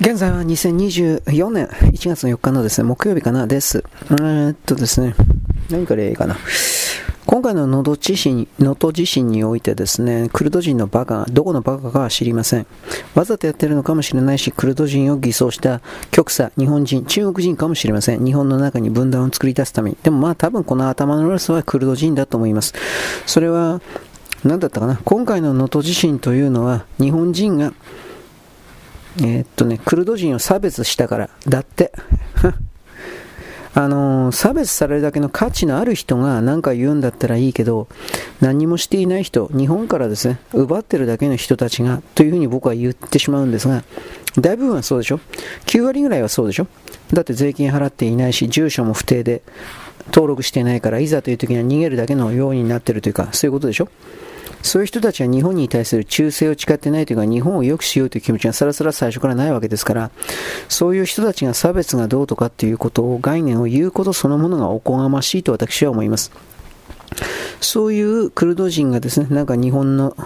現在は2024年1月の4日のですね、木曜日かなです。えー、っとですね、何からいいかな。今回の能登地震能登地震においてですね、クルド人のバカ、どこのバカかは知りません。わざとやってるのかもしれないし、クルド人を偽装した極左、日本人、中国人かもしれません。日本の中に分断を作り出すために。でもまあ多分この頭の悪さはクルド人だと思います。それは、何だったかな。今回の能登地震というのは、日本人がえー、っとね、クルド人を差別したから、だって。あのー、差別されるだけの価値のある人が何か言うんだったらいいけど、何もしていない人、日本からですね、奪ってるだけの人たちが、というふうに僕は言ってしまうんですが、大部分はそうでしょ ?9 割ぐらいはそうでしょだって税金払っていないし、住所も不定で登録していないから、いざという時には逃げるだけのようになってるというか、そういうことでしょそういう人たちは日本に対する忠誠を誓ってないというか、日本を良くしようという気持ちがさらさら最初からないわけですから、そういう人たちが差別がどうとかっていうことを、概念を言うことそのものがおこがましいと私は思います。そういうクルド人がですね、なんか日本の、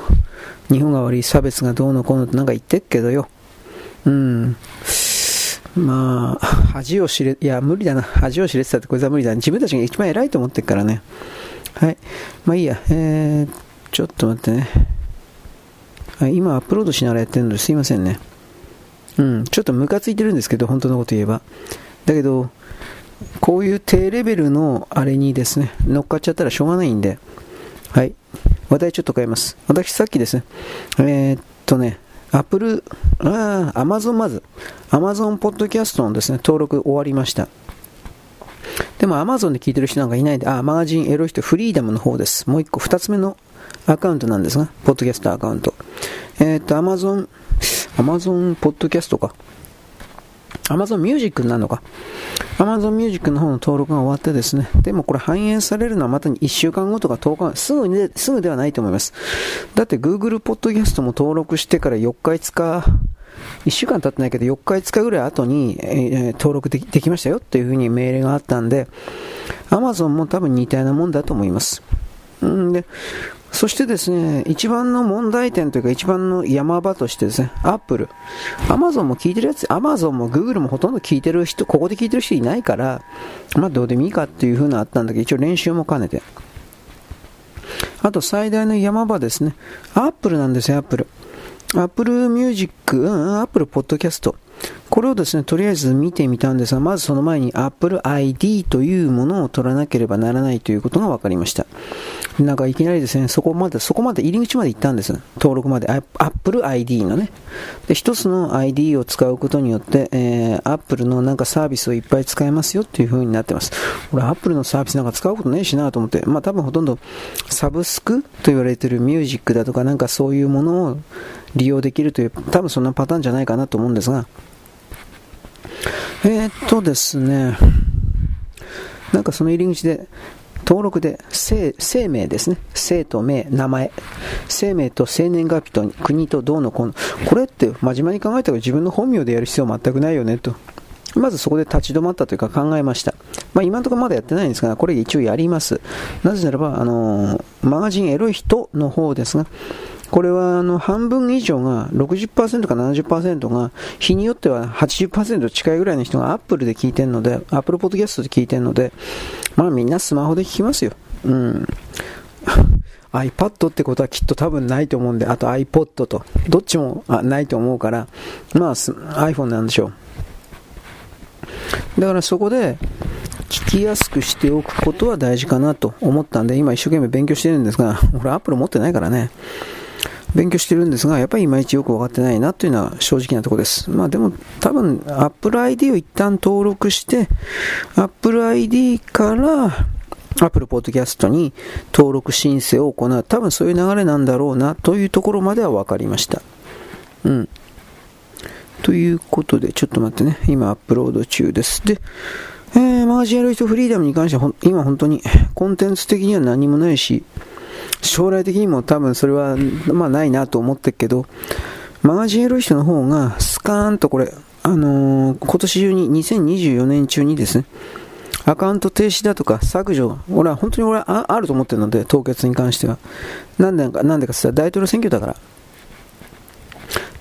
日本が悪い差別がどうのこうのってなんか言ってっけどよ。うん。まあ、恥を知れ、いや、無理だな。恥を知れてたってこいつは無理だ。自分たちが一番偉いと思ってっからね。はい。まあいいや。えーちょっと待ってね。今アップロードしながらやってるのですいませんね。うん、ちょっとムカついてるんですけど、本当のこと言えば。だけど、こういう低レベルのあれにですね、乗っかっちゃったらしょうがないんで、はい。話題ちょっと変えます。私さっきですね、えー、っとね、アップル、ああ、アマゾンまず、アマゾンポッドキャストのですね、登録終わりました。でもアマゾンで聞いてる人なんかいないんで、あ、マガジンエロい人フリーダムの方です。もう一個、二つ目のアカウントなんですが、ポッドキャストアカウント。えっ、ー、と、アマゾン、アマゾンポッドキャストか。アマゾンミュージックになるのか。アマゾンミュージックの方の登録が終わってですね。でもこれ反映されるのはまた1週間後とか10日、すぐにすぐではないと思います。だって Google ポッドキャストも登録してから4日5日、1週間経ってないけど4日5日ぐらい後に、えー、登録できできましたよっていうふうに命令があったんで、Amazon も多分似たようなもんだと思います。んで、そしてですね、一番の問題点というか一番の山場としてですね、アップル、アマゾンも聞いてるやつ、アマゾンもグーグルもほとんど聞いてる人、ここで聞いてる人いないから、まあどうでもいいかっていう風なあったんだけど、一応練習も兼ねて。あと最大の山場ですね、アップルなんですよ、アップル。 Apple Music、うん、 Apple Podcast。これをですね、とりあえず見てみたんですが、まずその前に Apple ID というものを取らなければならないということが分かりました。なんかいきなりですね、そこまで、そこまで入り口まで行ったんです。登録まで。Apple ID のね。で、一つの ID を使うことによって、えー、Apple のなんかサービスをいっぱい使えますよっていう風になってます。俺、Apple のサービスなんか使うことねえしなと思って、まあ多分ほとんどサブスクと言われてるミュージックだとかなんかそういうものを利用できるという、多分そんなパターンじゃないかなと思うんですが、えー、っとですね、なんかその入り口で、登録で生生命ですね。生と名、名前。生命と生年月日と国とどうのこの。これって真面目に考えたら自分の本名でやる必要は全くないよねと。まずそこで立ち止まったというか考えました。まあ今のところまだやってないんですが、これ一応やります。なぜならば、あのー、マガジンエロい人の方ですが、これはあの半分以上が60%か70%が日によっては80%近いぐらいの人が Apple で聞いてるので Apple Podcast で聞いてるのでまあみんなスマホで聞きますよ。うん。iPad ってことはきっと多分ないと思うんで、あと iPod と、どっちもあないと思うから、まあ iPhone なんでしょう。だからそこで、聞きやすくしておくことは大事かなと思ったんで、今一生懸命勉強してるんですが、俺 Apple 持ってないからね。勉強してるんですが、やっぱりいまいちよく分かってないなというのは正直なところです。まあでも多分 Apple ID を一旦登録して、Apple ID から Apple Podcast に登録申請を行う。多分そういう流れなんだろうなというところまでは分かりました。うん。ということで、ちょっと待ってね。今アップロード中です。で、えー、マージアルイトフリーダムに関しては、今本当にコンテンツ的には何もないし、将来的にも多分それは、まあないなと思ってるけど、マガジンエロイ人の方がスカーンとこれ、あのー、今年中に、2024年中にですね、アカウント停止だとか削除、俺は本当に俺はあると思ってるので、凍結に関しては。なんでか、なんでかって言ったら大統領選挙だから。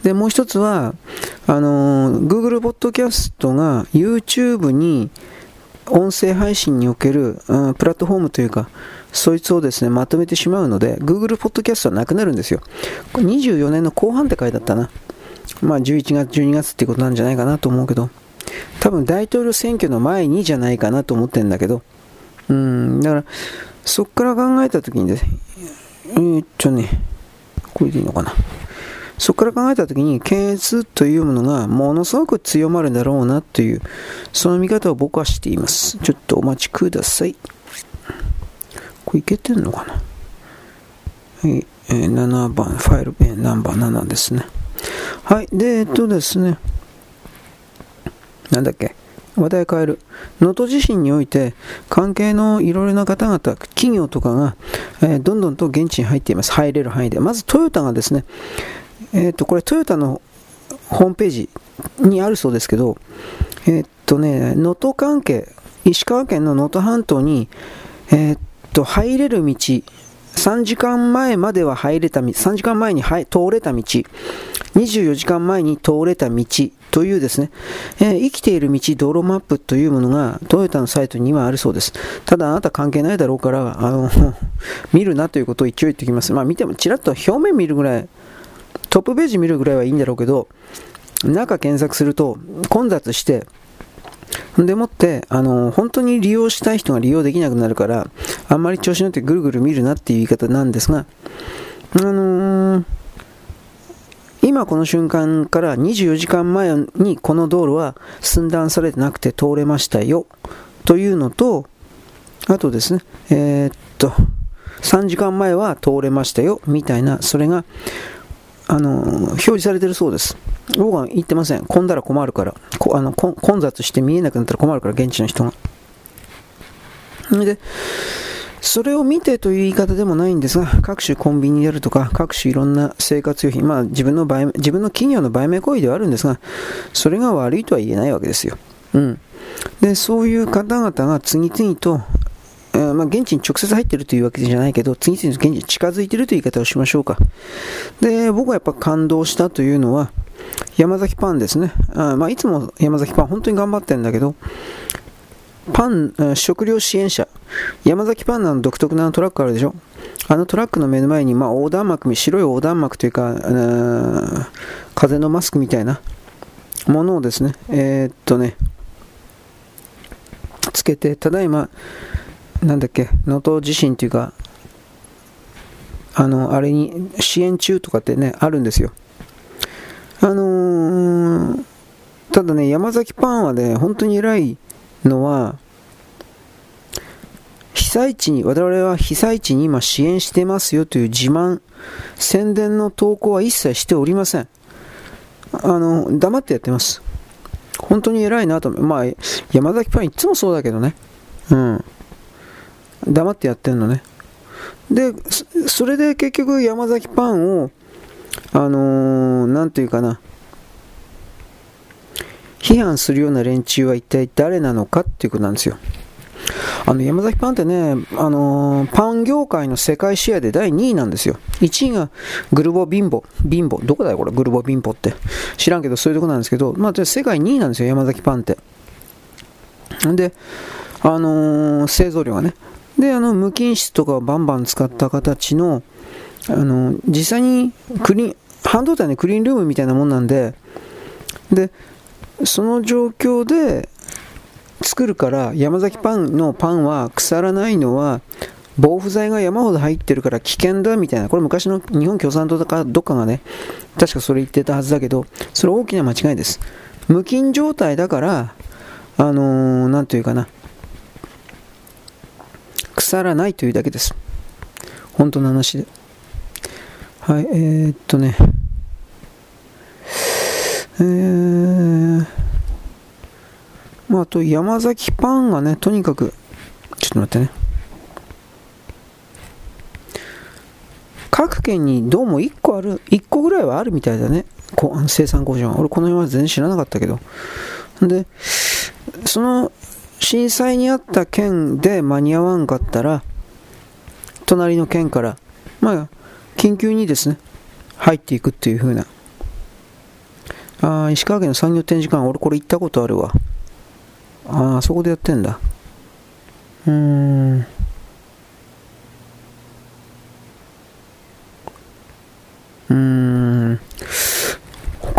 で、もう一つは、あのー、Google Podcast が YouTube に音声配信における、うん、プラットフォームというか、そいつをですね、まとめてしまうので、Google Podcast はなくなるんですよ。24年の後半って書いてあったな。まあ、11月、12月ってことなんじゃないかなと思うけど、多分大統領選挙の前にじゃないかなと思ってるんだけど、うん、だから、そっから考えたときにですね、えー、っとね、これでいいのかな。そこから考えたときに、検閲というものがものすごく強まるだろうなという、その見方を僕はしています。ちょっとお待ちください。これいけてんのかな？はい、え、7番、ファイル、えー、ナンバー7ですね。はい、で、えっとですね、なんだっけ、話題変える。能登地震において、関係のいろいろな方々、企業とかが、えー、どんどんと現地に入っています。入れる範囲で。まずトヨタがですね、えっ、と、これトヨタのホームページにあるそうですけど、えっとね、能登関係、石川県の能登半島に、えっと、入れる道、3時間前までは入れた道、3時間前に通れた道、24時間前に通れた道というですね、えー、生きている道、道路マップというものがトヨタのサイトにはあるそうです。ただあなた関係ないだろうから、あの、見るなということを一応言っておきます。まあ見てもちらっと表面見るぐらい、トップページ見るぐらいはいいんだろうけど、中検索すると混雑して、でもって、あの、本当に利用したい人が利用できなくなるから、あんまり調子乗ってぐるぐる見るなっていう言い方なんですが、あのー、今この瞬間から24時間前にこの道路は寸断されてなくて通れましたよ。というのと、あとですね、えー、っと、3時間前は通れましたよみたいな、それがあの、表示されてるそうです。僕は言ってません。混んだら困るから。こあの混雑して見えなくなったら困るから、現地の人が。で、それを見てという言い方でもないんですが、各種コンビニであるとか、各種いろんな生活用品、まあ自分の売自分の企業の売名行為ではあるんですが、それが悪いとは言えないわけですよ。うん。で、そういう方々が次々とー、まあ、現地に直接入ってるというわけじゃないけど、次々と現地に近づいてるという言い方をしましょうか。で、僕はやっぱ感動したというのは、山崎パンですね。あまあ、いつも山崎パン本当に頑張ってるんだけど、パン、食料支援者、山崎パンの独特なトラックあるでしょ？あのトラックの目の前に、まあ、横断幕、白い横断幕というか、風のマスクみたいなものをですね、えー、っとね、つけて、ただいま、なんだっけ、能登地震っていうか、あの、あれに支援中とかってね、あるんですよ。あのー、ただね、山崎パンはね、本当に偉いのは、被災地に、我々は被災地に今支援してますよという自慢、宣伝の投稿は一切しておりません。あの、黙ってやってます。本当に偉いなと思う。まあ、山崎パンいつもそうだけどね。うん。黙ってやってんのね。で、それで結局山崎パンを、あのー、ていうかな、批判するような連中は一体誰なのかっていうことなんですよ。あの山崎パンってね、あのー、パン業界の世界シェアで第2位なんですよ。1位がグルボビンボ。ビンボ。どこだよこれ、グルボビンボって。知らんけど、そういうとこなんですけど、まあ、世界2位なんですよ、山崎パンって。んで、あのー、製造量がね。で、あの、無菌室とかをバンバン使った形の、あの、実際にクリーン、半導体のクリーンルームみたいなもんなんで、で、その状況で作るから山崎パンのパンは腐らないのは防腐剤が山ほど入ってるから危険だみたいな、これ昔の日本共産党とかどっかがね、確かそれ言ってたはずだけど、それ大きな間違いです。無菌状態だから、あのー、なんというかな、腐らないというだけです。本当の話で。はい、えー、っとね。えー、まあ、あと山崎パンがね、とにかく、ちょっと待ってね。各県にどうも1個ある、1個ぐらいはあるみたいだね。こ生産工場は俺この辺は全然知らなかったけど。で、その震災にあった県で間に合わんかったら、隣の県から、まあ、緊急にですね、入っていくっていう風な、ああ、石川県の産業展示館、俺これ行ったことあるわ。ああ、そこでやってんだ。うーん。うーん。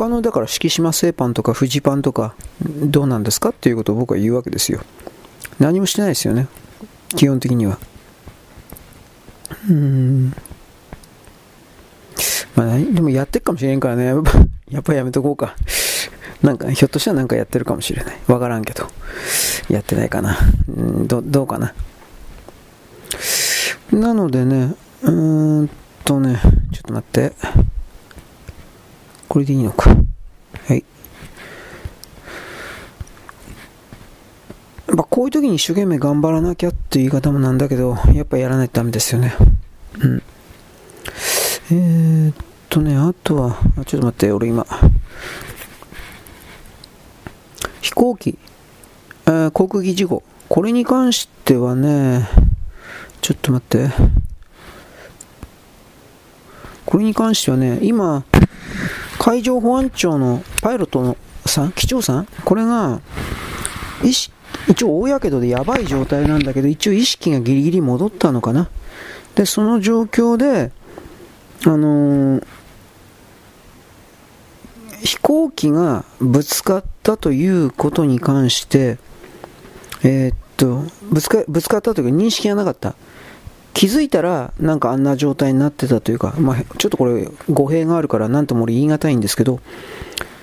他の、だから、敷島製パンとか富士パンとか、どうなんですか？っていうことを僕は言うわけですよ。何もしてないですよね。基本的には。うん。まあ、でもやってるかもしれんからね。やっぱやめとこうか。なんか、ひょっとしたらなんかやってるかもしれない。わからんけど。やってないかな。うんどどうかな。なのでね、うーんとね、ちょっと待って。これでいいのか。はい。まあ、こういう時に一生懸命頑張らなきゃっていう言い方もなんだけど、やっぱやらないとダメですよね。うん。えー、っとね、あとは、ちょっと待って、俺今、飛行機、えー、航空機事故、これに関してはね、ちょっと待って、これに関してはね、今、海上保安庁のパイロットのさん、機長さん、これが、一応大やけどでやばい状態なんだけど、一応意識がギリギリ戻ったのかな。で、その状況で、あのー、飛行機がぶつかったということに関して、えー、っとぶつか、ぶつかったというか認識がなかった。気づいたら、なんかあんな状態になってたというか、まあ、ちょっとこれ、語弊があるから、なんとも言い難いんですけど、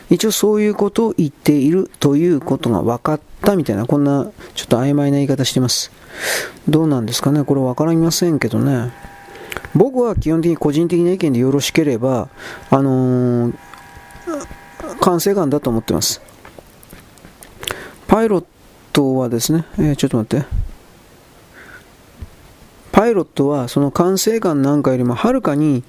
一応そういうことを言っているということが分かったみたいな、こんなちょっと曖昧な言い方してます。どうなんですかね、これ分かりませんけどね。僕は基本的に個人的な意見でよろしければ、あのー、管制官だと思ってます。パイロットはですね、えー、ちょっと待って。パイロットはその管制官なんかよりもはるかに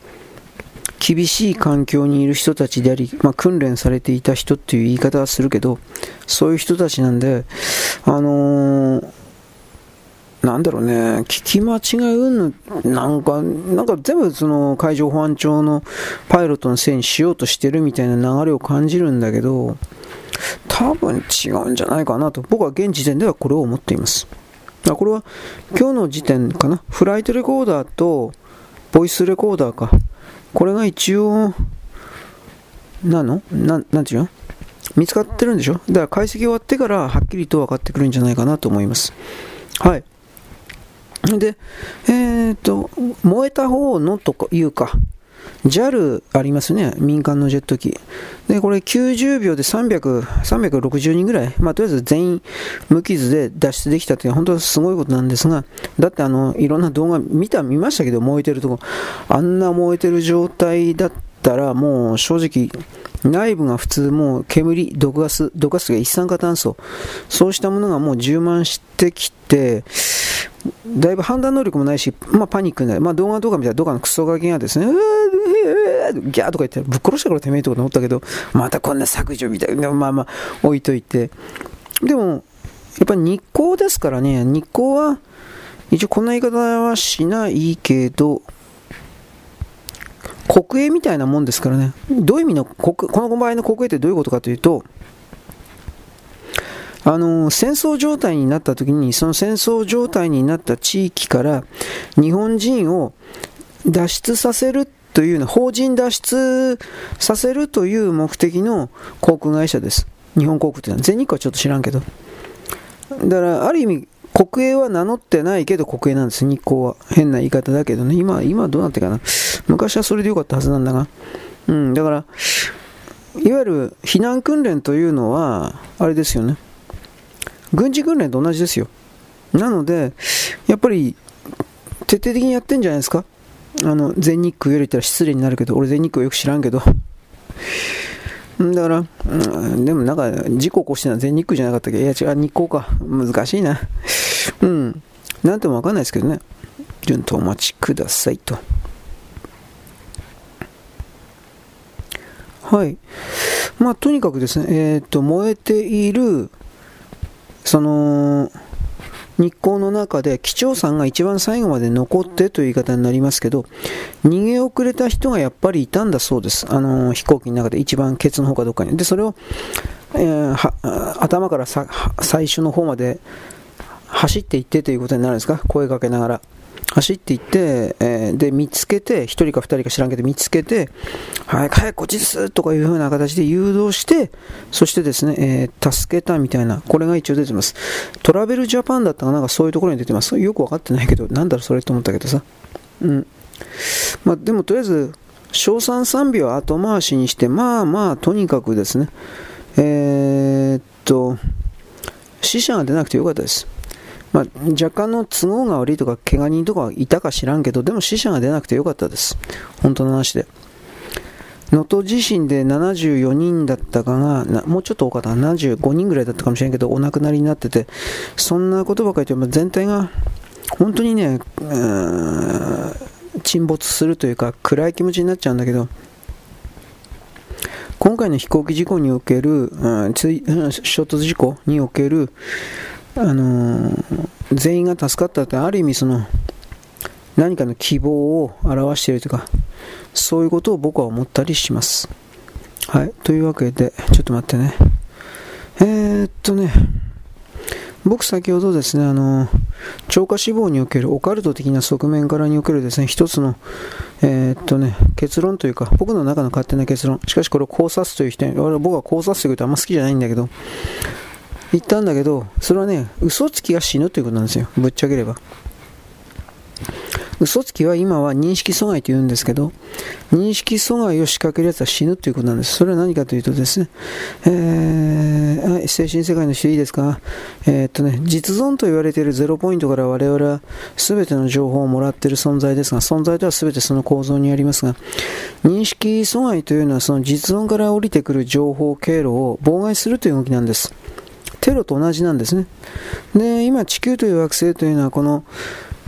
厳しい環境にいる人たちであり、まあ、訓練されていた人っていう言い方はするけど、そういう人たちなんで、あのーなんだろうね、聞き間違いうんなんか、なんか全部その海上保安庁のパイロットのせいにしようとしてるみたいな流れを感じるんだけど、多分違うんじゃないかなと、僕は現時点ではこれを思っています。あこれは今日の時点かな、フライトレコーダーとボイスレコーダーか、これが一応、なの？ななんていうの？見つかってるんでしょ？だから解析終わってからはっきりと分かってくるんじゃないかなと思います。はい。で、えっ、と、燃えた方のというか、JAL ありますね、民間のジェット機。で、これ90秒で300、360人ぐらい、まあ、とりあえず全員無傷で脱出できたというのは本当はすごいことなんですが、だってあの、いろんな動画見た、見ましたけど、燃えてるとこ、あんな燃えてる状態だったら、もう正直、内部が普通もう煙、毒ガス、毒ガスが一酸化炭素、そうしたものがもう充満してきて、だいぶ判断能力もないし、まあ、パニックになる。まあ、動画とか見たら、どっかのクソガキがですね、うーギャーとか言って、ぶっ殺したからてめえとか思ったけど、またこんな削除みたいな、まあまあ、置いといて。でも、やっぱり日光ですからね、日光は、一応こんな言い方はしないけど、国営みたいなもんですからね。どういう意味の国、この場合の国営ってどういうことかというと、あの戦争状態になった時にその戦争状態になった地域から日本人を脱出させるというの法人脱出させるという目的の航空会社です。日本航空っていうのは全日空はちょっと知らんけど。だからある意味国営は名乗ってないけど国営なんです。日光は。変な言い方だけどね。今今どうなってかな。昔はそれでよかったはずなんだが。うんだからいわゆる避難訓練というのはあれですよね。軍事訓練と同じですよ。なので、やっぱり、徹底的にやってんじゃないですかあの、全日空より言ったら失礼になるけど、俺全日空よく知らんけど。だから、うん、でもなんか、事故起こしてるのは全日空じゃなかったっけ？いや違う、日光か。難しいな。うん。なんともわかんないですけどね。順とお待ちくださいと。はい。まあ、とにかくですね、えっ、ー、と、燃えている、その、日光の中で機長さんが一番最後まで残ってという言い方になりますけど、逃げ遅れた人がやっぱりいたんだそうです。あの、飛行機の中で一番ケツの方かどっかに。で、それを、えー、頭から最初の方まで走っていってということになるんですか？声かけながら。走っていって、えー、で、見つけて、1人か2人か知らんけど見つけて、はい、早くこっちですとかいう風な形で誘導して、そしてですね、えー、助けたみたいな、これが一応出てます。トラベルジャパンだったかなんかそういうところに出てます。よくわかってないけど、なんだろそれと思ったけどさ。うん。まあ、でもとりあえず、賞賛賛美を後回しにして、まあまあ、とにかくですね、えー、っと、死者が出なくてよかったです。まあ、若干の都合が悪いとか、怪我人とかいたか知らんけど、でも死者が出なくてよかったです。本当の話で。能登地震で74人だったかが、もうちょっと多かった、75人ぐらいだったかもしれんけど、お亡くなりになってて、そんなことばかり言って、全体が本当にね、沈没するというか、暗い気持ちになっちゃうんだけど、今回の飛行機事故における、衝突事故における、あの、全員が助かったってある意味その何かの希望を表しているというかそういうことを僕は思ったりします。はい。というわけでちょっと待ってね。えー、っとね僕先ほどですねあの超過死亡におけるオカルト的な側面からにおけるですね一つのえー、っとね結論というか僕の中の勝手な結論。しかしこれを考察という人に僕は考察ということはあんま好きじゃないんだけど言ったんだけど、それはね、嘘つきが死ぬということなんですよ。ぶっちゃければ。嘘つきは今は認識阻害と言うんですけど、認識阻害を仕掛けるやつは死ぬということなんです。それは何かというとですね、えー、精神世界の人いいですか？えー、っとね、実存と言われているゼロポイントから我々は全ての情報をもらっている存在ですが、存在とは全てその構造にありますが、認識阻害というのはその実存から降りてくる情報経路を妨害するという動きなんです。テロと同じなんですね。で、今地球という惑星というのはこの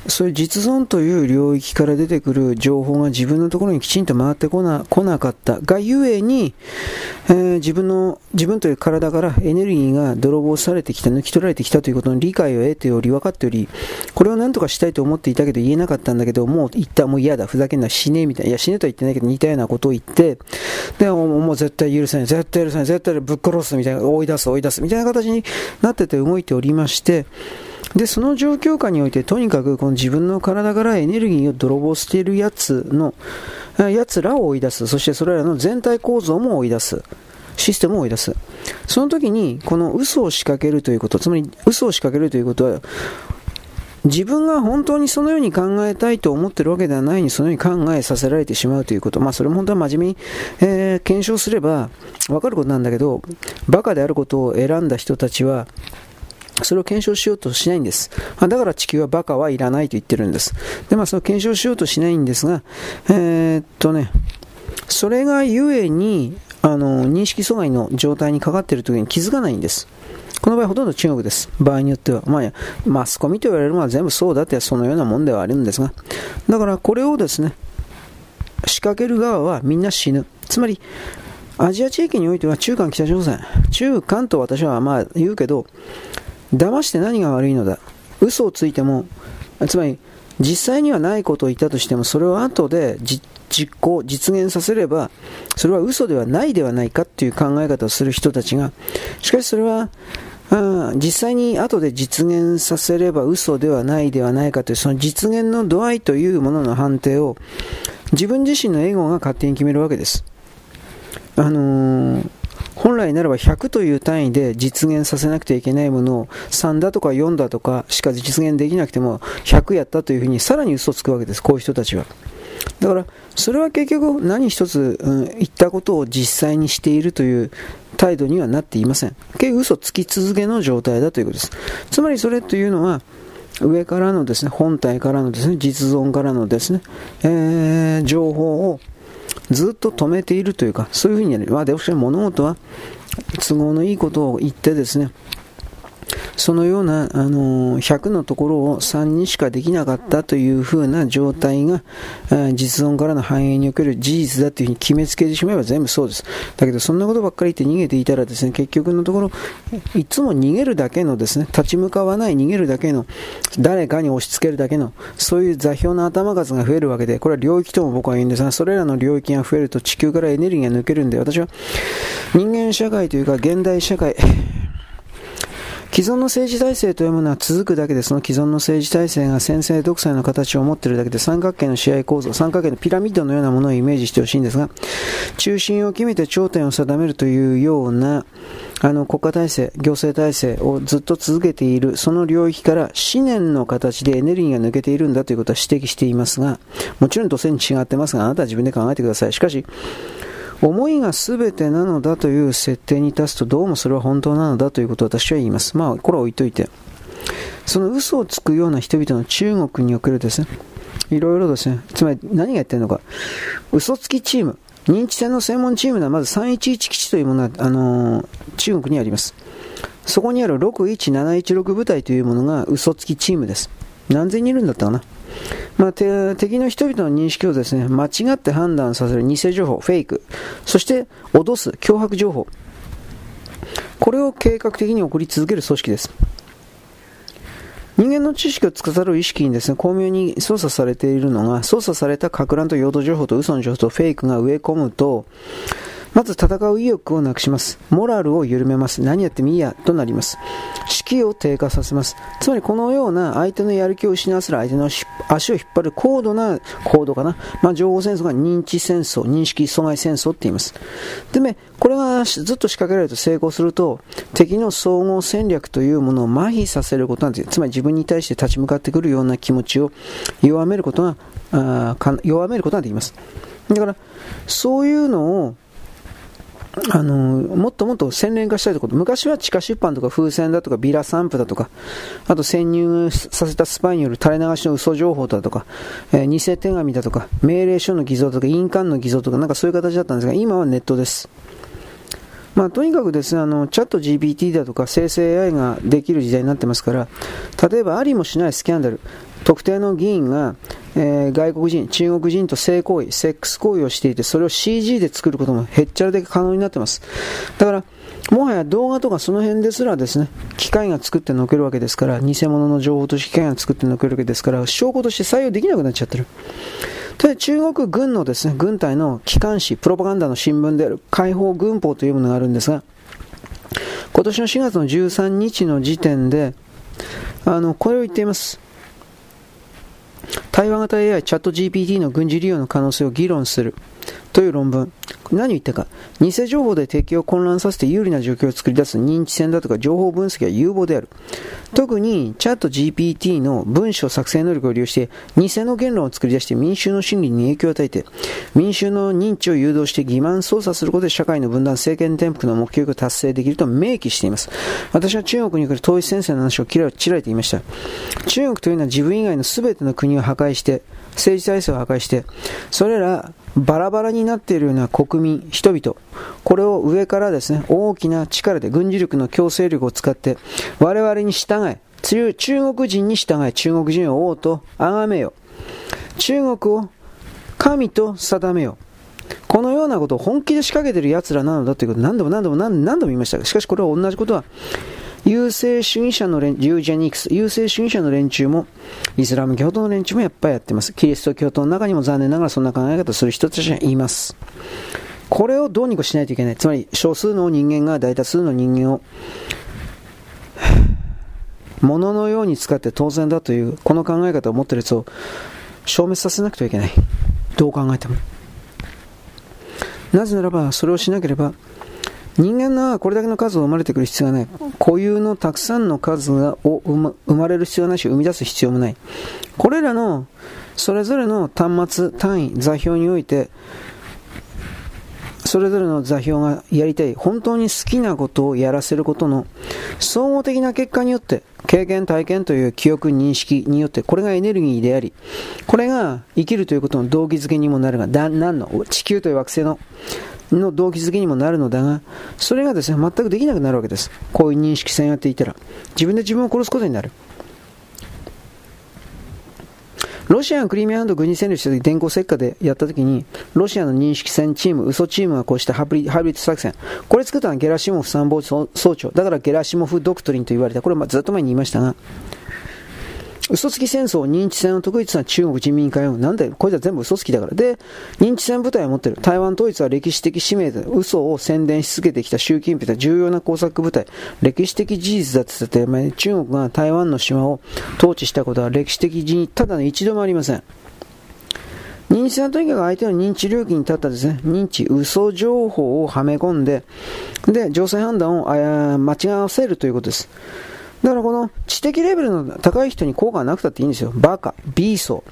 そういう実存という領域から出てくる情報が自分のところにきちんと回ってこな来なかった。がゆえに、えー、自分の自分という体からエネルギーが泥棒されてきた抜き取られてきたということの理解を得ており分かっておりこれを何とかしたいと思っていたけど言えなかったんだけどもう言った。もう嫌だ。ふざけんな死ねみたいな。いや死ねとは言ってないけど似たようなことを言ってでもう絶対許せない。絶対許せない。絶対ぶっ殺すみたいな。追い出す追い出すみたいな形になってて動いておりましてで、その状況下において、とにかくこの自分の体からエネルギーを泥棒しているやつの、やつらを追い出す。そしてそれらの全体構造も追い出す。システムを追い出す。その時に、この嘘を仕掛けるということ、つまり嘘を仕掛けるということは、自分が本当にそのように考えたいと思っているわけではないにそのように考えさせられてしまうということ。まあそれも本当は真面目に、えー、検証すればわかることなんだけど、バカであることを選んだ人たちは、それを検証しようとしないんです。だから地球はバカはいらないと言ってるんです。で、まあ、その検証しようとしないんですが、えー、っとね、それがゆえに、あの、認識阻害の状態にかかっているときに気づかないんです。この場合ほとんど中国です。場合によっては。まあ、マスコミと言われるのは全部そうだってそのようなもんではあるんですが。だからこれをですね、仕掛ける側はみんな死ぬ。つまり、アジア地域においては中韓北朝鮮、中韓と私はまあ言うけど、騙して何が悪いのだ嘘をついてもつまり実際にはないことを言ったとしてもそれを後で実行実現させればそれは嘘ではないではないかっていう考え方をする人たちがしかしそれは、実際に後で実現させれば嘘ではないではないかというその実現の度合いというものの判定を自分自身のエゴが勝手に決めるわけです。あのー本来ならば100という単位で実現させなくてはいけないものを3だとか4だとかしか実現できなくても100やったというふうにさらに嘘をつくわけです、こういう人たちは。だから、それは結局何一つ、うん、言ったことを実際にしているという態度にはなっていません。結局嘘つき続けの状態だということです。つまりそれというのは、上からのですね、本体からのですね、実存からのですね、えー、情報をずっと止めているというか、そういうふうにやる。まあ、でも物事は都合のいいことを言ってですね、そのような、あの100のところを3にしかできなかったというふうな状態が、実存からの繁栄における事実だというふうに決めつけてしまえば全部そうです。だけど、そんなことばっかり言って逃げていたらですね、結局のところ、いつも逃げるだけのですね、立ち向かわない逃げるだけの、誰かに押し付けるだけの、そういう座標の頭数が増えるわけで、これは領域とも僕は言うんですが、それらの領域が増えると地球からエネルギーが抜けるんで、私は人間社会というか現代社会、既存の政治体制というものは続くだけで、その既存の政治体制が先制独裁の形を持っているだけで、三角形の試合構造、三角形のピラミッドのようなものをイメージしてほしいんですが、中心を決めて頂点を定めるというような、あの国家体制、行政体制をずっと続けている、その領域から思念の形でエネルギーが抜けているんだということは指摘していますが、もちろん土線に違ってますが、あなたは自分で考えてください。しかし、思いが全てなのだという設定に立つとどうもそれは本当なのだということを私は言います。まあ、これは置いといて。その嘘をつくような人々の中国におけるですね、いろいろですね、つまり何がやってるのか、嘘つきチーム、認知戦の専門チームではまず311基地というものは、あのー、中国にあります。そこにある61716部隊というものが嘘つきチームです。何千人いるんだったかなまあ、敵の人々の認識をですね、間違って判断させる偽情報、フェイク、そして脅す、脅迫情報、これを計画的に送り続ける組織です。人間の知識を司る意識にですね、巧妙に操作されているのが、操作された格乱と用途情報と嘘の情報とフェイクが植え込むと、まず戦う意欲をなくします。モラルを緩めます。何やってもいいや、となります。士気を低下させます。つまりこのような相手のやる気を失わせる相手の足を引っ張る高度な高度かな。まあ、情報戦争が認知戦争、認識阻害戦争って言います。でね、これがずっと仕掛けられると成功すると、敵の総合戦略というものを麻痺させることなんです。つまり自分に対して立ち向かってくるような気持ちを弱めることが、あ弱めることができます。だから、そういうのをあのもっともっと洗練化したいところ、昔は地下出版とか風船だとかビラ散布だとか、あと潜入させたスパイによる垂れ流しの嘘情報だとか、えー、偽手紙だとか、命令書の偽造とか、印鑑の偽造とか、なんかそういう形だったんですが、今はネットです。まあ、とにかくですね、あの、チャット GPT だとか生成 AI ができる時代になってますから、例えばありもしないスキャンダル、特定の議員が、えー、外国人、中国人と性行為、セックス行為をしていて、それを CG で作ることもへっちゃらで可能になってます。だから、もはや動画とかその辺ですらですね、機械が作って載っけるわけですから、偽物の情報として機械が作って載っけるわけですから、証拠として採用できなくなっちゃってる。で、中国軍のですね、軍隊の機関紙、プロパガンダの新聞である解放軍法というものがあるんですが、今年の4月の13日の時点で、あの、これを言っています。対話型 AI チャット GPT の軍事利用の可能性を議論する。という論文。何を言ったか。偽情報で敵を混乱させて有利な状況を作り出す認知戦だとか情報分析は有望である。特にチャット GPT の文章作成能力を利用して偽の言論を作り出して民衆の心理に影響を与えて民衆の認知を誘導して欺瞞操作することで社会の分断、政権転覆の目標を達成できると明記しています。私は中国に来る統一戦線の話を切られて言いました。中国というのは自分以外の全ての国を破壊して政治体制を破壊して、それらバラバラになっているような国民、人々、これを上からですね、大きな力で軍事力の強制力を使って、我々に従え、中国人に従え、中国人を王と崇めよ。中国を神と定めよ。このようなことを本気で仕掛けている奴らなのだということを何度も何度も何度も言いましたが、しかしこれは同じことは優勢主義者の連ユージェニクス、優勢主義者の連中も、イスラム教徒の連中もやっぱりやってます。キリスト教徒の中にも残念ながらそんな考え方をする人たちがいます。これをどうにかしないといけない。つまり、少数の人間が大多数の人間を、物のように使って当然だという、この考え方を持っているやつを消滅させなくてはいけない。どう考えても。なぜならば、それをしなければ、人間がこれだけの数を生まれてくる必要がない。固有のたくさんの数がを生まれる必要がないし、生み出す必要もない。これらのそれぞれの端末、単位、座標において、それぞれの座標がやりたい、本当に好きなことをやらせることの総合的な結果によって、経験、体験という記憶、認識によって、これがエネルギーであり、これが生きるということの動機づけにもなるが、何の？地球という惑星のの動機づけにもなるのだが、それがですね、全くできなくなるわけです。こういう認識戦やっていたら。自分で自分を殺すことになる。ロシアがクリミア半島軍事占領した時、電光石火でやった時に、ロシアの認識戦チーム、嘘チームがこうしたハブリハブリッド作戦。これ作ったのはゲラシモフ参謀総長。だからゲラシモフドクトリンと言われた。これはずっと前に言いましたが、嘘つき戦争、認知戦を得意とした中国人民解放なんだよ、これじゃ全部嘘つきだから。で、認知戦部隊を持ってる。台湾統一は歴史的使命で嘘を宣伝し続けてきた習近平と重要な工作部隊。歴史的事実だって言って、中国が台湾の島を統治したことは歴史的にただの一度もありません。認知戦はとにかく相手の認知領域に立ったですね、認知、嘘情報をはめ込んで、で、情勢判断を間違わせるということです。だからこの知的レベルの高い人に効果がなくたっていいんですよ。バカ、ビーソ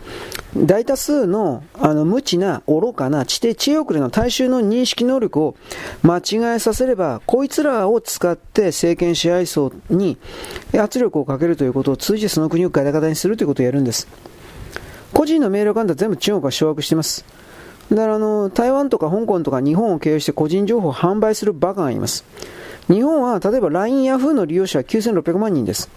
ー。大多数のあの無知な、愚かな、知的知遅れの大衆の認識能力を間違えさせれば、こいつらを使って政権支配層に圧力をかけるということを通じてその国をガタガタにするということをやるんです。個人の命令感だ全部中国が掌握しています。だからあの、台湾とか香港とか日本を経由して個人情報を販売するバカがいます。日本は例えば LINE ヤフーの利用者は9600万人です。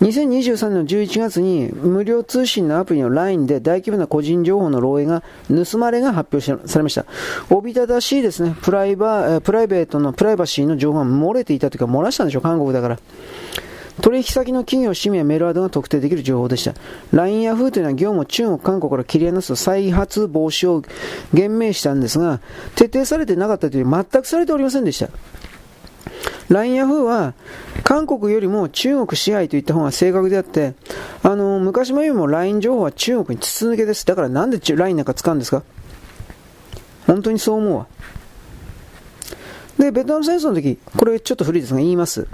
2023年の11月に無料通信のアプリの LINE で大規模な個人情報の漏洩が盗まれが発表されました。おびただしいですね、プライバプライベートのプライバシーの情報が漏れていたというか漏らしたんでしょう、韓国だから。取引先の企業、氏名、メールアドが特定できる情報でした。LINE ヤフーというのは業務を中国、韓国から切り離す再発防止を言明したんですが、徹底されてなかったというより全くされておりませんでした。LINE ヤフーは韓国よりも中国支配といった方が正確であって、あの、昔も言うも LINE 情報は中国に筒抜けです。だからなんで LINE なんか使うんですか？本当にそう思うわ。で、ベトナム戦争の時、これちょっと古いですが言います。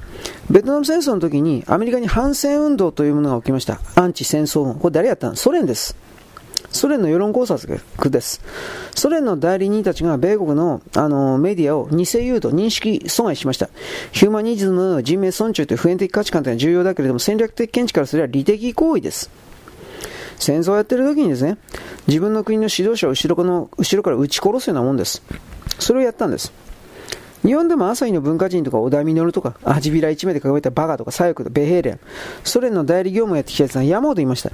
ベトナム戦争の時にアメリカに反戦運動というものが起きました。アンチ戦争運動。これ誰やったの？ソ連です。ソ連の世論考察です。ソ連の代理人たちが米国のあのメディアを偽誘導、認識阻害しました。ヒューマニズム、人命尊重という普遍的価値観というのは重要だけれども、戦略的見地からすれば利的行為です。戦争をやっている時にですね、自分の国の指導者を後ろの後ろから撃ち殺すようなもんです。それをやったんです。日本でも朝日の文化人とか小田稔とか、アジビラ一名で掲げたバカとか左翼とベヘーレン、ソ連の代理業務をやってきたやつが山ほどいました。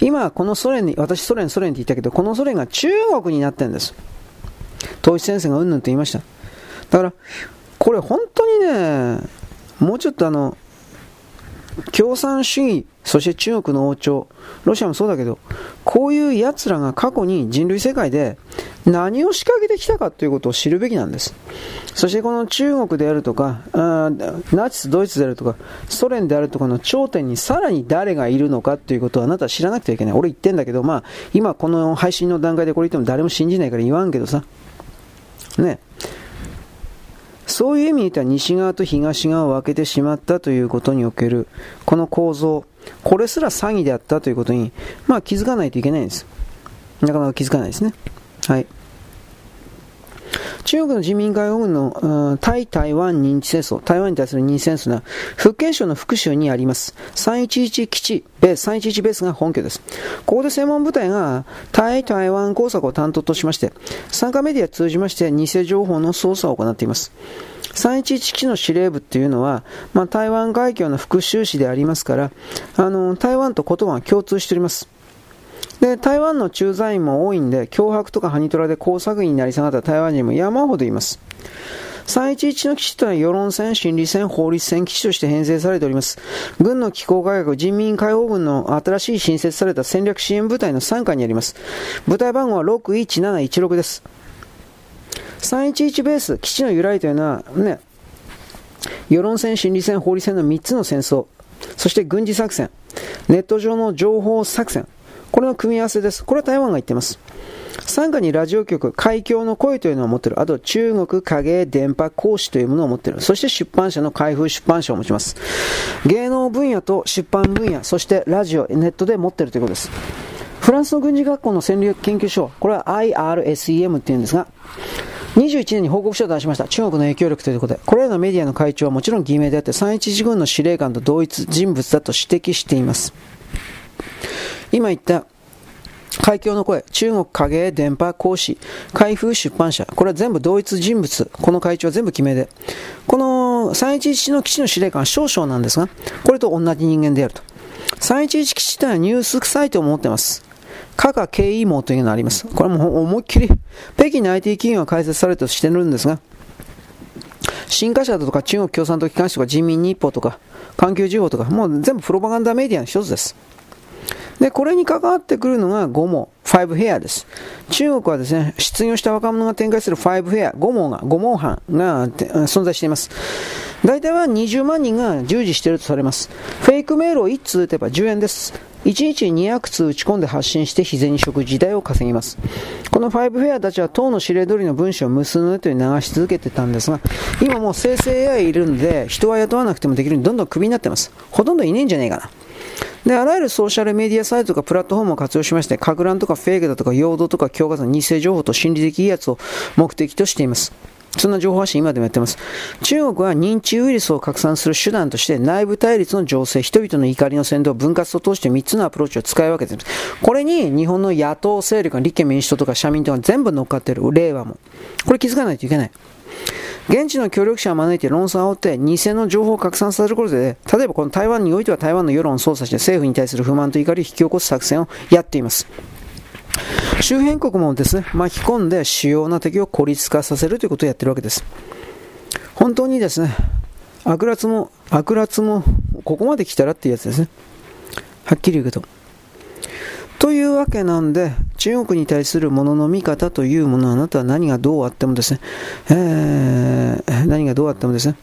今、このソ連に、私ソ連、ソ連って言ったけど、このソ連が中国になってるんです。統一戦線がうんぬんと言いました。だから、これ本当にね、もうちょっとあの、共産主義、そして中国の王朝、ロシアもそうだけど、こういう奴らが過去に人類世界で何を仕掛けてきたかということを知るべきなんです。そしてこの中国であるとか、ナチス、ドイツであるとか、ソ連であるとかの頂点にさらに誰がいるのかということをあなたは知らなくてはいけない。俺言ってんだけど、まあ、今この配信の段階でこれ言っても誰も信じないから言わんけどさ。ね。そういう意味で言ったら西側と東側を分けてしまったということにおける、この構造、これすら詐欺であったということに、まあ気づかないといけないんです。なかなか気づかないですね。はい。中国の人民解放軍の、対台湾認知戦争、台湾に対する認知戦争は、福建省の福州にあります。311基地、ベース、311ベースが本拠です。ここで専門部隊が対台湾工作を担当としまして、参加メディアを通じまして偽情報の操作を行っています。311基地の司令部っていうのは、まあ、台湾海峡の復讐市でありますから、あの、台湾と言葉が共通しております。で、台湾の駐在員も多いんで、脅迫とかハニトラで工作員になり下がった台湾人も山ほどいます。311の基地というのは世論戦、心理戦、法律戦基地として編成されております。軍の機構改革、人民解放軍の新しい新設された戦略支援部隊の傘下にあります。部隊番号は61716です。311ベース、基地の由来というのは、ね、世論戦、心理戦、法律戦の3つの戦争、そして軍事作戦、ネット上の情報作戦、これの組み合わせです。これは台湾が言ってます。傘下にラジオ局、海峡の声というのを持っている。あと、中国影電波講師というものを持っている。そして出版社の開封出版社を持ちます。芸能分野と出版分野、そしてラジオ、ネットで持っているということです。フランスの軍事学校の戦略研究所、これは IRSEM っていうんですが、21年に報告書を出しました。中国の影響力ということで、これらのメディアの会長はもちろん偽名であって、311軍の司令官と同一人物だと指摘しています。今言った海峡の声、中国影絵電波講師、開封出版社、これは全部同一人物、この会長は全部決めで、この311の基地の司令官は少々なんですが、これと同じ人間であると。311基地というのはニュースサイトを持ってます。加賀経緯網というのがあります。これも思いっきり、北京の IT 企業が開設されたとしてるんですが、新華社だとか中国共産党機関紙とか人民日報とか環球時報とかもう全部プロパガンダメディアの一つです。で、これに関わってくるのが5毛、5ヘアです。中国はですね、失業した若者が展開する5ヘア、5毛が、5毛班が存在しています。大体は20万人が従事しているとされます。フェイクメールを1通打てば10円です。1日200通打ち込んで発信して日銭食時代を稼ぎます。この5フェアたちは党の指令通りの文章を無数のネットに流し続けてたんですが、今もう生成 AI いるんで、人は雇わなくてもできるようにどんどんクビになってます。ほとんどいねえんじゃねえかな。で、あらゆるソーシャルメディアサイトとかプラットフォームを活用しまして、か乱とかフェイクだとか、陽動とか強化さ偽情報と心理的威圧を目的としています。そんな情報発信今でもやってます。中国は認知ウイルスを拡散する手段として内部対立の情勢、人々の怒りの先導、分割と通して3つのアプローチを使い分けています。これに日本の野党勢力が立憲民主党とか社民党が全部乗っかっている。令和も。これ気づかないといけない。現地の協力者を招いて論争を煽って偽の情報を拡散させることで、例えばこの台湾においては台湾の世論を操作して政府に対する不満と怒りを引き起こす作戦をやっています。周辺国もですね、巻き込んで主要な敵を孤立化させるということをやってるわけです。本当にですね、悪辣も、悪辣も、ここまで来たらっていうやつですね。はっきり言うけど。というわけなんで、中国に対するものの見方というものはあなたは何がどうあってもですね、えー、何がどうあってもですね、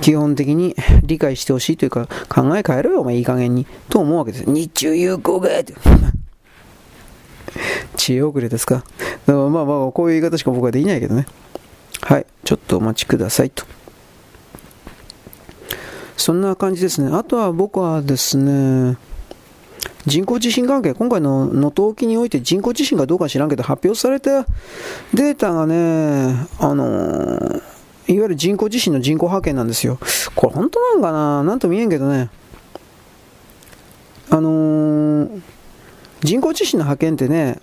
基本的に理解してほしいというか、考え変えろよ、お前いい加減に。と思うわけです。日中友好が。知恵遅れですか？まあまあ、こういう言い方しか僕はできないけどね。はい、ちょっとお待ちくださいと。そんな感じですね。あとは僕はですね、人工地震関係、今回の能登沖において人工地震かどうか知らんけど、発表されたデータがね、あのー、いわゆる人工地震の人口派遣なんですよ。これ本当なんかな？なんと見えんけどね。あのー、人工地震の派遣ってね、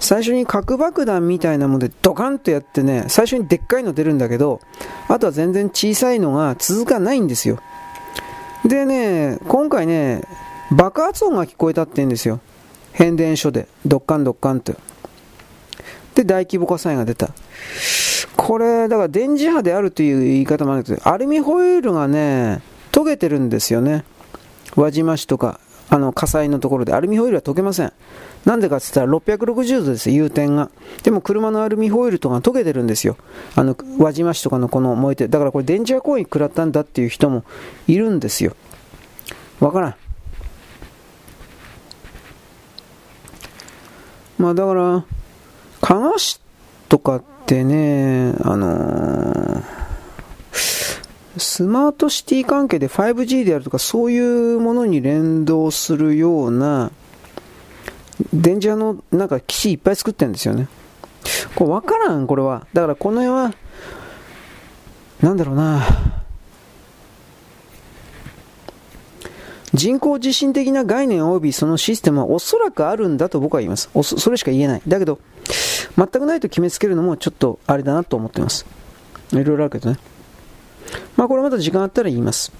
最初に核爆弾みたいなものでドカンとやってね、最初にでっかいの出るんだけど、あとは全然小さいのが続かないんですよ。でね、今回ね、爆発音が聞こえたって言うんですよ。変電所で、ドッカンドッカンと。で、大規模火災が出た。これ、だから電磁波であるという言い方もあるけど、アルミホイールがね、溶けてるんですよね。輪島市とか、あの火災のところでアルミホイルは溶けません。なんでかって言ったら660度です、融点が。でも車のアルミホイルとか溶けてるんですよ。あの、輪島市とかのこの燃えてだからこれ電磁波攻撃食らったんだっていう人もいるんですよ。わからん。まあだから、加賀市とかってね、あのー、スマートシティ関係で 5G であるとかそういうものに連動するような電磁波のなんか基地いっぱい作ってるんですよね。これ分からん、これは。だからこの辺は、なんだろうな、人工地震的な概念及びそのシステムはおそらくあるんだと僕は言います。それしか言えない。だけど、全くないと決めつけるのもちょっとあれだなと思っています。いろいろあるけどね。まあこれまた時間あったら言います。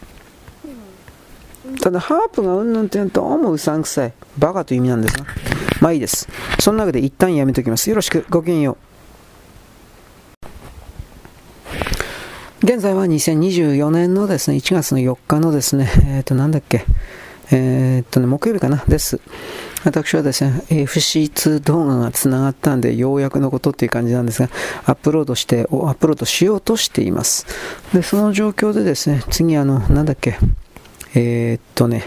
ただ、ハープがうんぬんってどうもうさんくさい。バカという意味なんですが。まあいいです。その中で一旦やめておきます。よろしく。ごきげんよう。現在は2024年のですね、1月の4日のですね、えっ、ー、と、なんだっけ、えっ、とね、木曜日かな、です。私はですね、FC2 動画が繋がったんで、ようやくのことっていう感じなんですが、アップロードして、アップロードしようとしています。で、その状況でですね、次あの、なんだっけ、えー、っとね、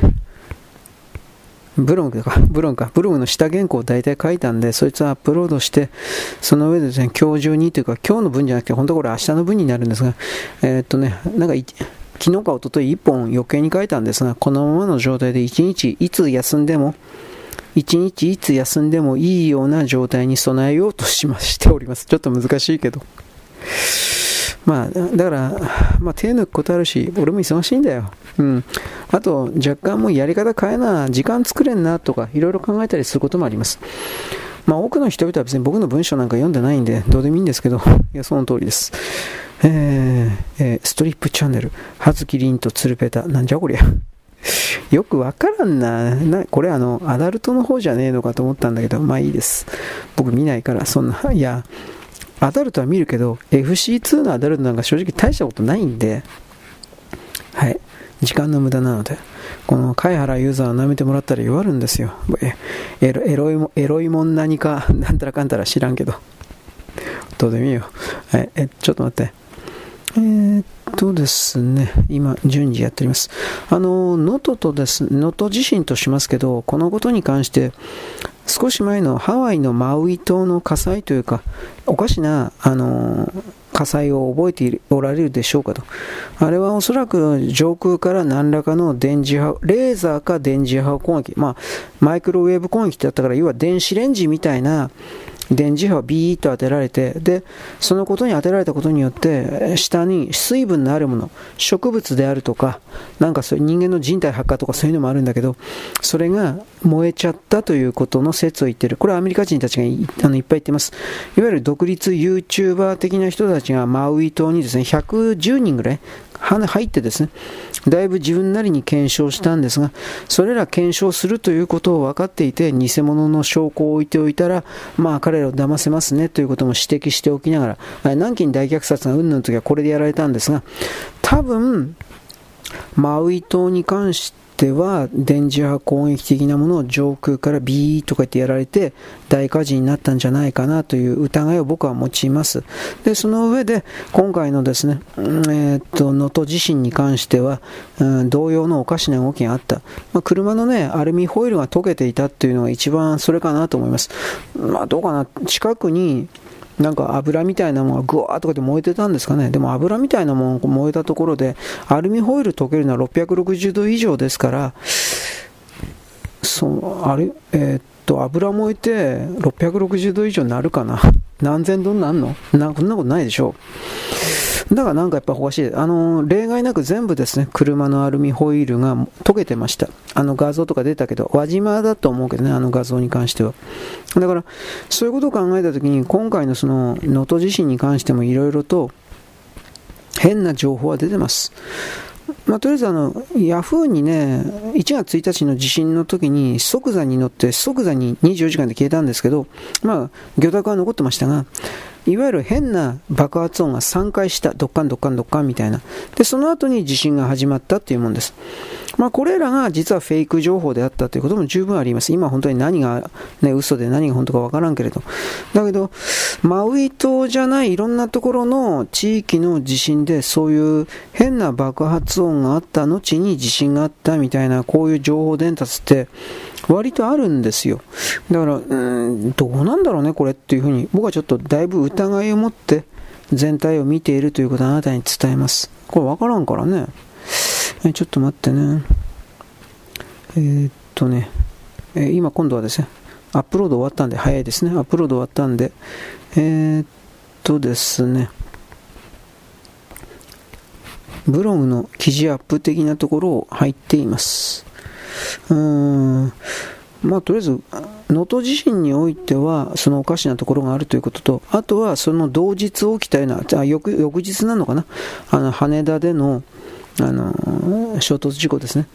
ブログ か、ブログか、ブログの下原稿を大体書いたんで、そいつをアップロードして、その上でですね、今日中にというか、今日の分じゃなくて、本当これ明日の分になるんですが、えー、っとね、なんか、昨日か一昨日1本余計に書いたんですが、このままの状態で1日いつ休んでも、1日いつ休んでもいいような状態に備えようとしましております。ちょっと難しいけど。まあ、だから、まあ、手抜くことあるし、俺も忙しいんだよ。うん。あと、若干もうやり方変えな、時間作れんなとか、いろいろ考えたりすることもあります。まあ、多くの人々は別に僕の文章なんか読んでないんで、どうでもいいんですけど、いや、その通りです。えー、えー、ストリップチャンネル、葉月凛と鶴ペタ、なんじゃこりゃ。よくわからんなな。これあの、アダルトの方じゃねえのかと思ったんだけど、まあいいです。僕見ないから、そんな、いや、アダルトは見るけど、FC2 のアダルトなんか正直大したことないんで、はい。時間の無駄なので、この貝原ユーザーを舐めてもらったら弱るんですよ。エロエロいもエロいもん何か、なんたらかんたら知らんけど。どうでもいいよ。はい、え、ちょっと待って。えー、っとですね、今、順次やっております。あの、能登とです、能登地震としますけど、このことに関して、少し前のハワイのマウイ島の火災というか、おかしな、あの火災を覚えておられるでしょうかと。あれはおそらく上空から何らかの電磁波、レーザーか電磁波攻撃、まあ、マイクロウェーブ攻撃ってあったから、要は電子レンジみたいな、電磁波をビーッと当てられて、で、そのことに当てられたことによって、下に水分のあるもの、植物であるとか、なんかそういう人間の人体発火とかそういうのもあるんだけど、それが燃えちゃったということの説を言ってる。これはアメリカ人たちがいあのいっぱい言ってます。いわゆる独立 YouTuber 的な人たちがマウイ島にですね、110人ぐらい入ってですね、だいぶ自分なりに検証したんですが、それら検証するということを分かっていて、偽物の証拠を置いておいたら、まあ彼らを騙せますねということも指摘しておきながら、南京大虐殺がうんぬんの時はこれでやられたんですが、多分、マウイ島に関して、ては電磁波攻撃的なものを上空からビーとか言ってやられて大火事になったんじゃないかなという疑いを僕は持ちます。で、その上で今回のですね、えー、っと、能登地震に関しては、うん、同様のおかしな動きがあった。まあ、車のね、アルミホイルが溶けていたっていうのが一番それかなと思います。まあ、どうかな、近くになんか油みたいなものがぐわーとかで燃えてたんですかね。でも油みたいなものが燃えたところで、アルミホイル溶けるのは660度以上ですから、その、あれ、えー、っと、油燃えて660度以上になるかな。何千度になるの？なんこんなことないでしょう。だからなんかやっぱおかしい。あの、例外なく全部ですね、車のアルミホイールが溶けてました。あの画像とか出たけど、輪島だと思うけどね、あの画像に関しては。だから、そういうことを考えたときに、今回のその、能登地震に関してもいろいろと、変な情報は出てます。まあ、とりあえずあの、ヤフーにね、1月1日の地震の時に即座に乗って即座に24時間で消えたんですけど、まあ、魚卓は残ってましたが、いわゆる変な爆発音が3回した、ドッカンドッカンドッカンみたいな。で、その後に地震が始まったっていうものです。まあ、これらが実はフェイク情報であったということも十分あります。今本当に何が、ね、嘘で何が本当かわからんけれど。だけど、マウイ島じゃないいろんなところの地域の地震でそういう変な爆発音があった後に地震があったみたいなこういう情報伝達って割とあるんですよ。だから、うん、どうなんだろうね、これっていうふうに、僕はちょっとだいぶ疑いを持って全体を見ているということをあなたに伝えます。これわからんからね。えちょっと待ってね。えー、っとね、え今今度はですね、アップロード終わったんで、早いですね。アップロード終わったんで、えー、っとですね、ブログの記事アップ的なところを入っています。うーんまあ、とりあえず、能登地震においては、そのおかしなところがあるということと、あとはその同日起きたような、あ翌翌日なのかな、あの羽田での、あの衝突事故ですね。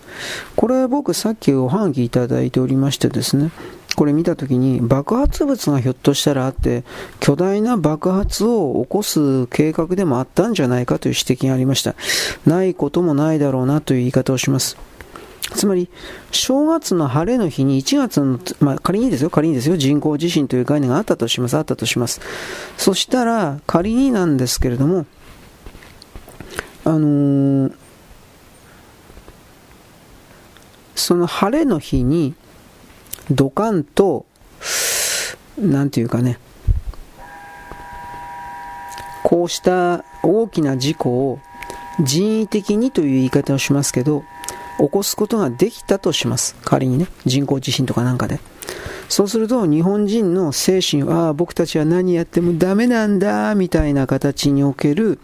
これ僕さっきおはがきいただいておりましてですね、これ見たときに爆発物がひょっとしたらあって、巨大な爆発を起こす計画でもあったんじゃないかという指摘がありました。ないこともないだろうなという言い方をします。つまり、正月の晴れの日に1月の、まあ、仮にですよ、仮にですよ、人工地震という概念があったとします、あったとします。そしたら、仮になんですけれども、あのー、その晴れの日に、ドカンと、何ていうかね、こうした大きな事故を人為的にという言い方をしますけど、起こすことができたとします。仮にね、人工地震とかなんかで。そうすると日本人の精神は、ああ、僕たちは何やってもダメなんだ、みたいな形における、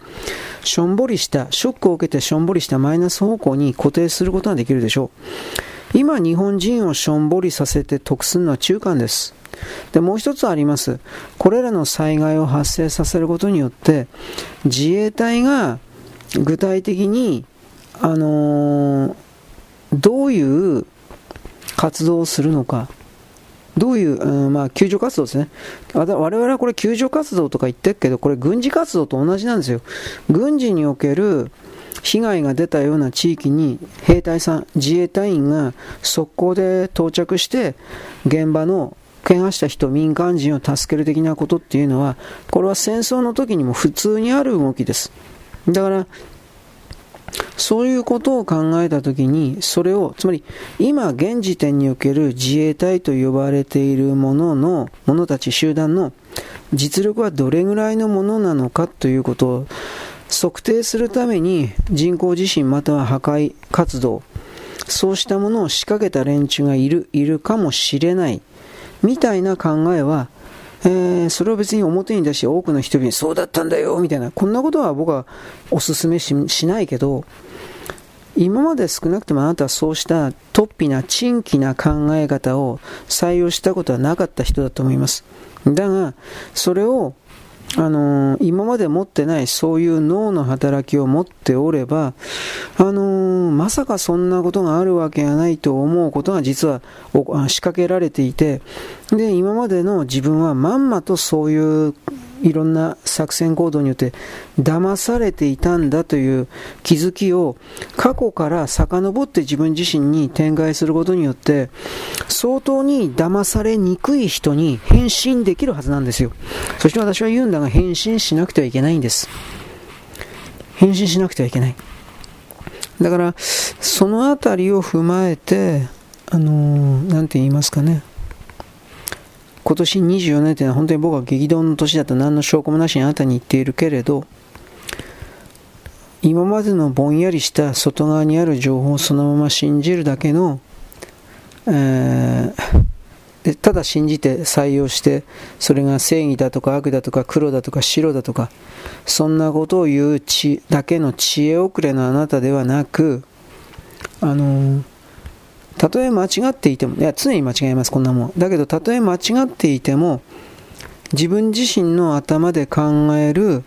しょんぼりした、ショックを受けてしょんぼりしたマイナス方向に固定することができるでしょう。今、日本人をしょんぼりさせて得するのは中間です。で、もう一つあります。これらの災害を発生させることによって、自衛隊が具体的に、あのー、どういう活動をするのか、どういう、うん、まあ、救助活動ですね。我々はこれ救助活動とか言ってるけど、これ軍事活動と同じなんですよ。軍事における被害が出たような地域に兵隊さん、自衛隊員が速攻で到着して、現場の怪我した人、民間人を助ける的なことっていうのは、これは戦争の時にも普通にある動きです。だから、そういうことを考えたときに、それを、つまり、今、現時点における自衛隊と呼ばれているものの、者たち、集団の実力はどれぐらいのものなのかということを測定するために、人工地震または破壊活動、そうしたものを仕掛けた連中がいる、いるかもしれない、みたいな考えは、えー、それを別に表に出して多くの人々にそうだったんだよみたいな。こんなことは僕はお勧めしないけど今まで少なくともあなたはそうした突飛な珍奇な考え方を採用したことはなかった人だと思います。だがそれをあのー、今まで持ってないそういう脳の働きを持っておれば、あのー、まさかそんなことがあるわけがないと思うことが実は仕掛けられていて、で、今までの自分はまんまとそういういろんな作戦行動によって騙されていたんだという気づきを過去から遡って自分自身に展開することによって相当に騙されにくい人に変身できるはずなんですよ。そして私は言うんだが変身しなくてはいけないんです。変身しなくてはいけない。だからそのあたりを踏まえてあの何、ー、て言いますかね。今年24年というのは本当に僕は激動の年だと何の証拠もなしにあなたに言っているけれど今までのぼんやりした外側にある情報をそのまま信じるだけの、えー、でただ信じて採用してそれが正義だとか悪だとか黒だとか白だとかそんなことを言うちだけの知恵遅れのあなたではなくあのーたとえ間違っていても、いや、常に間違えます、こんなもん。だけど、たとえ間違っていても、自分自身の頭で考える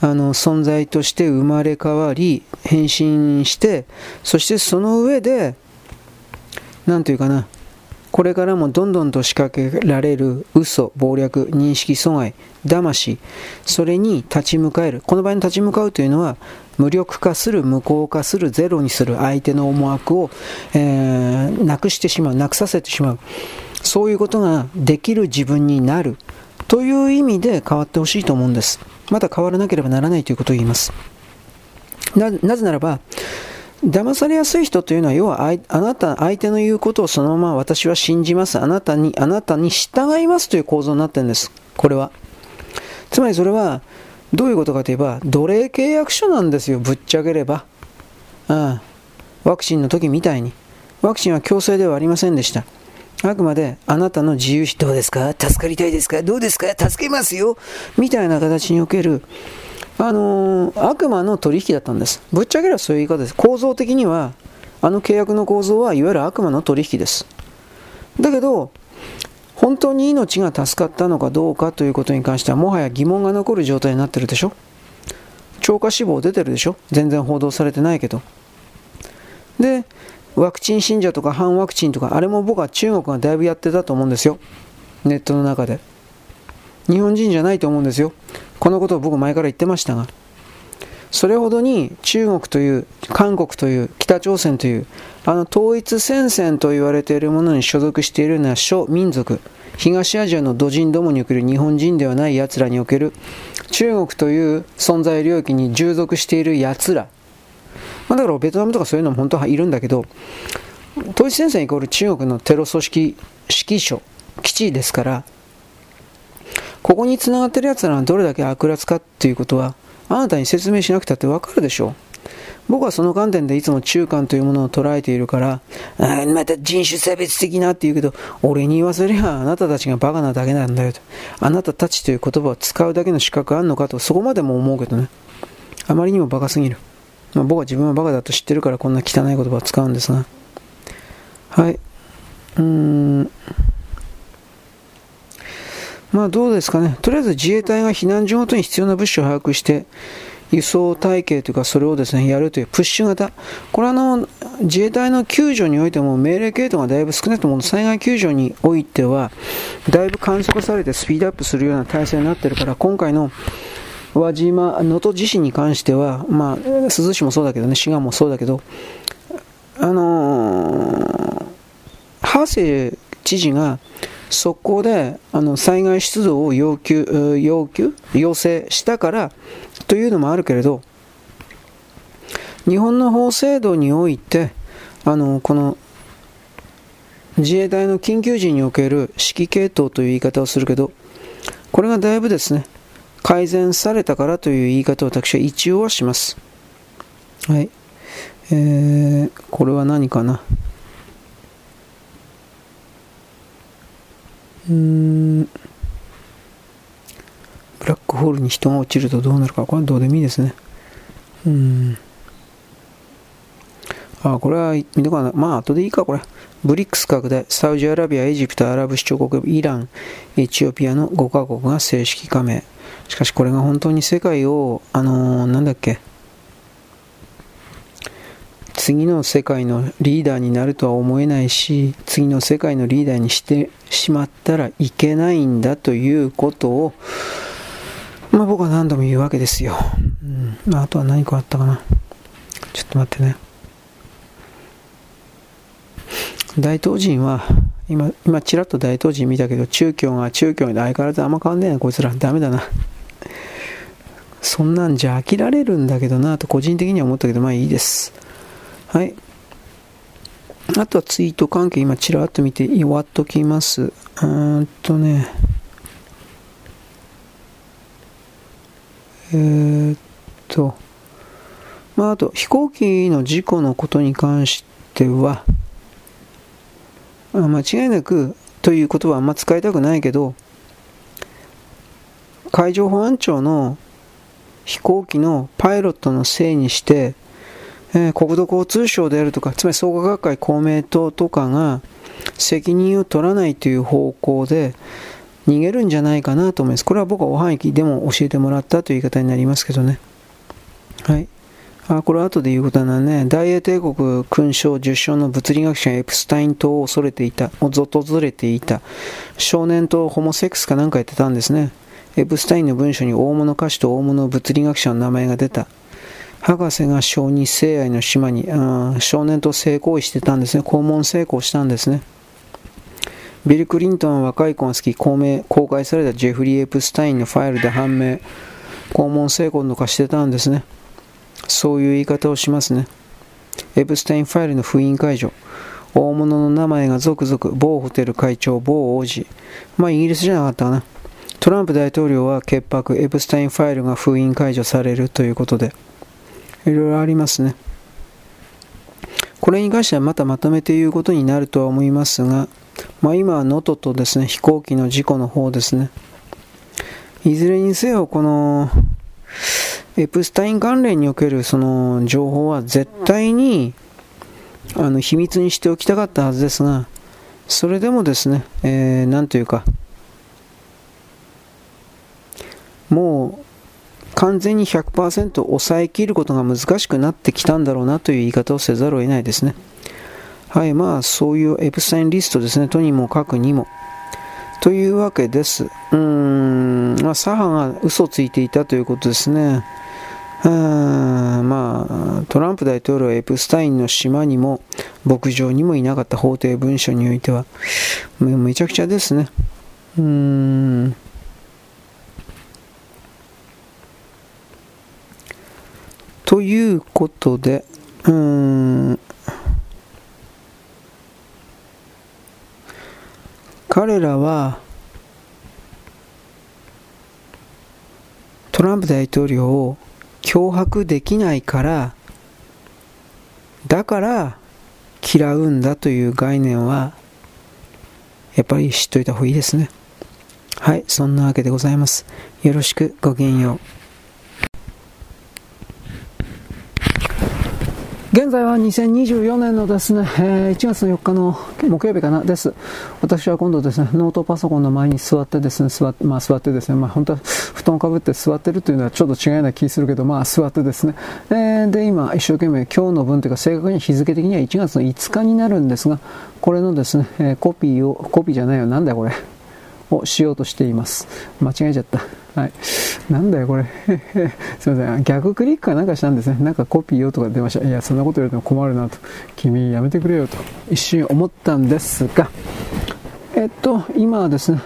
あの存在として生まれ変わり、変身して、そしてその上で、何というかな、これからもどんどんと仕掛けられる嘘、暴略、認識阻害、騙し、それに立ち向かえる。この場合に立ち向かうというのは、無力化する、無効化する、ゼロにする相手の思惑を、えー、なくしてしまう、なくさせてしまう。そういうことができる自分になる。という意味で変わってほしいと思うんです。まだ変わらなければならないということを言います。なぜならば、騙されやすい人というのは、要はあなた、相手の言うことをそのまま私は信じます。あなたに、あなたに従いますという構造になってるんです。これは。つまりそれは、どういうことかといえば、奴隷契約書なんですよ、ぶっちゃければ。ああワクチンの時みたいに。ワクチンは強制ではありませんでした。あくまで、あなたの自由どうですか？助かりたいですか？どうですか？助けますよみたいな形における、あのー、悪魔の取引だったんです。ぶっちゃければそういう言い方です。構造的には、あの契約の構造はいわゆる悪魔の取引です。だけど、本当に命が助かったのかどうかということに関してはもはや疑問が残る状態になってるでしょ。超過死亡出てるでしょ。全然報道されてないけど。でワクチン信者とか反ワクチンとかあれも僕は中国がだいぶやってたと思うんですよ。ネットの中で。日本人じゃないと思うんですよ。このことを僕前から言ってましたが。それほどに中国という韓国という北朝鮮というあの統一戦線と言われているものに所属しているような諸民族東アジアの土人どもにおける日本人ではない奴らにおける中国という存在領域に従属している奴ら、まあ、だからベトナムとかそういうのも本当はいるんだけど統一戦線イコール中国のテロ組織指揮所基地ですからここにつながってる奴らがどれだけ悪辣かっていうことはあなたに説明しなくたってわかるでしょ僕はその観点でいつも中間というものを捉えているから、あまた人種差別的なって言うけど、俺に言わせりゃあなたたちがバカなだけなんだよと。あなたたちという言葉を使うだけの資格あんのかと、そこまでも思うけどね。あまりにもバカすぎる。まあ、僕は自分はバカだと知ってるからこんな汚い言葉を使うんですが。はい。うーん。まあどうですかね。とりあえず自衛隊が避難所ごとに必要な物資を把握して、輸送体系というかそれをですね、やるというプッシュ型。これはあの、自衛隊の救助においても命令系統がだいぶ少ないと思う災害救助においては、だいぶ簡素化されてスピードアップするような体制になってるから、今回の輪島、能登地震に関しては、まあ、珠洲市もそうだけどね、滋賀もそうだけど、あのー、ハーセイ知事が、そこであの災害出動を要求、要求要請したからというのもあるけれど、日本の法制度において、あの、この自衛隊の緊急時における指揮系統という言い方をするけど、これがだいぶですね、改善されたからという言い方を私は一応はします。はい。えー、これは何かな？ブラックホールに人が落ちるとどうなるか。これはどうでもいいですね。うん。あ、これは見とかな。まあ、後でいいか、これ。ブリックス拡大。サウジアラビア、エジプト、アラブ首長国、イラン、エチオピアの5カ国が正式加盟。しかしこれが本当に世界を、あのー、なんだっけ、次の世界のリーダーになるとは思えないし、次の世界のリーダーにしてしまったらいけないんだということを、まあ僕は何度も言うわけですよ。うんまあ、とは何かあったかな。ちょっと待ってね。大東人は、今、今ちらっと大東人見たけど、中共が中共で相変わらずあんま変わんねえな、こいつら。ダメだな。そんなんじゃ飽きられるんだけどなと個人的には思ったけど、まあいいです。はい。あとはツイート関係、今ちらっと見て終わっときます。うーんとね。えー、っと、まあ、あと飛行機の事故のことに関しては、間違いなくという言葉はあんま使いたくないけど、海上保安庁の飛行機のパイロットのせいにして、え、国土交通省であるとか、つまり創価学会公明党とかが責任を取らないという方向で逃げるんじゃないかなと思います。これは僕はおはぎでも教えてもらったという言い方になりますけどね。はい。あこれは後で言うことなね、大英帝国勲章受賞の物理学者エプスタイン島を恐れていた、をぞとずれていた、少年とホモセックスかなんかやってたんですね。エプスタインの文書に大物歌手と大物物理学者の名前が出た。博士が小児性愛の島に少年と性行為してたんですね。肛門成功したんですね。ビル・クリントンは若い子が好き、公明公開されたジェフリー・エプスタインのファイルで判明、肛門成功とかしてたんですね。そういう言い方をしますね。エプスタインファイルの封印解除。大物の名前が続々、某ホテル会長、某王子。まあイギリスじゃなかったかな。トランプ大統領は潔白、エプスタインファイルが封印解除されるということで、いろいろありますね。これに関してはまたまとめて言うことになるとは思いますが、まあ、今は能登とですね、飛行機の事故の方ですね。いずれにせよ、この、エプスタイン関連におけるその情報は絶対にあの秘密にしておきたかったはずですが、それでもですね、えー、なんというか、もう完全に100%抑えきることが難しくなってきたんだろうなという言い方をせざるを得ないですね。はい、まあそういうエプスタインリストですね、とにもかくにも。というわけです。うーん、まあ、左派が嘘ついていたということですね。うーんまあ、トランプ大統領はエプスタインの島にも牧場にもいなかった法廷文書においてはめちゃくちゃですね。うーんということで、うーん、彼らは、トランプ大統領を脅迫できないから、だから嫌うんだという概念はやっぱり知っといた方がいいですね。はいそんなわけでございます。よろしくごきげんよう。現在は2024年のですね、えー、1月の4日の木曜日かなです。私は今度ですね、ノートパソコンの前に座ってですね、座って、まあ座ってですね、まあ本当は布団をかぶって座ってるというのはちょっと違うような気するけど、まあ座ってですね、えー、で今一生懸命今日の分というか正確に日付的には1月の5日になるんですが、これのですね、えー、コピーを、コピーじゃないよ、なんだよこれ。をしようとしています。間違えちゃった。はい。なんだよ、これ。すいません。逆クリックかなんかしたんですね。なんかコピーよとか出ました。いや、そんなこと言われても困るなと。君、やめてくれよと。一瞬思ったんですが、えっと、今はですね、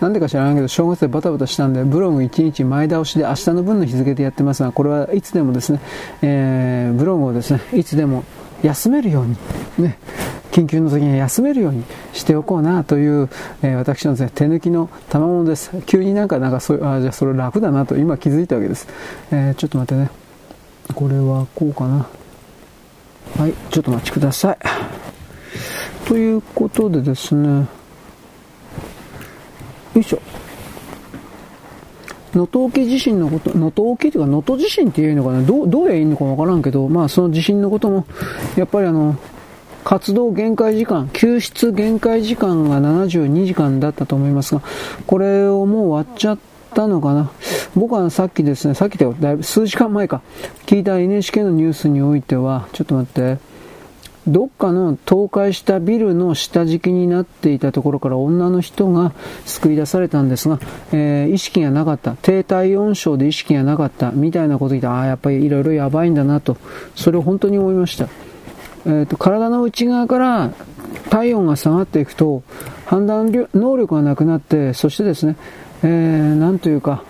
なんでか知らないけど、正月でバタバタしたんで、ブログ1日前倒しで明日の分の日付でやってますが、これはいつでもですね、えー、ブログをですね、いつでも休めるように、ね、緊急の時には休めるようにしておこうなという、えー、私のです、ね、手抜きの賜物です。急になんか、なんかそうあ、じゃあそれ楽だなと今気づいたわけです。えー、ちょっと待ってね。これはこうかな。はい、ちょっとお待ちください。ということでですね、よいしょ。能登沖地震のこと、能登沖というか能登地震っていうのかな、どう、どうやいいのかわからんけど、まあその地震のことも、やっぱりあの、活動限界時間、救出限界時間が72時間だったと思いますが、これをもう終わっちゃったのかな？僕はさっきですね、さっきでだいぶ数時間前か、聞いた NHK のニュースにおいては、ちょっと待って、どっかの倒壊したビルの下敷きになっていたところから女の人が救い出されたんですが、えー、意識がなかった、低体温症で意識がなかったみたいなこと言って、ああ、やっぱりいろいろやばいんだなと、それを本当に思いました。えーと、体の内側から体温が下がっていくと判断能力がなくなってそしてですね、えー、なんというか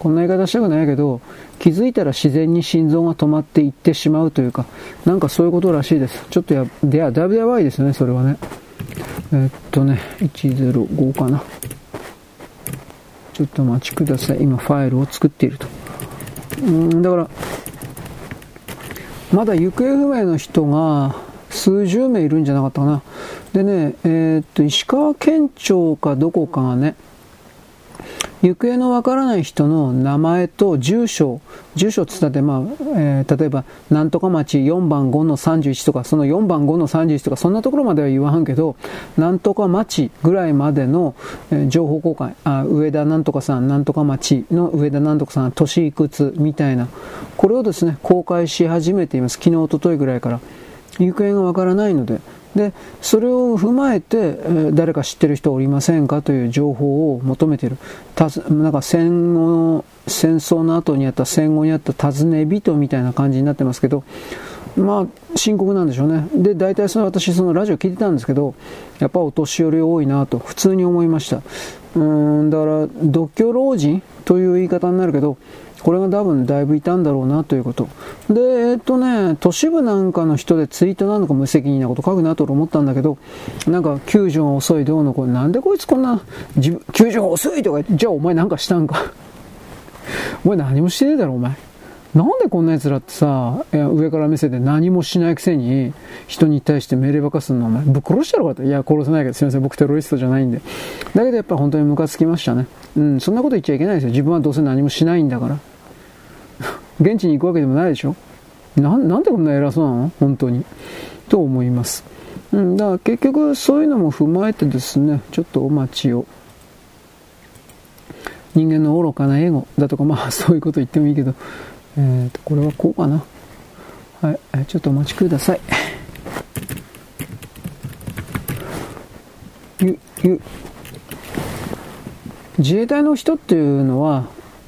こんな言い方したくないけど気づいたら自然に心臓が止まっていってしまうというかなんかそういうことらしいです。ちょっとやでやだいぶやばいですねそれはね。えー、っとね105かな。ちょっとお待ちください。今ファイルを作っていると。うんだからまだ行方不明の人が数十名いるんじゃなかったかな。でね、えー、っと、石川県庁かどこかがね、行方のわからない人の名前と住所、住所って言ったって、まあ、えー、例えば、なんとか町4番5の31とか、その4番5の31とか、そんなところまでは言わんけど、なんとか町ぐらいまでの、えー、情報交換、あ、上田なんとかさん、なんとか町の上田なんとかさん、年いくつみたいな、これをですね、公開し始めています。昨日、おとといぐらいから。行方がわからないので、でそれを踏まえて、誰か知ってる人おりませんかという情報を求めている。たなんか戦後戦争の後にあった戦後にあった尋ね人みたいな感じになってますけどまあ深刻なんでしょうね。で大体その私そのラジオ聞いてたんですけどやっぱお年寄り多いなと普通に思いました。うんだから独居老人という言い方になるけどこれが多分だいぶいたんだろうなということ。で、えっとね、都市部なんかの人でツイートなのか無責任なこと書くなと思ったんだけど、なんか救助が遅いどうのこれ、なんでこいつこんな、救助が遅いとかじゃあお前なんかしたんか。お前何もしてねえだろお前。なんでこんな奴らってさ、上から目線で何もしないくせに人に対して命令ばかすんのお前、ぶっ殺したろかって。いや、殺せないけど、すいません、僕テロリストじゃないんで。だけどやっぱ本当にムカつきましたね。うん、そんなこと言っちゃいけないですよ。自分はどうせ何もしないんだから。現地に行くわけでもないでしょ？ななんでこんな偉そうなの？本当に。と思います。うん、だから結局そういうのも踏まえてですね、ちょっとお待ちを。人間の愚かなエゴだとか、まあ そういうこと言ってもいいけど、えーと、これはこうかな。はい、ちょっとお待ちください。ゆ、ゆ、自衛隊の人っていうのは、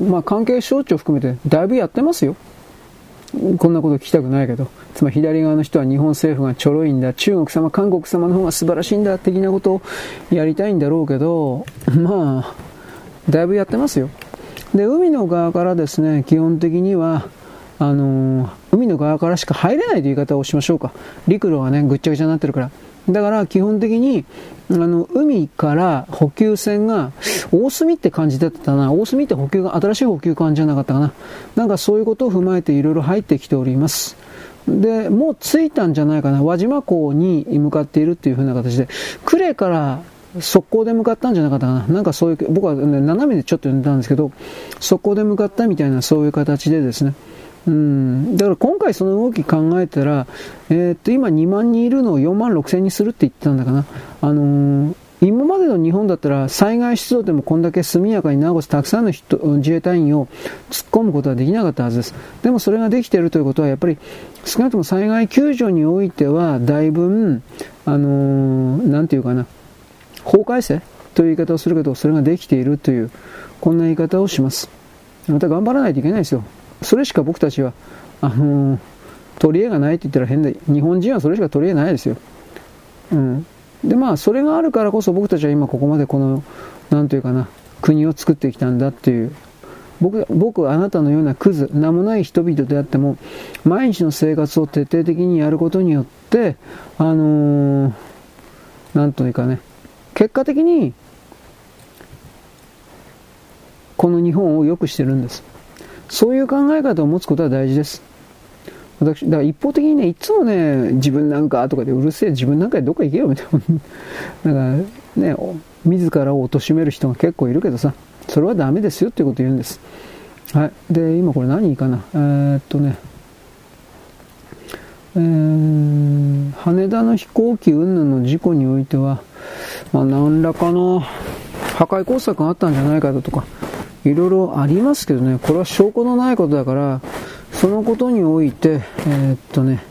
まあ、関係省庁含めてだいぶやってますよ。こんなこと聞きたくないけど。つまり左側の人は日本政府がちょろいんだ、中国様、韓国様の方が素晴らしいんだ、的なことをやりたいんだろうけど、まあ、だいぶやってますよ。で、海の側からですね、基本的には、あのー、海の側からしか入れないという言い方をしましょうか。陸路がね、ぐっちゃぐちゃになってるから。だから基本的に、あの、海から補給船が、大隅って感じだったな。大隅って補給が、新しい補給艦じゃなかったかな。なんかそういうことを踏まえていろいろ入ってきております。で、もう着いたんじゃないかな。輪島港に向かっているっていう風な形で、呉から速攻で向かったんじゃなかったかな。なんかそういう、僕は、ね、斜めでちょっと読んだんですけど、速攻で向かったみたいなそういう形でですね。うん、だから今回その動き考えたら、えー、っと今2万人いるのを4万6千にするって言ってたんだかな。あのー今までの日本だったら災害出動でもこんだけ速やかになおかつたくさんの人自衛隊員を突っ込むことはできなかったはずです。でもそれができているということはやっぱり少なくとも災害救助においてはだいぶ、あのー、なんていうかな、法改正という言い方をするけど、それができているという、こんな言い方をします。また頑張らないといけないですよ。それしか僕たちは、あのー、取り柄がないって言ったら変で、日本人はそれしか取り柄ないですよ。うん。でまあそれがあるからこそ僕たちは今ここまでこの何というかな国を作ってきたんだっていう僕僕あなたのようなクズ名もない人々であっても毎日の生活を徹底的にやることによってあのー、なんというかね結果的にこの日本を良くしてるんですそういう考え方を持つことは大事です私、だから一方的にね、いつもね、自分なんかとかでうるせえ、自分なんかでどっか行けよみたいな。なんかね、自らを貶める人が結構いるけどさ、それはダメですよっていうことを言うんです。はい。で、今これ何かな？えー、っとね、えー、羽田の飛行機云々の事故においては、まあ、何らかの破壊工作があったんじゃないかだとか、いろいろありますけどね、これは証拠のないことだから、そのことにおいて、えー、っとね、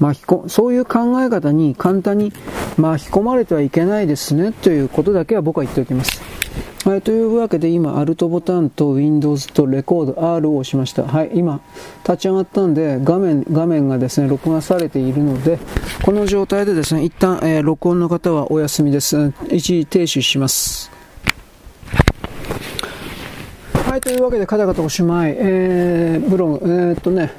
巻き込、そういう考え方に簡単に巻き込まれてはいけないですね、ということだけは僕は言っておきます。はい、というわけで今、アルトボタンと Windows とレコード R を押しました。はい、今、立ち上がったんで、画面、画面がですね、録画されているので、この状態でですね、一旦、えー、録音の方はお休みです。一時停止します。はい、というわけで、カタカタおしまい。えー、ブログ、えー、っとね、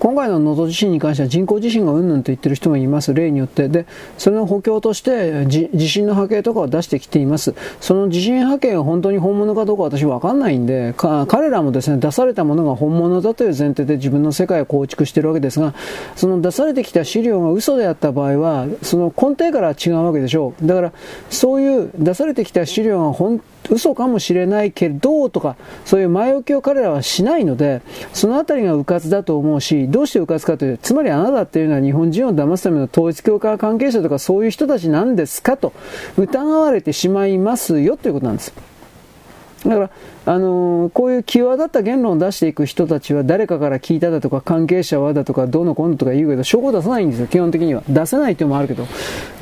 今回の能登地震に関しては人工地震がうんぬんと言ってる人がいます、例によって。で、それの補強として地震の波形とかを出してきています。その地震波形が本当に本物かどうか私わかんないんで、彼らもですね、出されたものが本物だという前提で自分の世界を構築してるわけですが、その出されてきた資料が嘘であった場合は、その根底から違うわけでしょう。だから、そういう出されてきた資料が本嘘かもしれないけどとか、そういう前置きを彼らはしないので、そのあたりが迂闊だと思うし、どうして迂闊かというと、つまりあなたっていうのは日本人を騙すための統一教会関係者とかそういう人たちなんですかと疑われてしまいますよということなんです。だから、あのー、こういう際立った言論を出していく人たちは誰かから聞いただとか関係者はだとかどうのこうのとか言うけど証拠出さないんですよ、基本的には。出せないっていうのもあるけど、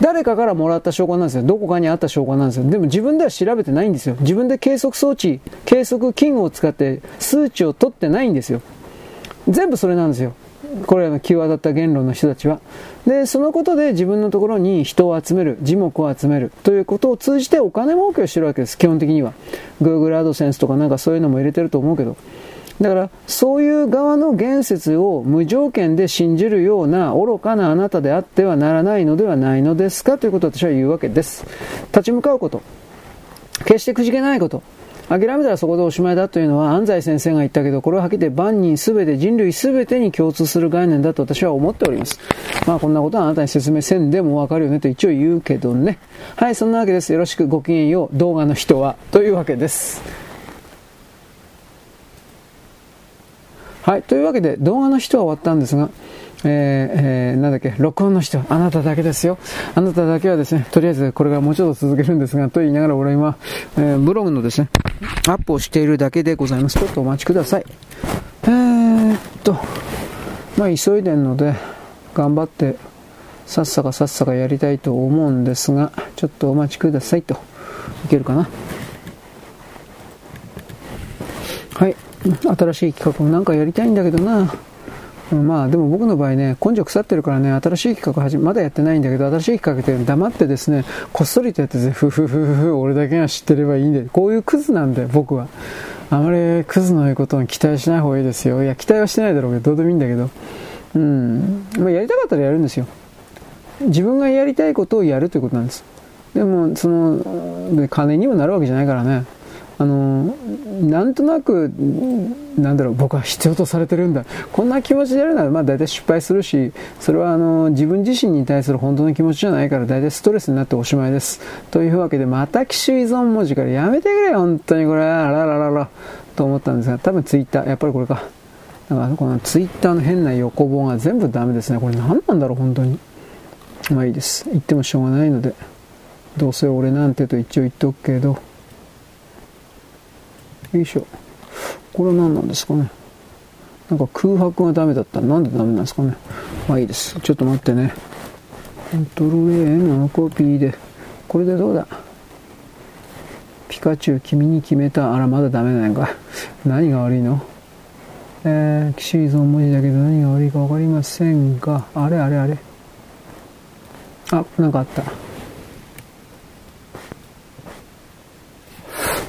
誰かからもらった証拠なんですよ。どこかにあった証拠なんですよ。でも自分では調べてないんですよ。自分で計測装置、計測器具を使って数値を取ってないんですよ。全部それなんですよ。これらの際立った言論の人たちは。で、そのことで自分のところに人を集める、字幕を集めるということを通じてお金儲けをしてるわけです、基本的には。Google AdSense とかなんかそういうのも入れてると思うけど。だから、そういう側の言説を無条件で信じるような愚かなあなたであってはならないのではないのですかということを私は言うわけです。立ち向かうこと。決してくじけないこと。諦めたらそこでおしまいだというのは安西先生が言ったけど、これははっきり言って万人すべて、人類すべてに共通する概念だと私は思っております。まあこんなことはあなたに説明せんでもわかるよねと一応言うけどね。はい、そんなわけです。よろしくごきげんよう、動画の人は。というわけです。はい、というわけで動画の人は終わったんですが、えー、なんだっけ、録音の人、あなただけですよ。あなただけはですね、とりあえずこれからもうちょっと続けるんですが、と言いながら俺は今、えー、ブログのですね、アップをしているだけでございます。ちょっとお待ちください。えー、っと、まあ急いでんので、頑張って、さっさかさっさかやりたいと思うんですが、ちょっとお待ちくださいと。いけるかな？はい。新しい企画もなんかやりたいんだけどな。まあでも僕の場合ね、根性腐ってるからね、新しい企画始め、まだやってないんだけど、新しい企画って黙ってですね、こっそりとやってて、ふふふふ、俺だけが知ってればいいんで、こういうクズなんだよ、僕は。あまりクズの言うことに期待しない方がいいですよ。いや、期待はしてないだろうけど、どうでもいいんだけど。うん。まあやりたかったらやるんですよ。自分がやりたいことをやるということなんです。でも、その、金にもなるわけじゃないからね。あの、なんとなく、なんだろう、僕は必要とされてるんだ。こんな気持ちでやるなら、まあ大体失敗するし、それはあの、自分自身に対する本当の気持ちじゃないから、大体ストレスになっておしまいです。というわけで、また機種依存文字からやめてくれ、本当にこれ、あらららら、と思ったんですが、多分ツイッター、やっぱりこれか。だからこのツイッターの変な横棒が全部ダメですね。これ何なんだろう、本当に。まあいいです。言ってもしょうがないので。どうせ俺なんてと一応言っとくけど。よいしょ。これは何なんですかね。なんか空白がダメだったらなんでダメなんですかね。まあいいです。ちょっと待ってね。コントロール A のコピーで。これでどうだピカチュウ君に決めた。あら、まだダメなんか。何が悪いの？えー、キシーズン文字だけど何が悪いか分かりませんが、あれあれあれ。あ、なんかあった。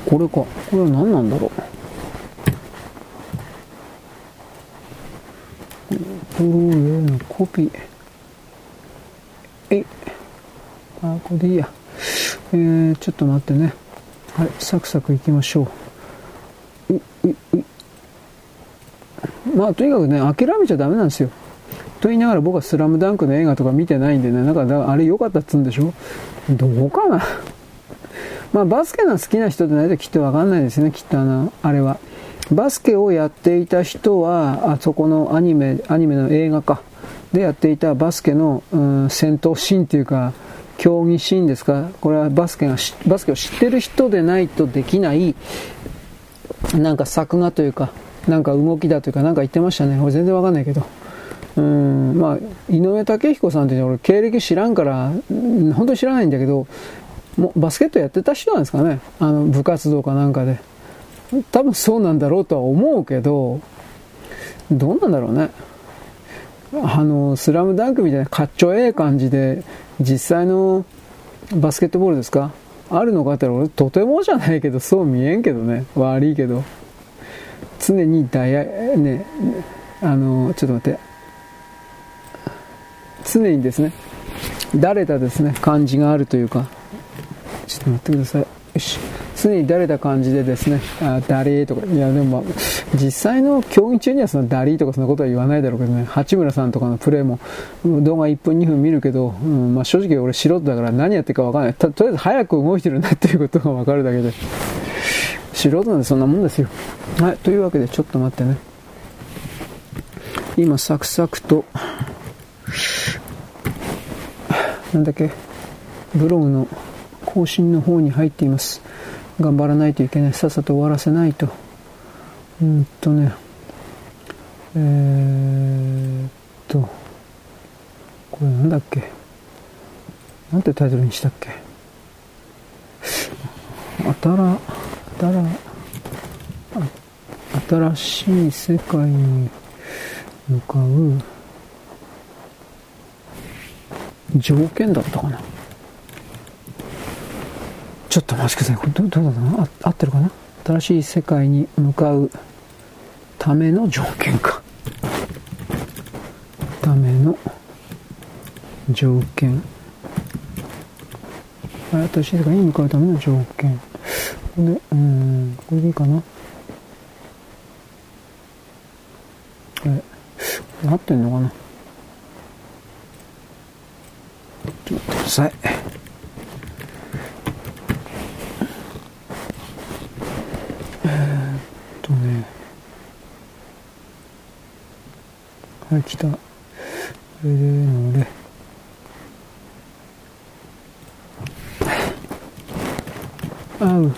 これか。これは何なんだろう。これのコピー。えい。あ、これでいいや。えー、ちょっと待ってね。はい、サクサクいきましょう。う、う、う。まあ、とにかくね、諦めちゃダメなんですよ。と言いながら僕はスラムダンクの映画とか見てないんでね、なんかあれ良かったっつうんでしょどうかなまあ、バスケの好きな人でないときっとわかんないですね、きっとあの、あれは。バスケをやっていた人は、あそこのアニメ、アニメの映画か、でやっていたバスケの、うん、戦闘シーンというか、競技シーンですか、これはバスケが、バスケを知ってる人でないとできない、なんか作画というか、なんか動きだというか、なんか言ってましたね。俺全然わかんないけど。うん、まあ、井上武彦さんって俺経歴知らんから、本当に知らないんだけど、もバスケットやってた人なんですかね。あの部活動かなんかで。多分そうなんだろうとは思うけどどうなんだろうね。あのスラムダンクみたいなかっちょええ感じで実際のバスケットボールですか？あるのかって俺とてもじゃないけどそう見えんけどね。悪いけど。常にダイヤねあのちょっと待って。常にですねだれたですね感じがあるというか。ちょっと待ってください。よし。常に誰だ感じでですね、あ、誰とか、いやでも、まあ、実際の競技中にはそのダリとかそんなことは言わないだろうけどね、八村さんとかのプレーも、動画1分2分見るけど、うん、まあ正直俺素人だから何やってるかわかんない。とりあえず早く動いてるなっていうことがわかるだけで。素人なんでそんなもんですよ。はい、というわけでちょっと待ってね。今サクサクと、なんだっけ、ブログの更新の方に入っています。頑張らないといけない。さっさと終わらせないと。うんとね、えー、っと、これなんだっけ？なんてタイトルにしたっけ？あたら、あたら、新しい世界に向かう条件だったかなちょっと待ちください。これどどうだな合ってるかな？新しい世界に向かうための条件か。ための条件。新しい世界に向かうための条件。で、うん、これでいいかな？これ、合ってんのかな？ちょっと待ってください。来た。これでので。合う。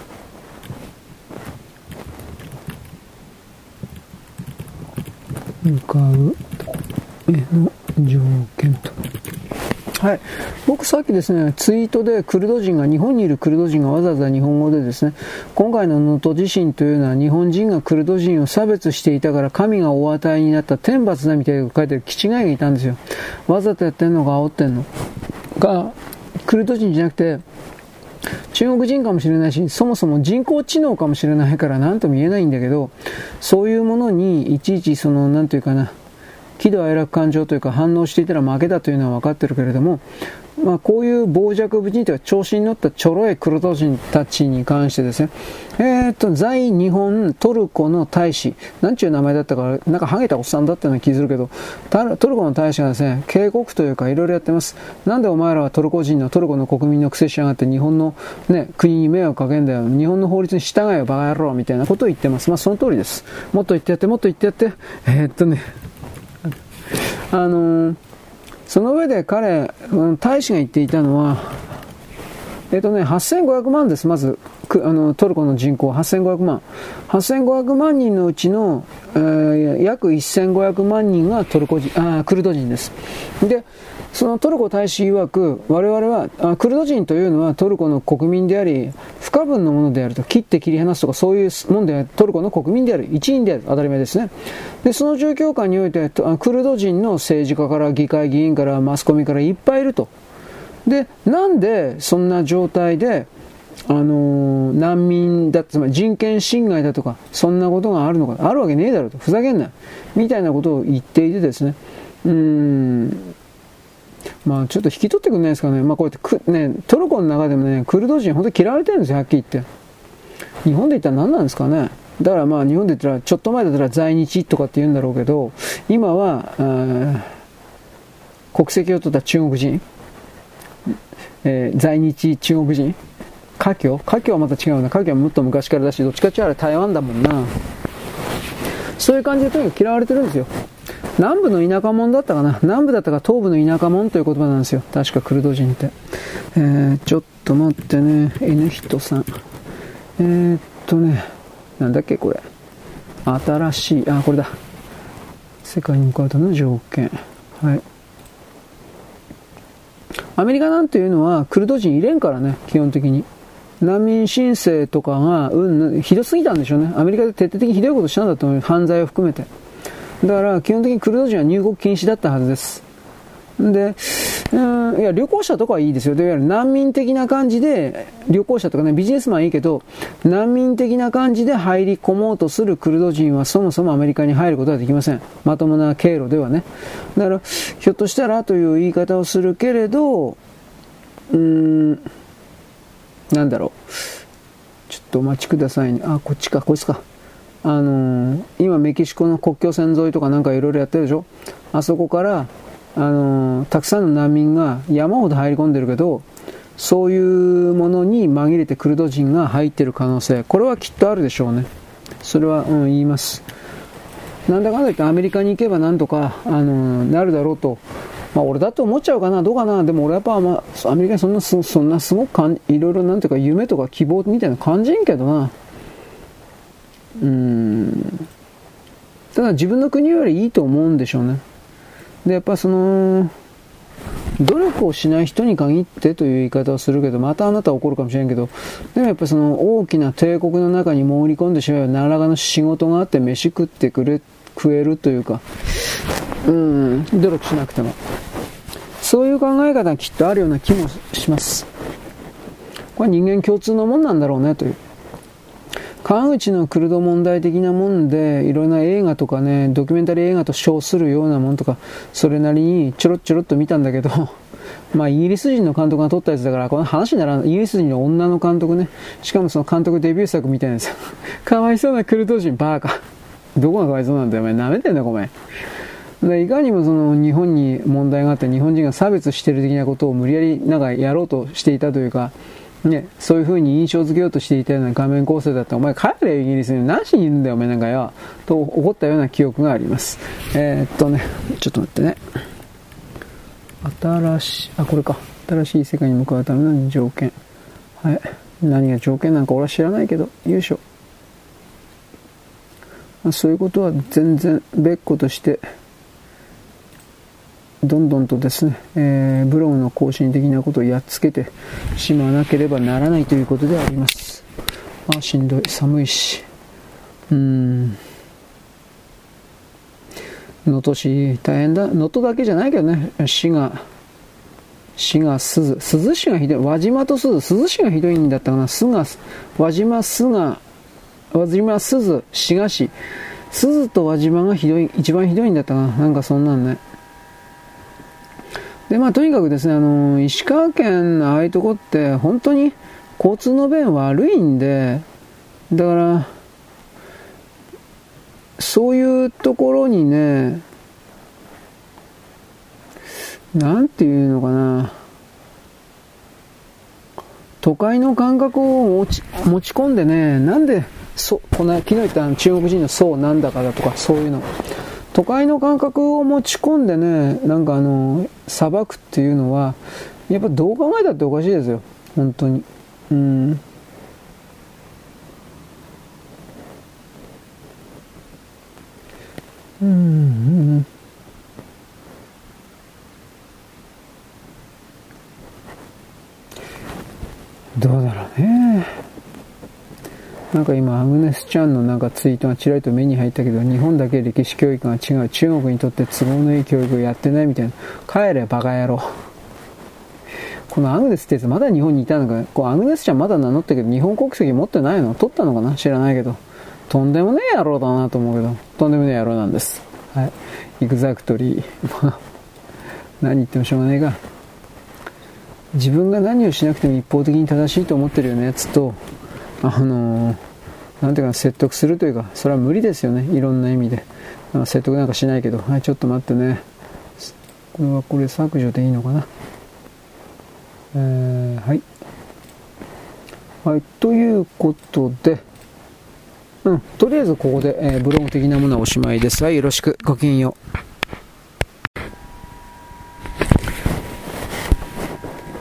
向かうへの条件と。はい。僕さっきですね、ツイートでクルド人が、日本にいるクルド人がわざわざ日本語でですね、今回の能登地震というのは日本人がクルド人を差別していたから神がお与えになった天罰だみたいな書いてる気違いがいたんですよ。わざとやってんのか煽ってんの？が、クルド人じゃなくて、中国人かもしれないし、そもそも人工知能かもしれないから何とも言えないんだけど、そういうものにいちいちその、なんていうかな、喜怒哀楽感情というか反応していたら負けだというのは分かってるけれども、まあ、こういう傍若無人というか調子に乗ったちょろい黒人人たちに関してですね、えー、っと、在日本トルコの大使、なんちゅう名前だったか、なんかハゲたおっさんだったような気するけど、トルコの大使がですね、警告というかいろいろやってます。なんでお前らはトルコ人のトルコの国民の癖しやがって日本のね、国に迷惑かけんだよ。日本の法律に従えよ、バカ野郎みたいなことを言ってます。まあその通りです。もっと言ってやって、もっと言ってやって。えー、っとね、あのーその上で彼、大使が言っていたのは、えっ、とね、8500万です、まず、あのトルコの人口8500万。8500万人のうちの、えー、約1500万人がトルコ人、あクルド人です。で、そのトルコ大使曰く、我々は、クルド人というのはトルコの国民であり、不可分のものであると、切って切り離すとかそういうもんでトルコの国民である、一員である、当たり前ですね。で、その状況下において、クルド人の政治家から議会議員からマスコミからいっぱいいると。で、なんでそんな状態で、あのー、難民だ、つまり人権侵害だとか、そんなことがあるのか、あるわけねえだろと、ふざけんな、みたいなことを言っていてですね、うーん、まあちょっと引き取ってくんないですかね、まあこうやってく、ね、トルコの中でもね、クルド人、本当に嫌われてるんですよ、はっきり言って。日本で言ったら何なんですかね。だからまあ日本で言ったら、ちょっと前だったら在日とかって言うんだろうけど、今は、国籍を取った中国人、えー、在日中国人、華僑？華僑はまた違うな。華僑はもっと昔からだし、どっちかっていうと台湾だもんな。そういう感じでとにかく嫌われてるんですよ。南部の田舎者だったかな？南部だったか東部の田舎者という言葉なんですよ。確かクルド人って。えー、ちょっと待ってね。N 人さん。えー、っとね、なんだっけこれ。新しい、あ、これだ。世界に向かうための条件。はい。アメリカなんていうのはクルド人入れんからね、基本的に。難民申請とかが、うん、ひどすぎたんでしょうね。アメリカで徹底的にひどいことしたんだと思う。犯罪を含めて。だから基本的にクルド人は入国禁止だったはずです。で、うん、いや、旅行者とかはいいですよ。いわゆる難民的な感じで、旅行者とかね、ビジネスマンいいけど、難民的な感じで入り込もうとするクルド人はそもそもアメリカに入ることはできません。まともな経路ではね。だから、ひょっとしたらという言い方をするけれど、うーん、なんだろう。ちょっとお待ちくださいね。あ、こっちか、こいつか。あのー、今メキシコの国境線沿いとかなんかいろいろやってるでしょ？あそこから、あのー、たくさんの難民が山ほど入り込んでるけど、そういうものに紛れてクルド人が入ってる可能性、これはきっとあるでしょうね。それは、うん、言います。なんだかんだ言ってアメリカに行けばなんとか、あのー、なるだろうと。まあ俺だって思っちゃうかな、どうかな。でも俺やっぱ、まあ、アメリカにそんな、そんなすごくかんいろいろなんていうか夢とか希望みたいな感じんけどな。うん。ただ自分の国よりいいと思うんでしょうね。でやっぱその努力をしない人に限ってという言い方をするけどまたあなたは怒るかもしれんけどでもやっぱその大きな帝国の中に潜り込んでしまえば何らかの仕事があって飯食ってくれ食えるというかうん努力しなくても。そういう考え方がきっとあるような気もします。これは人間共通のもんなんだろうねという。川口のクルド問題的なもんで、いろんな映画とかね、ドキュメンタリー映画と称するようなもんとか、それなりにちょろちょろっと見たんだけど、まあ、イギリス人の監督が撮ったやつだから、この話にならない。イギリス人の女の監督ね。しかもその監督デビュー作みたいなやつ。かわいそうなクルド人、バーカ。どこがかわいそうなんだよ、お前。舐めてんだ、ごめん。でいかにもその日本に問題があって日本人が差別してる的なことを無理やりなんかやろうとしていたというか、ね、そういう風に印象付けようとしていたような画面構成だった、お前帰れイギリスに何しにいるんだよ、お前なんかよ。と怒ったような記憶があります。えー、っとね、ちょっと待ってね。新しい、あ、これか。新しい世界に向かうための条件。はい。何が条件なんか俺は知らないけど、よいしょ。ま、そういうことは全然別個として、どんどんとですね、えー、ブログの更新的なことをやっつけてしまわなければならないということであります。あ、しんどい。寒いし。うん。能登市大変だ。能登だけじゃないけどね、市が、市が鈴、鈴市がひどい。輪島と鈴、鈴市がひどいんだったかな。鈴が、輪島、鈴が、輪島、鈴、滋賀市。鈴と輪島がひどい、一番ひどいんだったかな。なんかそんなんね。で、まあとにかくですね、あの、石川県のああいうとこって本当に交通の便悪いんで、だから、そういうところにね、なんていうのかな、都会の感覚を持ち持ち込んでね、なんで、そこの昨日言った中国人の層なんだからとか、そういうの。都会の感覚を持ち込んでね、なんかあの、裁くっていうのは、やっぱどう考えたっておかしいですよ。本当に。うん。うん、うんどうだろうね。なんか今、アグネスちゃんのなんかツイートがちらりと目に入ったけど、日本だけ歴史教育が違う。中国にとって都合のいい教育をやってないみたいな。帰れ、バカ野郎。このアグネスってやつまだ日本にいたのか、こうアグネスちゃんまだ名乗ったけど、日本国籍持ってないの？取ったのかな？知らないけど。とんでもねえ野郎だなと思うけど、とんでもねえ野郎なんです。はい。 Exactly。まあ、何言ってもしょうがないが。自分が何をしなくても一方的に正しいと思ってるようなやつと、あの、なんていうか説得するというか、それは無理ですよね。いろんな意味で。説得なんかしないけど、はい、ちょっと待ってね。これはこれ削除でいいのかな。えー、はい。はい、ということで、うん、とりあえずここで、えー、ブログ的なものはおしまいです。はい、よろしく。ごきげんよう。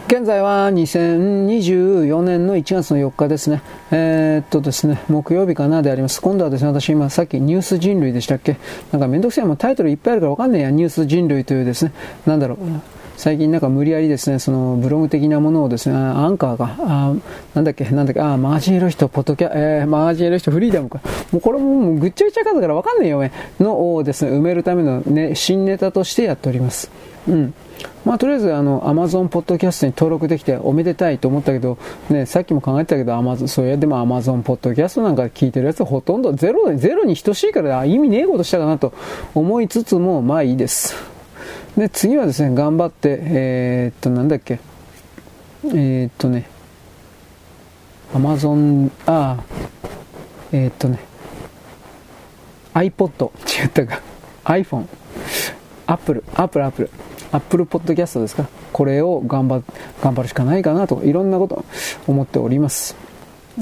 現在は2024年の1月の4日ですね。えー、っとですね、木曜日かなであります。今度はですね、私今さっきニュース人類でしたっけ？なんかめんどくさいもタイトルいっぱいあるからわかんねえや、ニュース人類というですね、なんだろう。最近なんか無理やりですね、そのブログ的なものをですね、アンカーが、あなんだっけ、なんだっけ、あマガジンエロ人、ポッドキャ、えー、マガジンエロ人フリーダムか。もうこれもぐっちゃぐちゃかだからわかんねえよ、ねのをですね、埋めるためのね、新ネタとしてやっております。うん。まあ、とりあえずあの Amazon ポッドキャストに登録できておめでたいと思ったけど、ね、さっきも考えてたけど Amazon そういやでも Amazon ポッドキャストなんか聞いてるやつほとんどゼロゼロに等しいから意味ねえことしたかなと思いつつもまあいいです。で次はですね頑張ってえー、っとなんだっけ。えー、っとね。Amazon ああえー、っとね。iPod 違ったか。iPhone Apple Apple Apple アップルポッドキャストですか？これを頑張頑張るしかないかなといろんなこと思っております。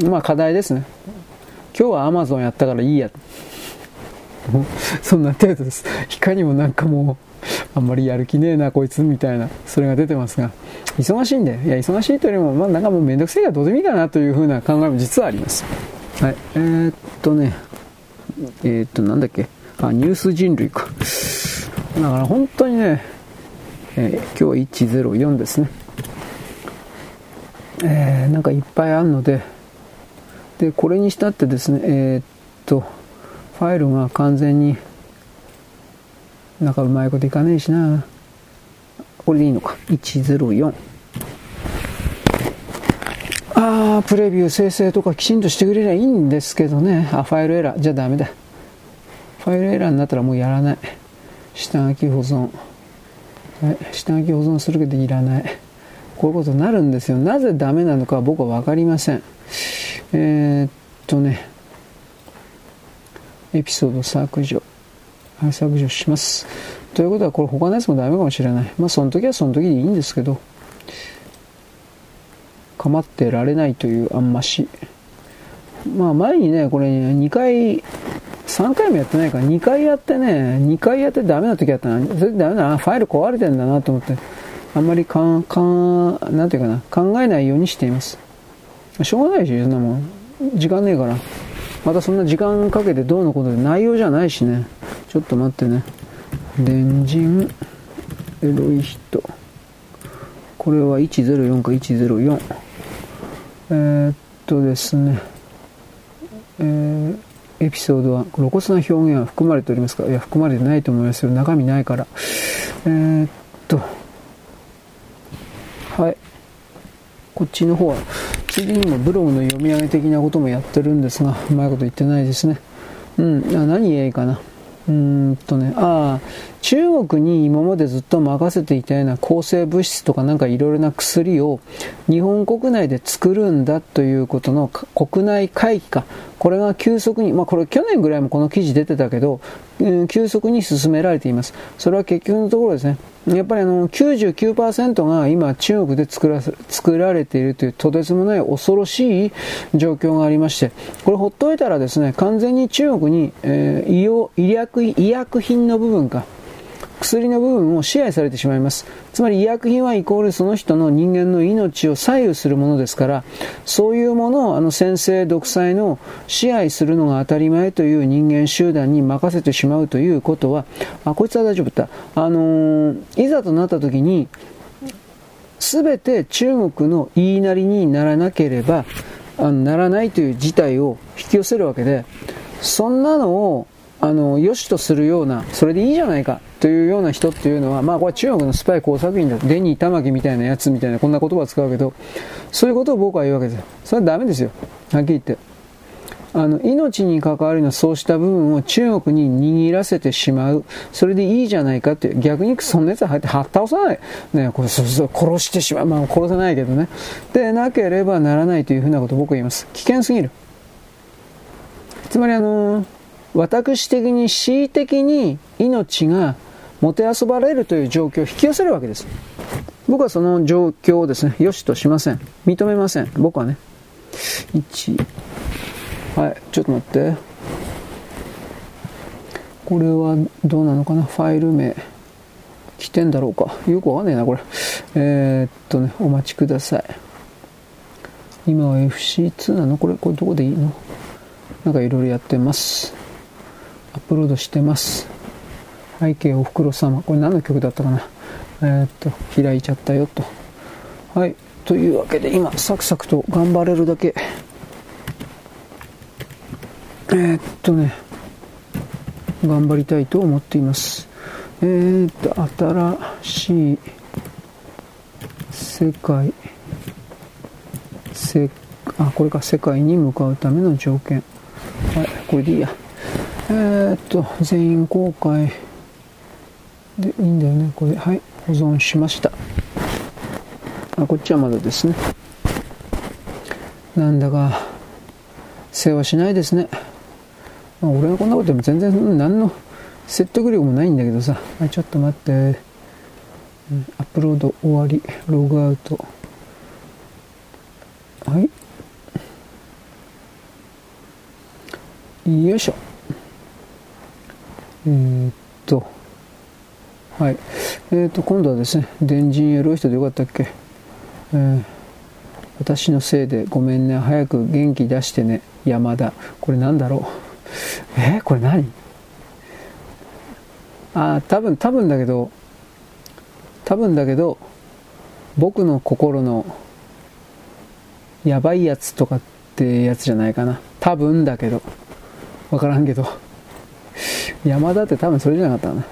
まあ課題ですね。今日は Amazon やったからいいや。そんな程度です。いかにもなんかもうあんまりやる気ねえなこいつみたいなそれが出てますが。忙しいんでいや忙しいというよりもまあなんかもうめんどくせえからどうでもいいかなというふうな考えも実はあります。はい。えー、っとね。えー、っとなんだっけ？あニュース人類か。だから本当にねえー、今日104ですね。えー、なんかいっぱいあるので、で、これにしたってですね、えー、っと、ファイルが完全に、なんかうまいこといかねえしな。これでいいのか。104。ああ、プレビュー生成とかきちんとしてくれりゃいいんですけどね。あ、ファイルエラー。じゃダメだ。ファイルエラーになったらもうやらない。下書き保存。はい、下書き保存するけどいらない。こういうことになるんですよ。なぜダメなのか僕は分かりません。えー、っとね、エピソード削除。削除します。ということは、これ他のやつもダメかもしれない。まあ、その時はその時でいいんですけど、構ってられないというあんまし。まあ、前にね、これ2回3回もやってないから2回やってね、2回やってダメな時あったな。それダメだな、ファイル壊れてんだなと思って、あんまりかん、かん、なんていうかな、考えないようにしています。しょうがないし、そんなもん。時間ねえから。またそんな時間かけてどうのことで内容じゃないしね。ちょっと待ってね。電人、エロい人。これは104か104。えー、っとですね。えーエピソードは露骨な表現は含まれておりますか？いや、含まれてないと思いますよ。中身ないから。えー、っと、はい。こっちの方は、次にもブログの読み上げ的なこともやってるんですが、うまいこと言ってないですね。うん、何言えいいかな？うんとね、ああ、中国に今までずっと任せていたような抗生物質とかなんかいろいろな薬を日本国内で作るんだということの国内回帰か、これが急速に、まあこれ去年ぐらいもこの記事出てたけど、うん、急速に進められています。それは結局のところですね。やっぱりあの99%が今中国で作ら作られているというとてつもない恐ろしい状況がありまして、これほっといたらですね、完全に中国に、えー、医療医薬品の部分か、薬の部分を支配されてしまいます。つまり医薬品はイコールその人の人間の命を左右するものですから、そういうものをあの先制独裁の支配するのが当たり前という人間集団に任せてしまうということは、あ、こいつは大丈夫だ。あのー、いざとなった時に、すべて中国の言いなりにならなければ、あのならないという事態を引き寄せるわけで、そんなのをあの、良しとするような、それでいいじゃないかというような人っていうのは、まあこれ中国のスパイ工作員だ。デニー玉木みたいなやつみたいな、こんな言葉を使うけど、そういうことを僕は言うわけですよ。それはダメですよ。はっきり言って。あの、命に関わるようなそうした部分を中国に握らせてしまう。それでいいじゃないかっていう。逆にそんなやつは入ってはっ倒さない。ね、これ、そうそう、殺してしまう。まあ殺せないけどね。でなければならないというふうなことを僕は言います。危険すぎる。つまりあのー私的に恣意的に命がもてあそばれるという状況を引き寄せるわけです。僕はその状況をですね、良しとしません。認めません。僕はね。1、はい、ちょっと待って。これはどうなのかな？ファイル名。来てんだろうか。よくわかんないな、これ。えー、っとね、お待ちください。今は FC2 なの？これ、これどこでいいの？なんかいろいろやってます。アップロードしてます。背景おふくろ様。これ何の曲だったかな。えー、っと開いちゃったよと。はい。というわけで今サクサクと頑張れるだけ。えー、っとね頑張りたいと思っています。えー、っと新しい世界。せあこれか。世界に向かうための条件。はい。これでいいや。えー、っと、全員公開でいいんだよね。これ、はい、保存しました。あ、こっちはまだですね。なんだか、世話しないですね。まあ、俺がこんなことでも全然何の説得力もないんだけどさ。はい、ちょっと待って。アップロード終わり。ログアウト。はい。よいしょ。えー、っと、はい。えー、っと、今度はですね、電人エロい人でよかったっけ、えー、私のせいでごめんね、早く元気出してね、山田。これなんだろう？え？ー、これ何？あ、多分、多分だけど、多分だけど、僕の心のやばいやつとかってやつじゃないかな。多分だけど。わからんけど。山田って多分それじゃなかったな。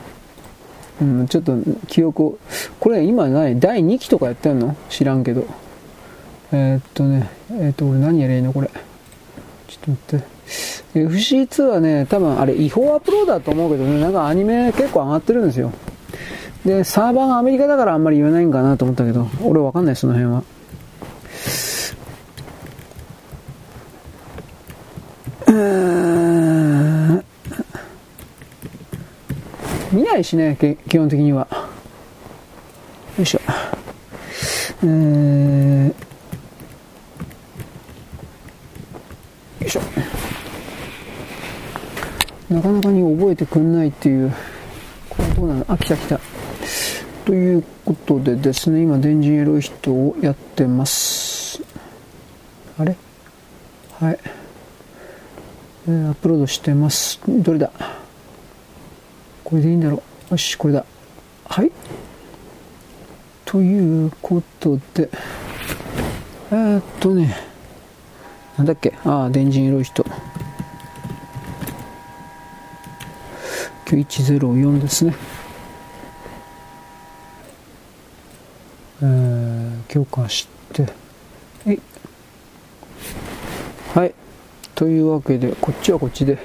うん、ちょっと記憶を、これ今何第2期とかやってんの？知らんけど。えー、っとね、えー、っと、俺何やりゃいいのこれ？ちょっと待って。FC2 はね、多分あれ違法アップロードだと思うけどね、なんかアニメ結構上がってるんですよ。で、サーバーがアメリカだからあんまり言えないんかなと思ったけど、俺わかんない、その辺は。見ないしね、基本的には。よいしょ。えー、よいしょ。なかなかに覚えてくんないっていう、これどうなの？あ、来た来た。ということでですね、今、電人エロい人をやってます。あれ？はい。えー、アップロードしてます。どれだ？これでいいんだろう。よし、これだ。はい。ということで、えー、っとね、なんだっけ、ああ、電人色い人。9104ですね。えー、許可して、はい。はい。というわけで、こっちはこっちで、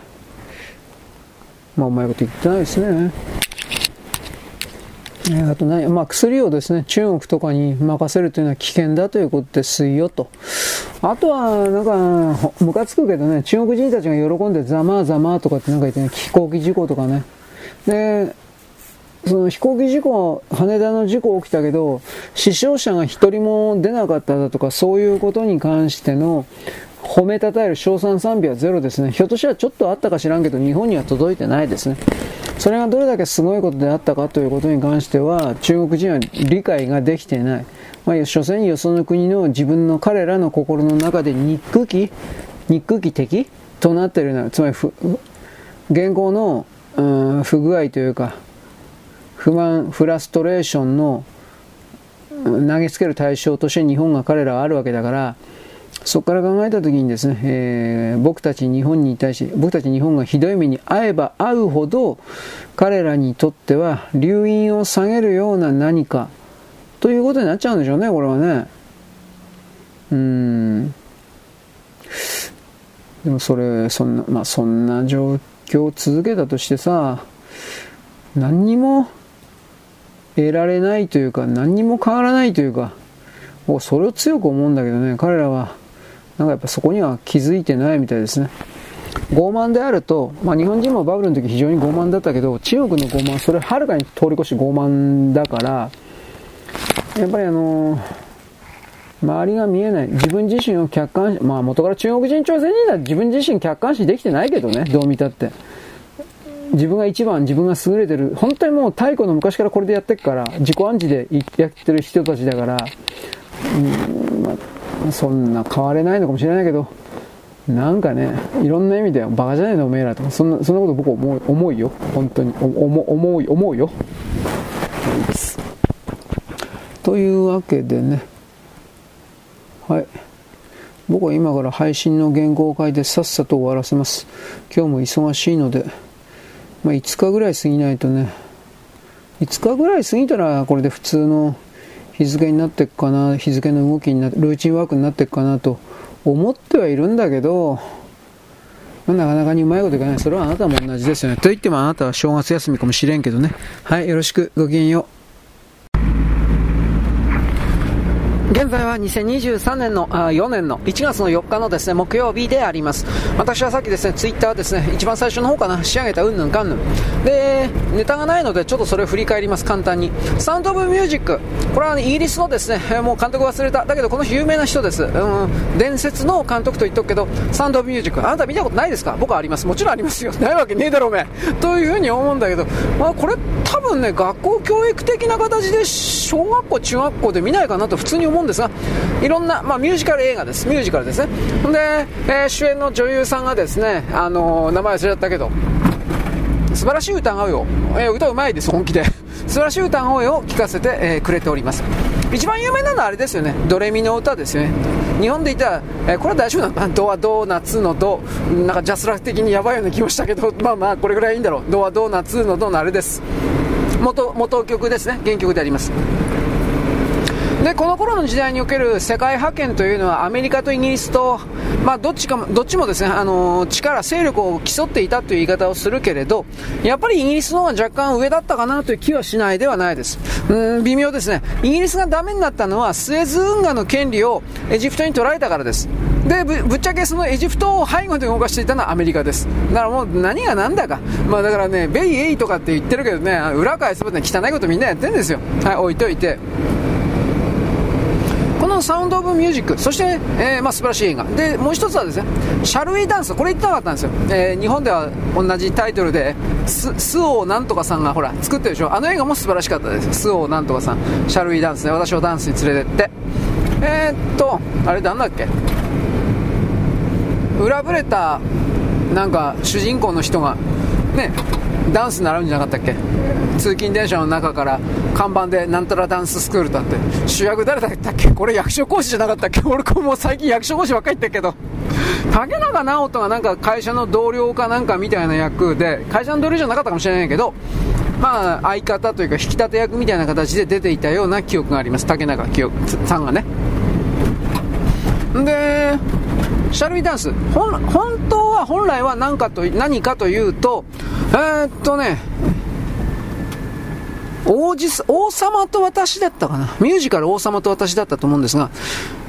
まあ、うまいこと言ってないですね。えあと何、まあ、薬をですね、中国とかに任せるというのは危険だということですよと。あとは、なんか、ムカつくけどね、中国人たちが喜んでざまあざまあとかってなんか言ってね、飛行機事故とかね。で、その飛行機事故、羽田の事故起きたけど、死傷者が一人も出なかっただとか、そういうことに関しての褒めたたえる賞賛賛美はゼロですね。ひょっとしたらちょっとあったか知らんけど、日本には届いてないですね。それがどれだけすごいことであったかということに関しては、中国人は理解ができていない。まあ、所詮よその国の自分の彼らの心の中で憎き、憎き敵となっているのは、つまり現行の、うん、不具合というか、不満、フラストレーションの投げつける対象として日本が彼らはあるわけだから、そこから考えたときにですね、えー、僕たち日本に対し、僕たち日本がひどい目に遭えば遭うほど、彼らにとっては留飲を下げるような何か、ということになっちゃうんでしょうね、これはね。うん。でもそれ、そんな、まあそんな状況を続けたとしてさ、何にも得られないというか、何にも変わらないというか、それを強く思うんだけどね、彼らは、なんかやっぱそこには気づいてないみたいですね。傲慢であると、まあ、日本人もバブルの時非常に傲慢だったけど、中国の傲慢、それはるかに通り越し傲慢だから、やっぱりあの、周りが見えない。自分自身を客観視、まあ元から中国人朝鮮人だ自分自身客観視できてないけどね、どう見たって。自分が一番、自分が優れてる。本当にもう太古の昔からこれでやってっから、自己暗示でやってる人たちだから、うん、そんな変われないのかもしれないけど、なんかね、いろんな意味でバカじゃないのおめえらとか、そんな、そんなこと僕思う、思うよ。本当に。思思う、思うよ。というわけでね、はい。僕は今から配信の原稿を書いてさっさと終わらせます。今日も忙しいので、まあ、5日ぐらい過ぎないとね、5日ぐらい過ぎたらこれで普通の日付になっていくかな、日付の動きになって、ルーチンワークになっていくかなと思ってはいるんだけど、なかなかにうまいこといかない。それはあなたも同じですよね。と言ってもあなたは正月休みかもしれんけどね。はい、よろしく。ごきげんよう。現在は2023年のあ4年の1月の4日のですね木曜日であります。私はさっきですねツイッターですね一番最初の方かな仕上げたうんぬんかんぬん。でネタがないのでちょっとそれを振り返ります簡単に。サウンド・オブ・ミュージック。これは、ね、イギリスのですねもう監督忘れた。だけどこの有名な人です、うん、伝説の監督と言っとくけどサウンド・オブ・ミュージック。あなた見たことないですか？僕はあります。もちろんありますよ。ないわけねえだろうめというふうに思うんだけど、まあ、これ多分ね学校教育的な形で小学校中学校で見ないかなと普通に思うんですがいろんな、まあ、ミュージカル映画です。ミュージカルですね。で、えー、主演の女優さんがですね、あのー、名前忘れちゃったけど、素晴らしい歌声を、えー、歌うまいです、本気で。素晴らしい歌声を聴かせて、えー、くれております。一番有名なのはあれですよね、ドレミの歌ですよね。日本で言ったら、えー、これは大丈夫なの？ドはドーナツのド、なんかジャスラック的にやばいような気もしたけど、まあまあ、これぐらいいいんだろう。ドはドーナツのドのあれです。元、元曲ですね、原曲であります。でこの頃の時代における世界覇権というのはアメリカとイギリスと、まあ、どっちかどっちもですねあの力、勢力を競っていたという言い方をするけれどやっぱりイギリスの方が若干上だったかなという気はしないではないです。うん微妙ですね。イギリスがダメになったのはスエズ運河の権利をエジプトに取られたからです。でぶっちゃけそのエジプトを背後で動かしていたのはアメリカです。だからもう何が何だか。まあだからねベイエイとかって言ってるけどね裏返せばね汚いことみんなやってるんですよ。はい置いといて。のサウンド・オブ・ミュージック、そして、えー、まあ、素晴らしい映画。で、もう一つはですね、シャルウィーダンス、これ言ってなかったんですよ。えー、日本では同じタイトルで、ス、スオーなんとかさんがほら、作ってるでしょ。あの映画も素晴らしかったです。スオーなんとかさん、シャルウィーダンスね、私をダンスに連れてって。えー、っと、あれなんだっけ？裏ぶれた、なんか、主人公の人が、ね、ダンス習うんじゃなかったっけ？通勤電車の中から看板でなんたらダンススクールだって。主役誰だったっけ？これ役所講師じゃなかったっけ？俺もう最近役所講師ばっかり言ってるけど。竹中直人がなんか会社の同僚かなんかみたいな役で会社の同僚じゃなかったかもしれないけどまあ相方というか引き立て役みたいな形で出ていたような記憶があります。竹中さんがね。でシャルビダンス。本当は本来は何かと何かというと、えー、っとね、王子、王様と私だったかな。ミュージカル王様と私だったと思うんですが、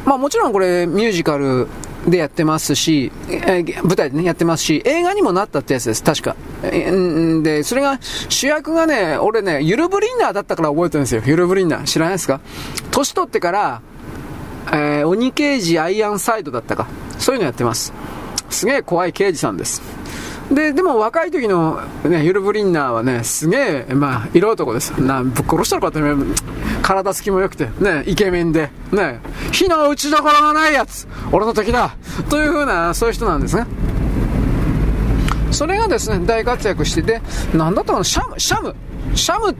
まあもちろんこれミュージカルでやってますし、えー、舞台でね、やってますし、映画にもなったってやつです、確か。えー、で、それが、主役がね、俺ね、ユルブリンナーだったから覚えてるんですよ。ユルブリンナー。知らないですか？年取ってから、えー、鬼刑事アイアンサイドだったか。そういうのやってます。すげえ怖い刑事さんです。で、でも若い時のね、ユルブリンナーはね、すげえ、まあ、色男です。な、ぶっ殺したのかって、体つきも良くて、ね、イケメンで、ね、火の打ちどころがないやつ、俺の敵だというふうな、そういう人なんですね。それがですね、大活躍してて、なんだったかな、シャム、シャム、シャム、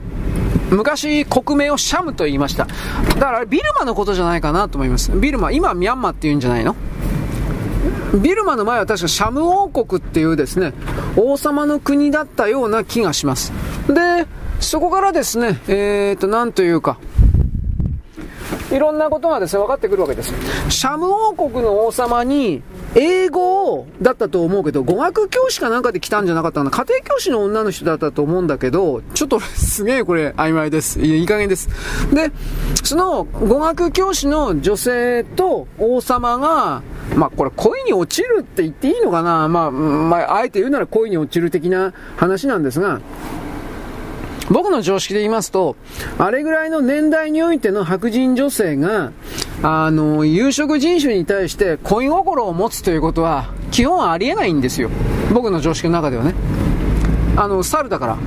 昔、国名をシャムと言いました。だから、ビルマのことじゃないかなと思います。ビルマ、今、ミャンマーって言うんじゃないの？ビルマの前は確かシャム王国っていうですね、王様の国だったような気がします。で、そこからですね、えーと、なんというか、いろんなことがですね、分かってくるわけです。シャム王国の王様に、英語だったと思うけど、語学教師かなんかで来たんじゃなかったかな。家庭教師の女の人だったと思うんだけど、ちょっとすげえこれ曖昧です。いい加減です。で、その語学教師の女性と王様が、まあこれ恋に落ちるって言っていいのかなまあ、まあ、あえて言うなら恋に落ちる的な話なんですが、僕の常識で言いますと、あれぐらいの年代においての白人女性が、あの、有色人種に対して恋心を持つということは、基本はありえないんですよ。僕の常識の中ではね。あの、猿だから。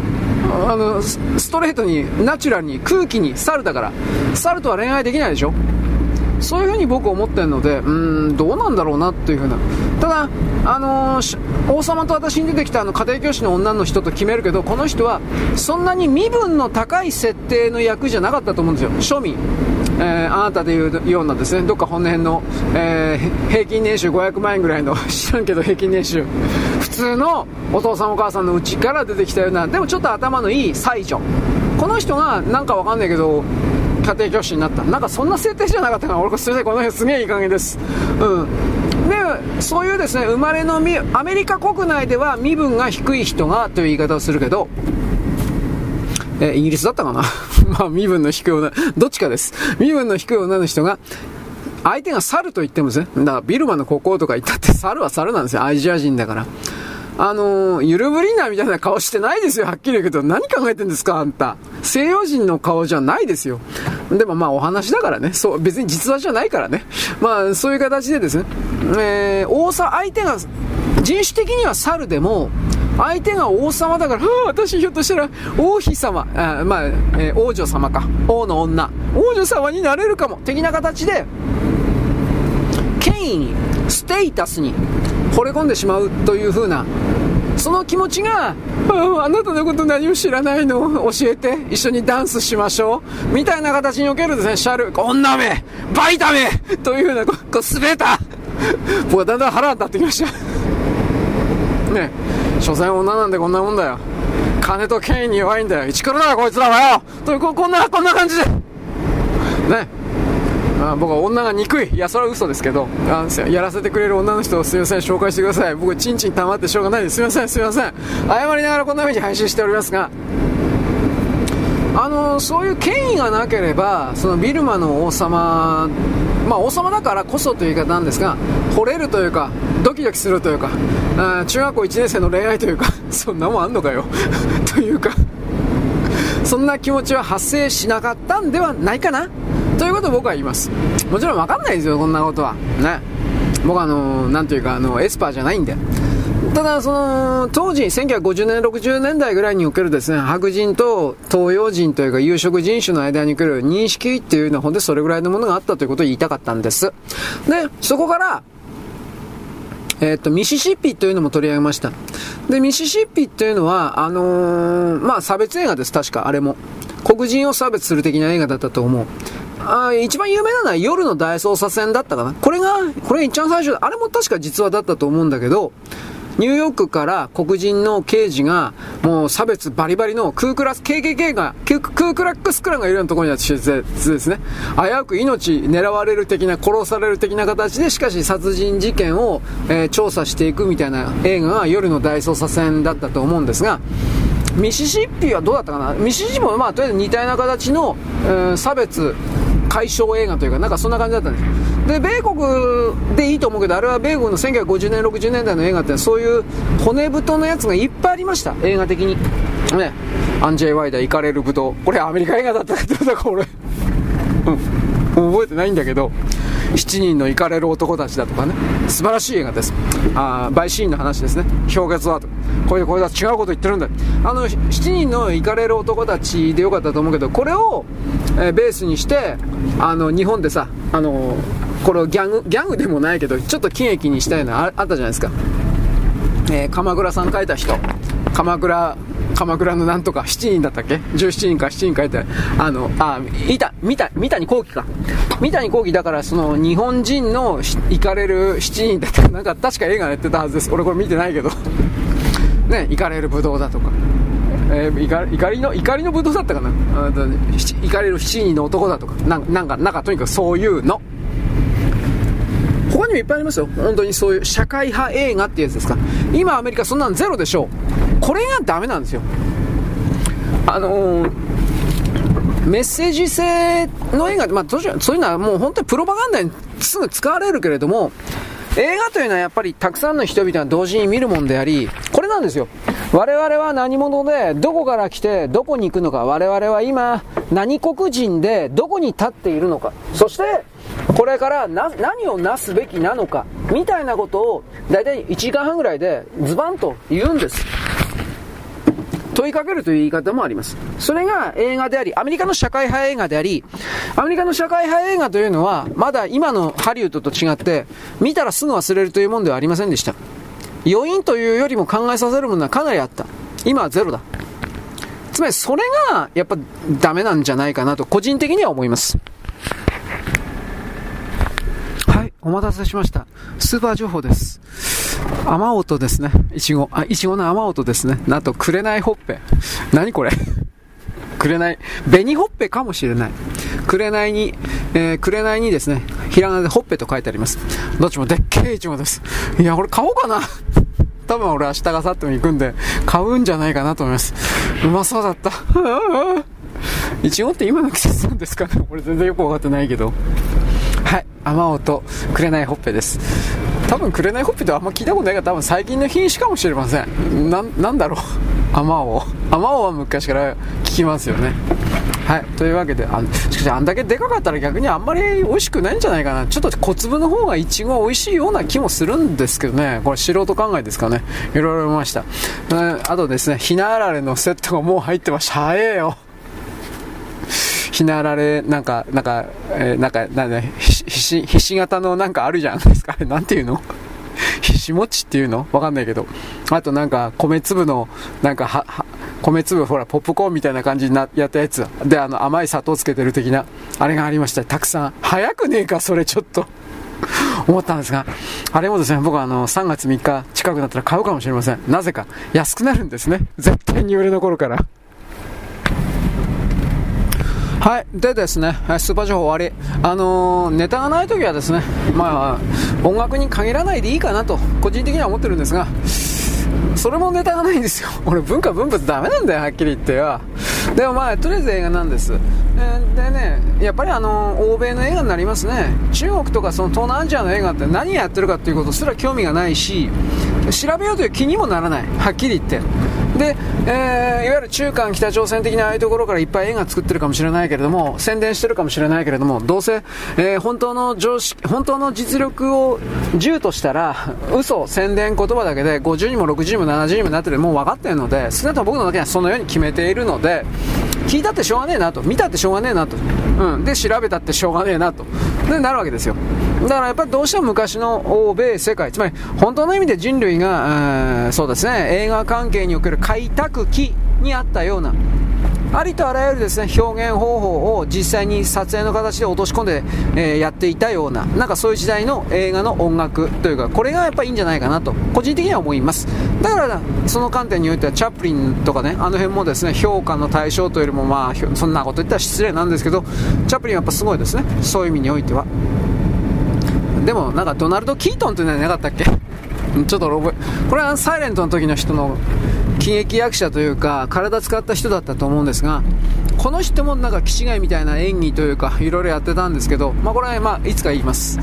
あの、ストレートに、ナチュラルに、空気に、猿だから。猿とは恋愛できないでしょそういうふうに僕は思ってるので、うん、どうなんだろうなっていうふうな。ただ、あのー、王様と私に出てきたあの家庭教師の女の人と決めるけど、この人は、そんなに身分の高い設定の役じゃなかったと思うんですよ。庶民。えー、あなたでいうようなですね、どっか本辺の、えー、平均年収500万円ぐらいの、知らんけど平均年収、普通のお父さんお母さんの家から出てきたような、でもちょっと頭のいい才女。この人が、なんかわかんないけど、家庭教師になった。なんかそんな設定じゃなかったかな。俺、すいません、この辺すげえいい加減です。うん。で、そういうですね、生まれの身、アメリカ国内では身分が低い人がという言い方をするけど、え、イギリスだったかな まあ、身分の低い女、どっちかです。身分の低い女の人が、相手が猿と言ってもですね、だからビルマの国王とか言ったって猿は猿なんですよ。アジア人だから。あのー、ゆるぶりなみたいな顔してないですよ、はっきり言うけど。何考えてんですか、あんた。西洋人の顔じゃないですよ。でもまあお話だからね。そう、別に実話じゃないからね。まあそういう形でですね、えー、王様、相手が、人種的には猿でも、相手が王様だから、私ひょっとしたら王妃様、あまあ、えー、王女様か、王の女、王女様になれるかも、的な形で、権威に、ステータスに、惚れ込んでしまうという風な、その気持ちが、ああなたのこと何も知らないの教えて、一緒にダンスしましょう。みたいな形におけるですね、シャル、女め、バイタめというふうな、こう、滑れた僕はだんだん腹が立ってきました。ね所詮女なんでこんなもんだよ。金と権威に弱いんだよ。一からだよ、こいつらはよという、こんな、こんな感じで。ね。あ僕は女が憎い。いやそれは嘘ですけど。あやらせてくれる女の人をすいません紹介してください。僕ちんちん溜まってしょうがない。ですすいませんすいません。謝りながらこんな風に配信しておりますが。あのそういう権威がなければそのビルマの王様まあ王様だからこそという言い方なんですが惚れるというかドキドキするというかあ中学校1年生の恋愛というか そんなもんあんのかよ。というかそんな気持ちは発生しなかったんではないかな。ということを僕は言います。もちろんわかんないですよ、こんなことは。ね。僕はあの、なんというか、あの、エスパーじゃないんで。ただ、その、当時、1950年、60年代ぐらいにおけるですね、白人と東洋人というか有色人種の間における認識っていうのは、ほんでそれぐらいのものがあったということを言いたかったんです。で、そこから、えっ、と、ミシシッピというのも取り上げました。で、ミシシッピっていうのは、あのー、まあ、差別映画です、確か、あれも。黒人を差別する的な映画だったと思う。あ一番有名なのは夜の大捜査線だったかな。これが、これ一番最初あれも確か実話だったと思うんだけど、ニューヨークから黒人の刑事が、もう差別バリバリのクークラス、KKK が、クークラックスクランがいるようなところにはですね、危うく命狙われる的な、殺される的な形で、しかし殺人事件を、えー、調査していくみたいな映画が夜の大捜査線だったと思うんですが、ミシシッピはどうだったかな？ミシシッピもまあとりあえず似たような形の、うん、差別解消映画というか、なんかそんな感じだったんですで、米国でいいと思うけど、あれは米国の1950年、60年代の映画ってそういう骨太のやつがいっぱいありました、映画的に。ね、アンジェイ・ワイダー、イカれるブドウ。これアメリカ映画だったかどうだか俺、うん、覚えてないんだけど、7人のイカれる男たちだとかね、素晴らしい映画です。あバイシーンの話ですね。氷結はと。これ、これは違うこと言ってるんだ。あの、7人のイカれる男たちでよかったと思うけど、これを、えー、ベースにして、あの、日本でさ、あの、これをギャグ、ギャグでもないけど、ちょっと喜劇にしたいのああったじゃないですか。えー、鎌倉さん書いた人。鎌倉鎌倉のなんとか7人だったっけ ?17 人か7人書いてあの、あ、いた、見た、三谷幸喜か。三谷幸喜だからその日本人の行かれる7人だったなんか確か映画やってたはずです。俺これ見てないけど。ね、行かれる武道だとか。え、怒りの、怒りの武道だったかな？行かれる7人の男だとか。なんなんか、なんかとにかくそういうの。他にもいっぱいありますよ。本当にそういう社会派映画ってやつですか。今アメリカそんなんゼロでしょう。これがダメなんですよ。あのー、メッセージ性の映画ってまあ、そういうのはもう本当にプロパガンダにすぐ使われるけれども、映画というのはやっぱりたくさんの人々が同時に見るもんであり、これなんですよ。我々は何者で、どこから来て、どこに行くのか、我々は今、何国人で、どこに立っているのか、そして、これから何をなすべきなのか、みたいなことを、だいたい1時間半ぐらいでズバンと言うんです。問いかけるという言い方もあります。それが映画であり、アメリカの社会派映画であり、アメリカの社会派映画というのは、まだ今のハリウッドと違って、見たらすぐ忘れるというものではありませんでした。余韻というよりも考えさせるものはかなりあった。今はゼロだ。つまりそれが、やっぱダメなんじゃないかなと、個人的には思います。はい、お待たせしました。スーパー情報です。雨音ですね。いちご。あ、いちごの雨音ですね。なんと、くれないほっぺ。何これ？くれない。紅ほっぺかもしれない。くれないに、えー、くれないにですね、ひらがなでほっぺと書いてあります。どっちもでっけえいちごです。いや、これ買おうかな。多分俺明日がさっても行くんで、買うんじゃないかなと思います。うまそうだった。いちごって今の季節なんですかね俺全然よくわかってないけど。はい、雨音、くれないほっぺです。多分くれないほっぺってあんま聞いたことないから多分最近の品種かもしれません。な、なんだろう。雨を。雨をは昔から聞きますよね。はい。というわけで、あしかしあんだけでかかったら逆にあんまり美味しくないんじゃないかな。ちょっと小粒の方がイチゴは美味しいような気もするんですけどね。これ素人考えですかね。いろいろ見ました。うんあとですね、ひなあられのセットがもう入ってました。早えよ。ひなられ、なんか、なんか、えー、なんか、なんだ、ひし、ひし形のなんかあるじゃないですか。あれ、なんていうの？ひし餅っていうの？わかんないけど。あとなんか、米粒の、なんかは、は、米粒、ほら、ポップコーンみたいな感じになやったやつ。で、あの、甘い砂糖つけてる的な、あれがありました。たくさん。早くねえか、それちょっと。思ったんですが、あれもですね、僕はあの、3月3日近くなったら買うかもしれません。なぜか、安くなるんですね。絶対に売れ残るから。はい。でですね、スーパー情報終わり。あのー、ネタがないときはですね、まあ、音楽に限らないでいいかなと、個人的には思ってるんですが、それもネタがないんですよ。俺文化分物ダメなんだよ、はっきり言ってよ。でもまあ、とりあえず映画なんです。でね、やっぱりあの、欧米の映画になりますね。中国とかその東南アジアの映画って何やってるかっていうことすら興味がないし、調べようという気にもならない。はっきり言って。で、えー、いわゆる中韓北朝鮮的なああいうところからいっぱい映画作ってるかもしれないけれども、宣伝してるかもしれないけれども、どうせ、えー、本当の常識、本当の実力を10としたら、嘘、宣伝言葉だけで50にも60にも70にもなってる。もう分かってるので、少なくとも僕の中にはそのように決めているので、聞いたってしょうがねえなと、見たってしょうがねえなと、うん、で、調べたってしょうがねえなと、で、なるわけですよ。だからやっぱりどうしても昔の欧米世界、つまり本当の意味で人類が、そうですね、映画関係における開拓期にあったような、ありとあらゆるですね表現方法を実際に撮影の形で落とし込んで、えー、やっていたようななんかそういう時代の映画の音楽というかこれがやっぱいいんじゃないかなと個人的には思います。だからその観点においてはチャップリンとかねあの辺もですね評価の対象というよりもまあそんなこと言ったら失礼なんですけどチャップリンはやっぱすごいですね。そういう意味においては。でもなんかドナルド・キートンってのはなかったっけ？ちょっと覚えこれはサイレントの時の人の喜劇役者というか体使った人だったと思うんですがこの人もなんか気違いみたいな演技というかいろいろやってたんですけど、まあ、これはまあいつか言います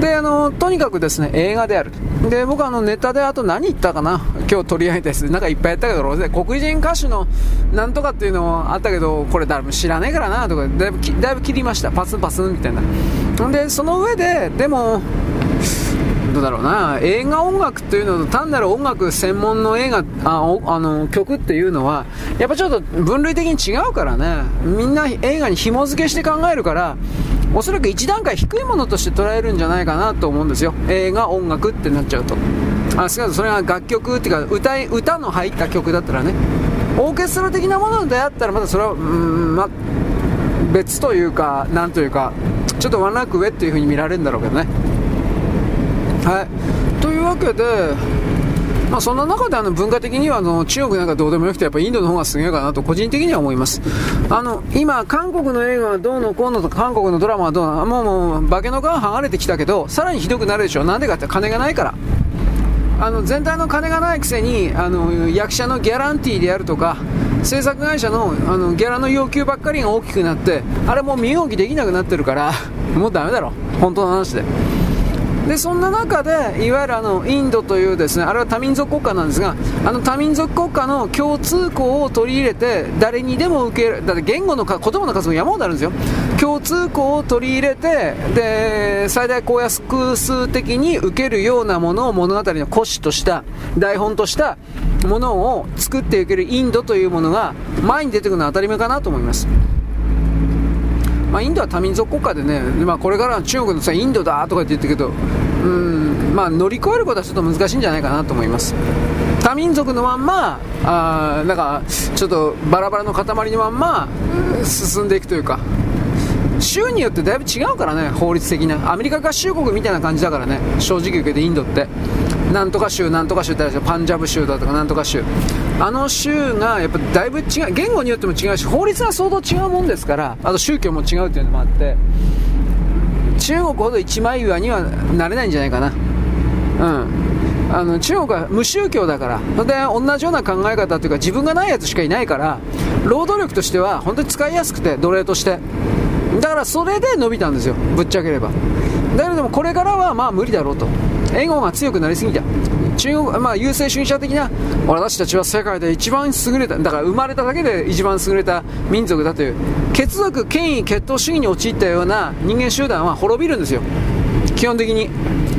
であのとにかくですね映画であるで僕あのネタであと何言ったかな今日取り上げたやつなんかいっぱいやったけどで黒人歌手のなんとかっていうのもあったけどこれ誰も知らねえからなとかだいぶだいぶ切りましたパスンパスンみたいなでその上ででもどうだろうな。映画音楽っていうのと単なる音楽専門の映画ああの曲っていうのはやっぱちょっと分類的に違うからね。みんな映画に紐付けして考えるからおそらく一段階低いものとして捉えるんじゃないかなと思うんですよ。映画音楽ってなっちゃうと。あすそれが楽曲っていうか歌い歌の入った曲だったらね。オーケストラ的なものであったらまだそれはうんま別というかなんというかちょっとワンランク上っていう風に見られるんだろうけどね。はい。というわけでまあ、そんな中であの文化的にはあの中国なんかどうでもよくてやっぱインドの方がすげえかなと個人的には思います。あの今韓国の映画はどうのこうのと韓国のドラマはどうの？もうもう化けの皮剥がれてきたけどさらにひどくなるでしょなんでかって金がないから。あの全体の金がないくせにあの役者のギャランティーであるとか制作会社のあのギャラの要求ばっかりが大きくなってあれもう身動きできなくなってるからもうダメだろ。本当の話で。でそんな中でいわゆるあのインドというですねあれは多民族国家なんですがあの多民族国家の共通項を取り入れて誰にでも受けるだって言語のか言葉の数も山ほどあるんですよ。共通項を取り入れてで最大公約数的に受けるようなものを物語の骨子とした台本としたものを作っていけるインドというものが前に出てくるのは当たり前かなと思います。まあ、インドは多民族国家でね、まあ、これからの中国のさインドだとかって言ってるけど、うんまあ、乗り越えることはちょっと難しいんじゃないかなと思います。多民族のまんま、あなんかちょっとバラバラの塊のまんま進んでいくというか、州によってだいぶ違うからね、法律的な、アメリカ合衆国みたいな感じだからね、正直言うけど、インドって。なんとか州、なんとか州ってあるでしょ、パンジャブ州だとかなんとか州、あの州がやっぱだいぶ違う、言語によっても違うし、法律が相当違うもんですから、あと宗教も違うっていうのもあって、中国ほど一枚岩にはなれないんじゃないかな。うんあの中国は無宗教だから、で同じような考え方というか自分がないやつしかいないから、労働力としては本当に使いやすくて、奴隷として。だからそれで伸びたんですよ、ぶっちゃければ。だけどもこれからはまあ無理だろうと。エゴが強くなりすぎた。中国、まあ、優勢主義者的な、私たちは世界で一番優れた、だから生まれただけで一番優れた民族だという、血族、権威、血統主義に陥ったような人間集団は滅びるんですよ。基本的に。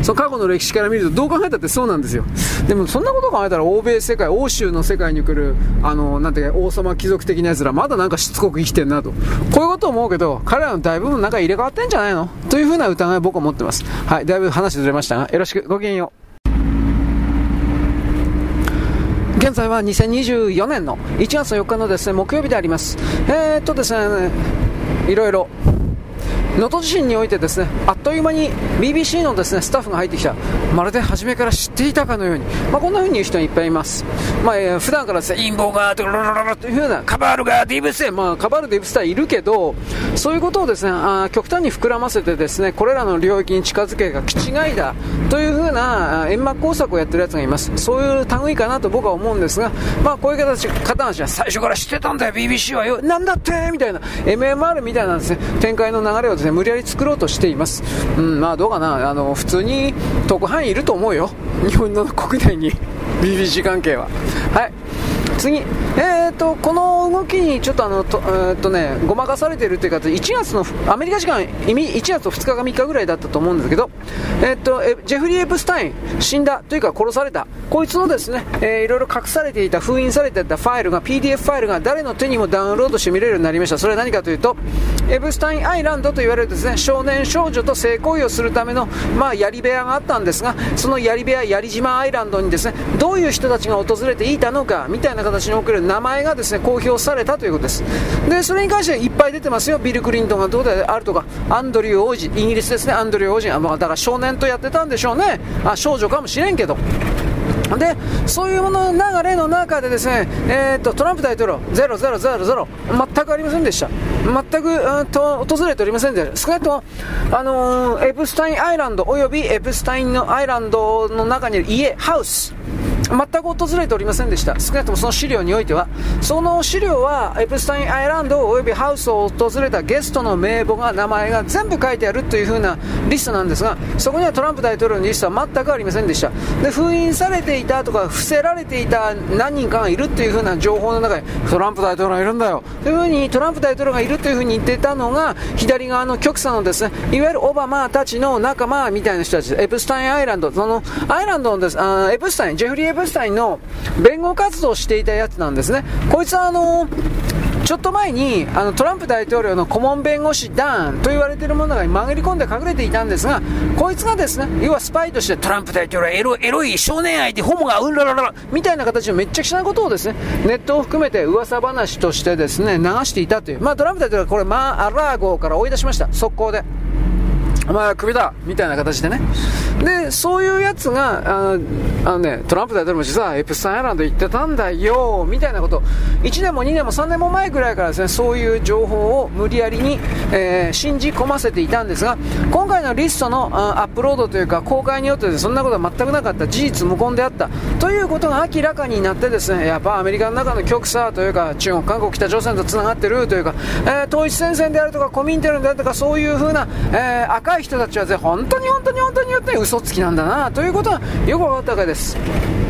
その過去の歴史から見るとどう考えたってそうなんですよ。でもそんなこと考えたら欧米世界欧州の世界に来るあのなんていうか王様貴族的なやつらまだなんかしつこく生きてんなと。こういうこと思うけど彼らの大部分なんか入れ替わってんじゃないの？というふうな疑いを僕は持ってます。はいだいぶ話ずれましたがよろしくごきげんよう。現在は2024年の1月4日のですね木曜日であります。えー、っとですね、いろいろ能登地震においてですねあっという間に BBC のですねスタッフが入ってきた。まるで初めから知っていたかのように、まあ、こんな風に言う人がいっぱいいます、まあえー、普段からですね陰謀がというふうなカバールがディーブスまあ、カバールディブスはいるけどそういうことをですねあ極端に膨らませてですねこれらの領域に近づけが気違いだというふうな煙幕工作をやってるやつがいます。そういう類かなと僕は思うんですが、まあ、こういう形方たちは最初から知ってたんだよ。BBC はよ。なんだってみたいな。MMR みたいなですね展開の流れをですね無理やり作ろうとしています、うん、まあどうかな。あの普通に特派員いると思うよ。日本の国内に。BBC 関係は。はい。次、えーと、この動きにちょっとあのと、えーとね、ごまかされているというか、1月のアメリカ時間、1月2日か3日ぐらいだったと思うんですけど、えーと、えジェフリー・エプスタイン、死んだというか殺された、こいつのですね、えー、いろいろ隠されていた、封印されていたファイルが、PDF ファイルが誰の手にもダウンロードして見れるようになりました。それは何かというと、エブスタインアイランドと言われるですね少年少女と性行為をするための、まあ、槍部屋があったんですがその槍部屋槍島アイランドにですねどういう人たちが訪れていたのかみたいな形における名前がですね公表されたということです。でそれに関してはいっぱい出てますよ。ビル・クリントンがどうであるとかアンドリュー王子イギリスですね。アンドリュー王子あ、まあ、だから少年とやってたんでしょうね。あ少女かもしれんけど。でそういうものの流れの中でですね、えーと、トランプ大統領、0000、全くありませんでした、全くうんと訪れておりませんでした、少なくとも、あのー、エプスタインアイランドおよびエプスタインのアイランドの中にいる家、ハウス、全く訪れておりませんでした。少なくともその資料においては。その資料は、エプスタインアイランド及びハウスを訪れたゲストの名簿が、名前が全部書いてあるという風なリストなんですが、そこにはトランプ大統領のリストは全くありませんでした。で、封印されていたとか、伏せられていた何人かがいるという風な情報の中に、トランプ大統領がいるんだよ。という風に、トランプ大統領がいるという風に言ってたのが、左側の極左のですね、いわゆるオバマたちの仲間みたいな人たちエプスタインアイランド、その、アイランドのです、あエプスタイン、ジェフリー・エプスタインの弁護活動をしていたやつなんですね。こいつはあのちょっと前にあのトランプ大統領の顧問弁護士ダーンと言われているものが紛れ込んで隠れていたんですが、こいつがですね、要はスパイとしてトランプ大統領エロエロい少年愛でホモがうんらららみたいな形のめっちゃくちゃなことをですね、ネットを含めて噂話としてですね、流していたという。まあトランプ大統領はこれマー・アラーゴから追い出しました。速攻で。お前はクビだみたいな形でね。で、そういうやつが、ああのね、トランプ大統領も実はエプスタインアイランド行ってたんだよ、みたいなこと、1年も2年も3年も前ぐらいからですね、そういう情報を無理やりに、えー、信じ込ませていたんですが、今回のリストのアップロードというか、公開によってそんなことは全くなかった、事実無根であった、ということが明らかになってですね、やっぱアメリカの中の極左というか、中国、韓国、北朝鮮と繋がってるというか、えー、統一戦線であるとか、コミンテルンであるとか、そういう風な、えー、赤い人たちは本当に本当に本当によって嘘つきなんだなということはよく分かったわけです。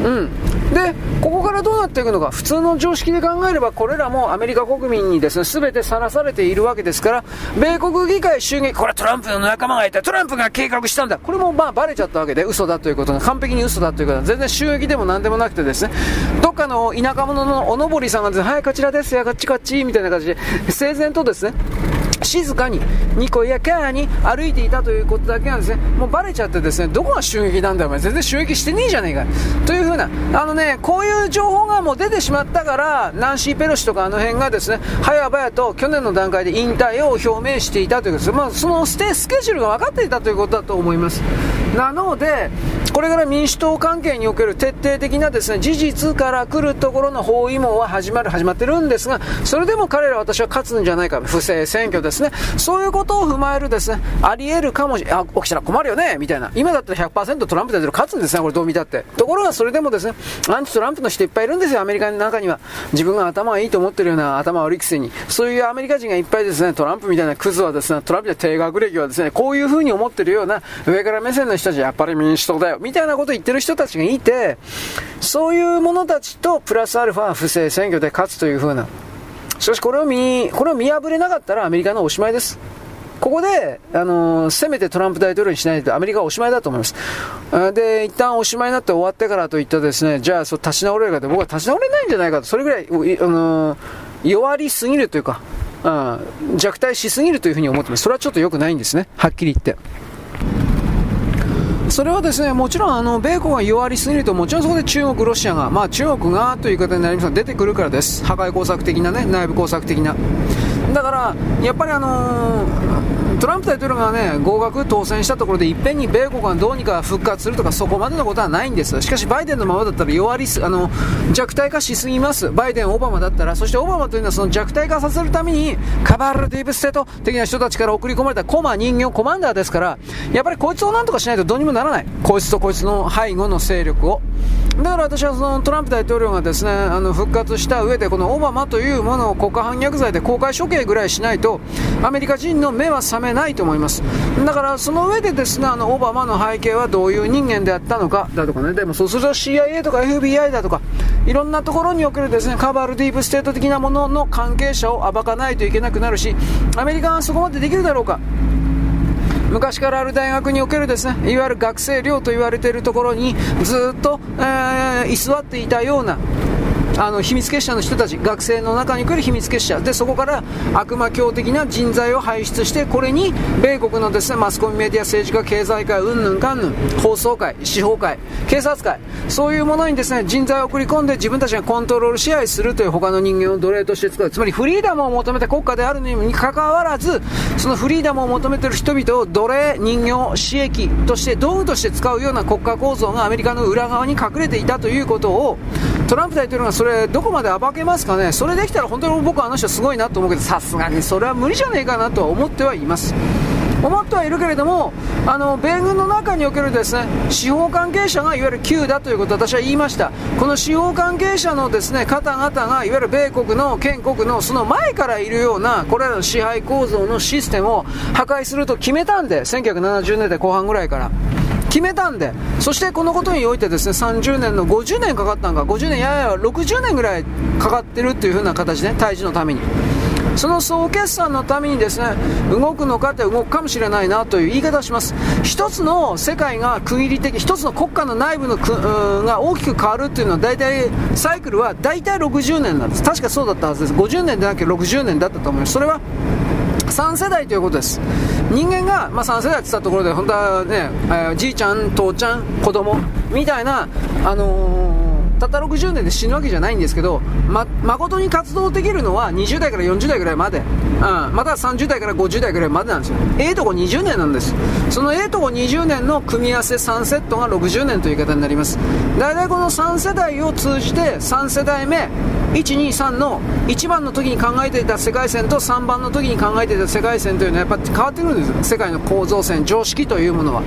うん。で、ここからどうなっていくのか、普通の常識で考えれば、これらもアメリカ国民にですね、全てさらされているわけですから、米国議会襲撃、これはトランプの仲間がいた、トランプが計画したんだ、これもまあバレちゃったわけで、嘘だということが、完璧に嘘だということは、全然襲撃でも何でもなくてですね、どっかの田舎者のおのぼりさんがですね、はい、こちらですや、こっちこっち、みたいな感じで、整然とですね、静かに、にこやかに歩いていたということだけがですね、もうバレちゃってですね、どこが襲撃なんだよ、お前。全然襲撃してねえじゃねえか。というふうな、あのね、こういう情報がもう出てしまったから、ナンシー・ペロシとかあの辺がですね、早々と去年の段階で引退を表明していたということです。まあ、そのステスケジュールが分かっていたということだと思います。なので、これから民主党関係における徹底的なですね、事実から来るところの包囲網は始まる、始まってるんですが、それでも彼ら私は勝つんじゃないか、不正選挙でですね。そういうことを踏まえるですね、あり得るかもしれあ、起きたら困るよね、みたいな。今だったら100%トランプ大統領勝つんですね、これどう見たって。ところがそれでもですね、アンチトランプの人いっぱいいるんですよ、アメリカの中には。自分が頭がいいと思ってるような頭悪いくせに。そういうアメリカ人がいっぱいですね、トランプみたいなクズはですね、トランプで低学歴はですね、こういう風に思ってるような上から目線の人たち、やっぱり民主党だよ、みたいなことを言ってる人たちがいて、そういう者たちとプラスアルファ不正選挙で勝つという風な。しかしこれを見、これを見破れなかったらアメリカのおしまいです。ここで、あのー、せめてトランプ大統領にしないとアメリカはおしまいだと思います。で、一旦おしまいになって終わってからといったですね、じゃあそう立ち直れるかって僕は立ち直れないんじゃないかと、それぐらい、あのー、弱りすぎるというか、うん、弱体しすぎるというふうに思ってます。それはちょっと良くないんですね。はっきり言って。それはですね、もちろんあの、米国が弱りすぎると、もちろんそこで中国、ロシアが、まあ中国がという言い方になりますが、出てくるからです。破壊工作的なね、内部工作的な。だから、やっぱりあのートランプ大統領がね、合格当選したところで、いっぺんに米国がどうにか復活するとか、そこまでのことはないんです。しかし、バイデンのままだったら弱りす、あの、弱体化しすぎます。バイデン、オバマだったら、そしてオバマというのはその弱体化させるために、カバール・ディープ・ステート的な人たちから送り込まれた駒人形コマンダーですから、やっぱりこいつをなんとかしないとどうにもならない。こいつとこいつの背後の勢力を。だから私はそのトランプ大統領がですねあの復活した上でこのオバマというものを国家反逆罪で公開処刑ぐらいしないとアメリカ人の目は覚めないと思います。だからその上でですねあのオバマの背景はどういう人間であったのかだとかね。でもそうすると CIA とか FBI だとかいろんなところにおけるですねカバールディープステート的なものの関係者を暴かないといけなくなるしアメリカはそこまでできるだろうか。昔からある大学におけるですねいわゆる学生寮と言われているところにずっと、えー、居座っていたようなあの秘密結社の人たち学生の中に来る秘密結社でそこから悪魔教的な人材を輩出してこれに米国のですねマスコミメディア政治家経済界うんぬんかんぬん放送界司法界警察界そういうものにですね人材を送り込んで自分たちがコントロール支配するという他の人間を奴隷として使うつまりフリーダムを求めて国家であるにもかかわらずそのフリーダムを求めている人々を奴隷人形私益として道具として使うような国家構造がアメリカの裏側に隠れていたということをトランプ大統領がそれどこまで暴けますかね？それできたら本当に僕はあの人すごいなと思うけどさすがにそれは無理じゃねえかなとは思ってはいます。思ってはいるけれどもあの米軍の中におけるですね司法関係者がいわゆる Q だということを私は言いました。この司法関係者のですね方々がいわゆる米国の建国のその前からいるようなこれらの支配構造のシステムを破壊すると決めたんで1970年代後半ぐらいから。決めたんで。そしてこのことにおいてですね30年の50年かかったんか。50年やや60年ぐらいかかってるっていう風な形で、ね、退治のために。その総決算のためにですね動くのかって動くかもしれないなという言い方をします。一つの世界が区切り的一つの国家の内部のくが大きく変わるっていうのは大体サイクルは大体60年なんです。確かそうだったはずです。50年でなきゃ60年だったと思います。それは3世代ということです。人間が、まあ、3世代って言ったところで本当はね、えー、じいちゃん父ちゃん子供みたいなあのーたった60年で死ぬわけじゃないんですけど、ま、誠に活動できるのは20代から40代ぐらいまで、うん、または30代から50代ぐらいまでなんですよ。A とこ20年なんです。その A とこ20年の組み合わせ3セットが60年という言い方になります。大体この3世代を通じて3世代目、123の1番の時に考えていた世界線と3番の時に考えていた世界線というのはやっぱ変わってくるんです。世界の構造線、常識というものは。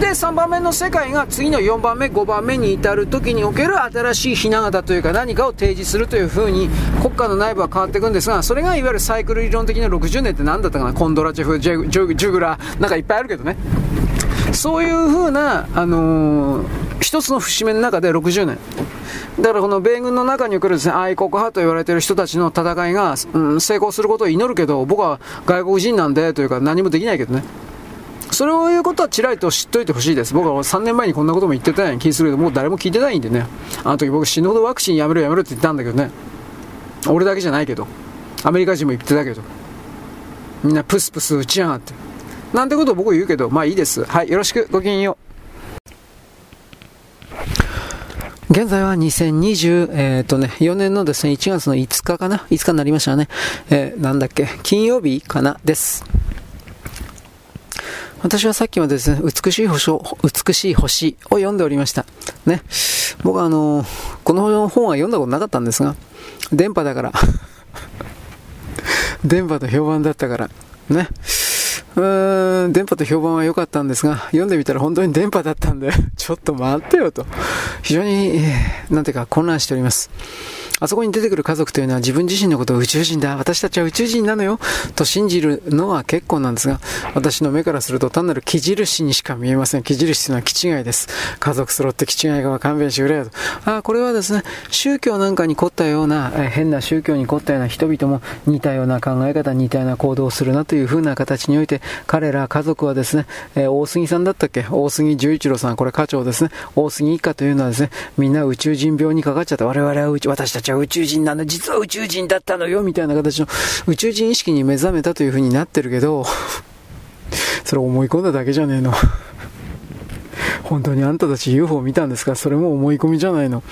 で3番目の世界が次の4番目5番目に至る時における新しいひな形というか何かを提示するというふうに国家の内部は変わっていくんですがそれがいわゆるサイクル理論的な60年って何だったかな？コンドラチェフジュジュグラなんかいっぱいあるけどね。そういうふうな、あのー、一つの節目の中で60年。だからこの米軍の中におけるですね、愛国派と言われている人たちの戦いが、うん、成功することを祈るけど、僕は外国人なんでというか何もできないけどね。それを言うことはちらりと知っといてほしいです。僕は3年前にこんなことも言ってたような気するけど、もう誰も聞いてないんでね。あの時僕死ぬほどワクチンやめろやめろって言ったんだけどね。俺だけじゃないけど。アメリカ人も言ってたけど。みんなプスプス打ちやがって。なんてことを僕は言うけど、まあいいです。はい、よろしく、ごきげんよう。現在は2020、えっ、ー、とね、4年のですね、1月の5日かな ?5 日になりましたね。えー、なんだっけ金曜日かなです。私はさっきまでですね、美しい星を、美しい星を読んでおりました。ね。僕はあのこの本は読んだことなかったんですが、電波だから 電波と評判だったから、ね。うーん、電波と評判は良かったんですが、読んでみたら本当に電波だったんで、ちょっと待ってよと。非常に、なんていうか混乱しております。あそこに出てくる家族というのは自分自身のことを宇宙人だ、私たちは宇宙人なのよ、と信じるのは結構なんですが、私の目からすると単なる木印にしか見えません。木印というのは気違いです。家族揃って気違いが勘弁してくれよと。あこれはですね、宗教なんかに凝ったような、え変な宗教に凝ったような人々も似たような考え方、似たような行動をするなというふうな形において、彼ら家族はですね、え、大杉さんだったっけ？大杉十一郎さん、これ課長ですね。大杉一家というのはですね、みんな宇宙人病にかかっちゃった。我々は私たちは宇宙人なの、実は宇宙人だったのよ、みたいな形の宇宙人意識に目覚めたという風になってるけど、それ思い込んだだけじゃねえの。本当にあんたたち UFO 見たんですか？それも思い込みじゃないの。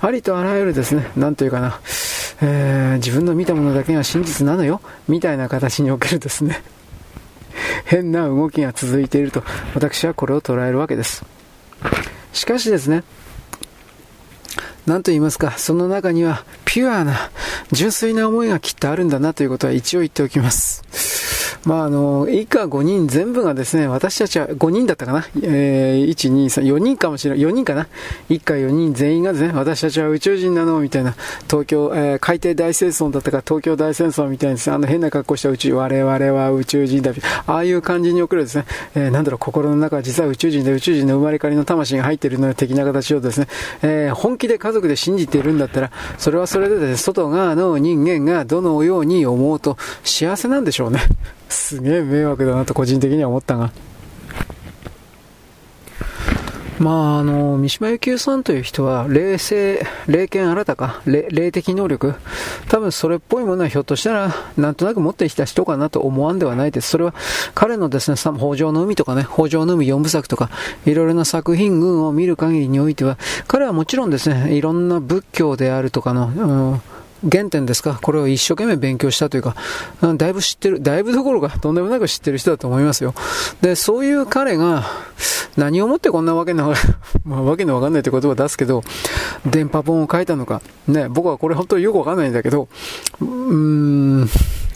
ありとあらゆるですね、なんというかな、えー、自分の見たものだけが真実なのよ、みたいな形におけるですね、変な動きが続いていると、私はこれを捉えるわけです。しかしですね、何と言いますか、その中にはピュアな、純粋な思いがきっとあるんだなということは一応言っておきます。まあ、あの、以下5人全部がですね、私たちは5人だったかな。えー、1、2、3、4人かもしれない。4人かな。一家4人全員がですね、私たちは宇宙人なのみたいな、東京、えー、海底大戦争だったか、東京大戦争みたいに、あの変な格好した宇宙、我々は宇宙人だ。ああいう感じに送るですね、えー、なんだろう、心の中は実は宇宙人で宇宙人の生まれ変わりの魂が入っているのよ。的な形をですね、えー、本気で家族で信じているんだったら、それはそれでですね、外側の人間がどのように思うと幸せなんでしょうね。すげえ迷惑だなと個人的には思ったが。まあ、あの、三島由紀夫さんという人は、霊性、霊剣新たか、霊的能力、多分それっぽいものはひょっとしたら、なんとなく持ってきた人かなと思わんではないです。それは、彼のですね、北条の海とかね、北条の海四部作とか、いろいろな作品群を見る限りにおいては、彼はもちろんですね、いろんな仏教であるとかの、うん原点ですか？これを一生懸命勉強したというか、だいぶ知ってる、だいぶどころかとんでもなく知ってる人だと思いますよ。で、そういう彼が、何をもってこんなわけの、まあ、わけのわかんないって言葉を出すけど、電波本を書いたのか。ね、僕はこれ本当によくわかんないんだけど、うーん、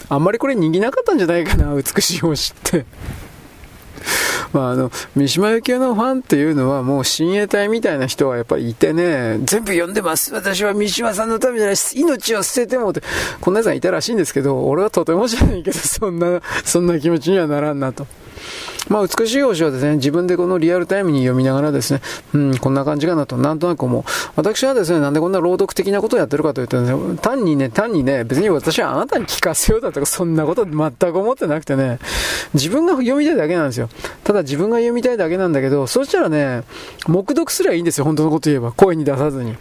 あんまりこれ人気なかったんじゃないかな、美しい星って。まあ、あの、三島由紀夫のファンっていうのはもう親衛隊みたいな人はやっぱりいてね、全部読んでます。私は三島さんのためじゃない、命を捨ててもって、こんなやつがいたらしいんですけど、俺はとてもじゃないけど、そんな、そんな気持ちにはならんなと。まあ、美しい星はですね、自分でこのリアルタイムに読みながらですね、うん、こんな感じかなと、なんとなく思う。私はですね、なんでこんな朗読的なことをやってるかというと、ね、単にね、単にね、別に私はあなたに聞かせようだとか、そんなこと全く思ってなくてね、自分が読みたいだけなんですよ。ただ自分が読みたいだけなんだけど、そしたらね、黙読すればいいんですよ、本当のこと言えば。声に出さずに。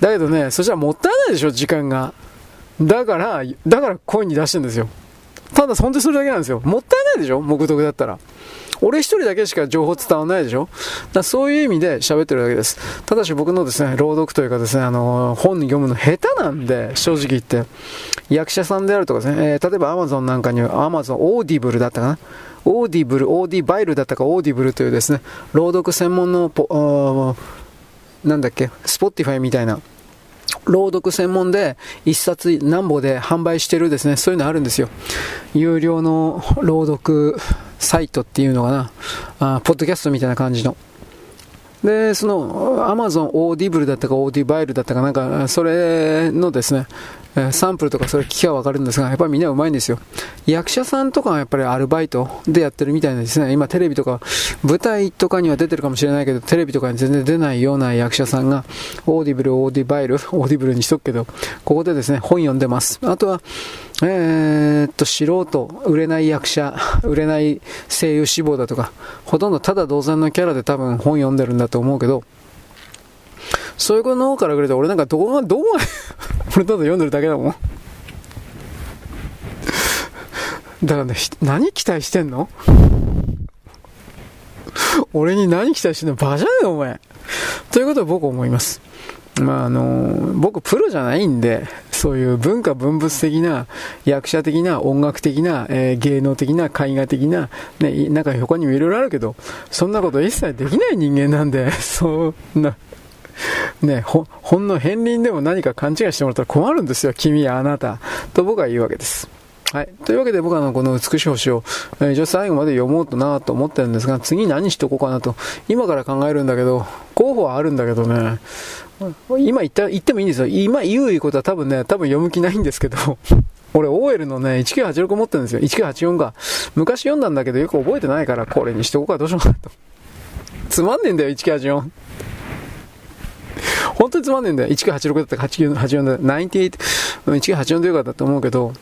だけどね、そしたらもったいないでしょ、時間が。だから、だから声に出してるんですよ。ただ、本当にそれだけなんですよ。もったいないでしょ？黙読だったら。俺一人だけしか情報伝わらないでしょ？だそういう意味で喋ってるだけです。ただし僕のですね、朗読というかですね、あの、本読むの下手なんで、正直言って。役者さんであるとかですね、えー、例えば Amazon なんかには Amazon Audible だったかな？ Audible、オーディバイルだったか Audible というですね、朗読専門のポ、なんだっけ、スポティファイみたいな、朗読専門で一冊何本で販売してるですね、そういうのあるんですよ。有料の朗読サイトっていうのかな、あポッドキャストみたいな感じの。で、その、アマゾンオーディブルだったか、オーディバイルだったか、なんか、それのですね、サンプルとかそれ聞きゃわかるんですが、やっぱりみんなうまいんですよ。役者さんとかはやっぱりアルバイトでやってるみたいなんですね。今テレビとか、舞台とかには出てるかもしれないけど、テレビとかに全然出ないような役者さんが、オーディブル、オーディバイル、オーディブルにしとくけど、ここでですね、本読んでます。あとは、えー、っと、素人、売れない役者、売れない声優志望だとか、ほとんどただ同然のキャラで多分本読んでるんだと思うけど、そういうことの方からくれて、俺なんかどこが、どこが俺ただ読んでるだけだもん。だからね、何期待してんの？俺に何期待してんの？バカじゃねえよ、お前。ということは僕思います。まああの、僕プロじゃないんで、そういう文化文物的な、役者的な、音楽的な、えー、芸能的な、絵画的な、ね、なんか他にもいろいろあるけど、そんなこと一切できない人間なんで、そんな、ね、ほ、ほんの片鱗でも何か勘違いしてもらったら困るんですよ、君やあなた。と僕は言うわけです。はい。というわけで僕はこの美しい星を、えー、一応最後まで読もうとなと思ってるんですが、次何しとこうかなと、今から考えるんだけど、候補はあるんだけどね、今言った、言ってもいいんですよ。今言うことは多分ね、多分読む気ないんですけど、俺 OL のね、1986持ってるんですよ。1984が。昔読んだんだけどよく覚えてないから、これにしとこうかどうしようかなと。つまんねえんだよ、1984。本当につまんねえんだよ。1986だったか8984だ。98、1984でよかったと思うけど、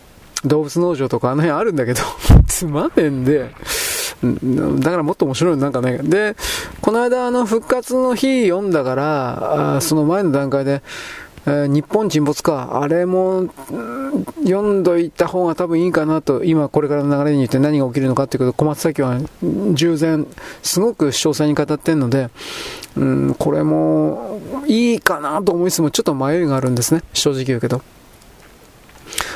動物農場とかあの辺あるんだけど、つまんねえんで、だからもっと面白いなんかね。で、この間あの復活の日読んだから、その前の段階で、えー、日本沈没か、あれも、読んどいた方が多分いいかなと、今これからの流れによって何が起きるのかっていうこと。を、小松崎は従前、すごく詳細に語ってるので、うん、これもいいかなと思いつつもちょっと迷いがあるんですね、正直言うけど。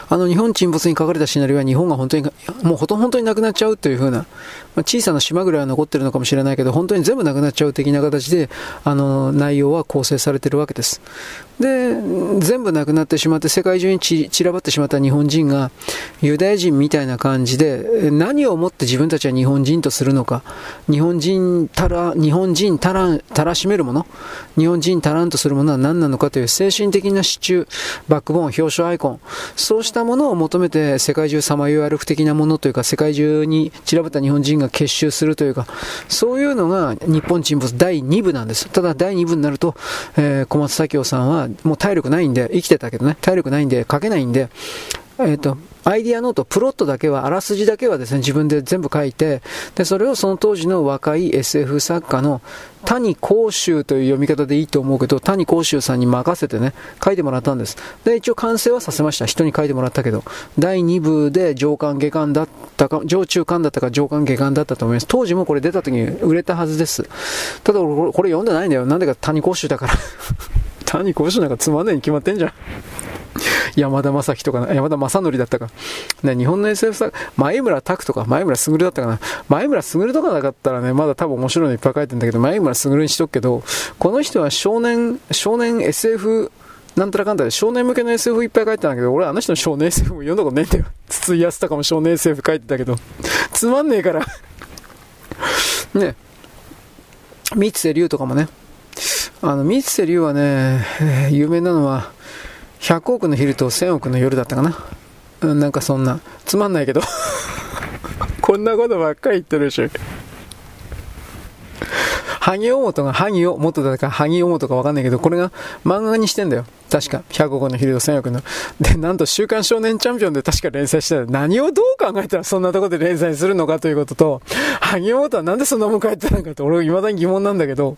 あの日本沈没に書かれたシナリオは日本が本当に、もうほとんど本当になくなっちゃうという風な、まあ、小さな島ぐらいは残ってるのかもしれないけど、本当に全部なくなっちゃう的な形で、あの、内容は構成されてるわけです。で、全部なくなってしまって世界中に散らばってしまった日本人がユダヤ人みたいな感じで何をもって自分たちは日本人とするのか、日本人たら、日本人たら、たらしめるもの、日本人たらんとするものは何なのかという精神的な支柱、バックボーン、表彰アイコン、そうしたものを求めて世界中さまよい歩く的なものというか世界中に散らばった日本人がが結集するというか、そういうのが日本沈没第2部なんです。ただ第2部になると、えー、小松左京さんはもう体力ないんで、生きてたけどね、体力ないんで、書けないんで、えっ、ー、と、アイディアノート、プロットだけは、あらすじだけはですね、自分で全部書いて、で、それをその当時の若い SF 作家の谷甲州という読み方でいいと思うけど、谷甲州さんに任せてね、書いてもらったんです。で、一応完成はさせました。人に書いてもらったけど、第2部で上巻下巻だったか、上中巻だったか上巻下巻だったと思います。当時もこれ出た時に売れたはずです。ただ、これ読んでないんだよ。なんでか谷甲州だから。谷甲州なんかつまんないに決まってんじゃん。山田正樹とか、山田正則だったか。ね、日本の SF 作前村拓とか、前村卓だったかな。前村卓とかなかったらね、まだ多分面白いのいっぱい書いてんだけど、前村卓にしとくけど、この人は少年、少年 SF なんたらかんたで少年向けの SF いっぱい書いてたんだけど、俺あの人の少年 SF も読んだことねえんだよ。筒井康隆も少年 SF 書いてたけど、つまんねえから ね。三瀬龍とかもね。あの、三瀬龍はね、有名なのは、100億の昼と1000億の夜だったかな。うん、なんかそんな、つまんないけど こんなことばっかり言ってるし。萩尾本が萩尾元だか萩尾本かわかんないけど、これが漫画にしてんだよ。確か。100億の昼と1000億の。で、なんと週刊少年チャンピオンで確か連載してた何をどう考えたらそんなとこで連載するのかということと、萩尾本はなんでそんなもん書いてたのかって、俺未だに疑問なんだけど、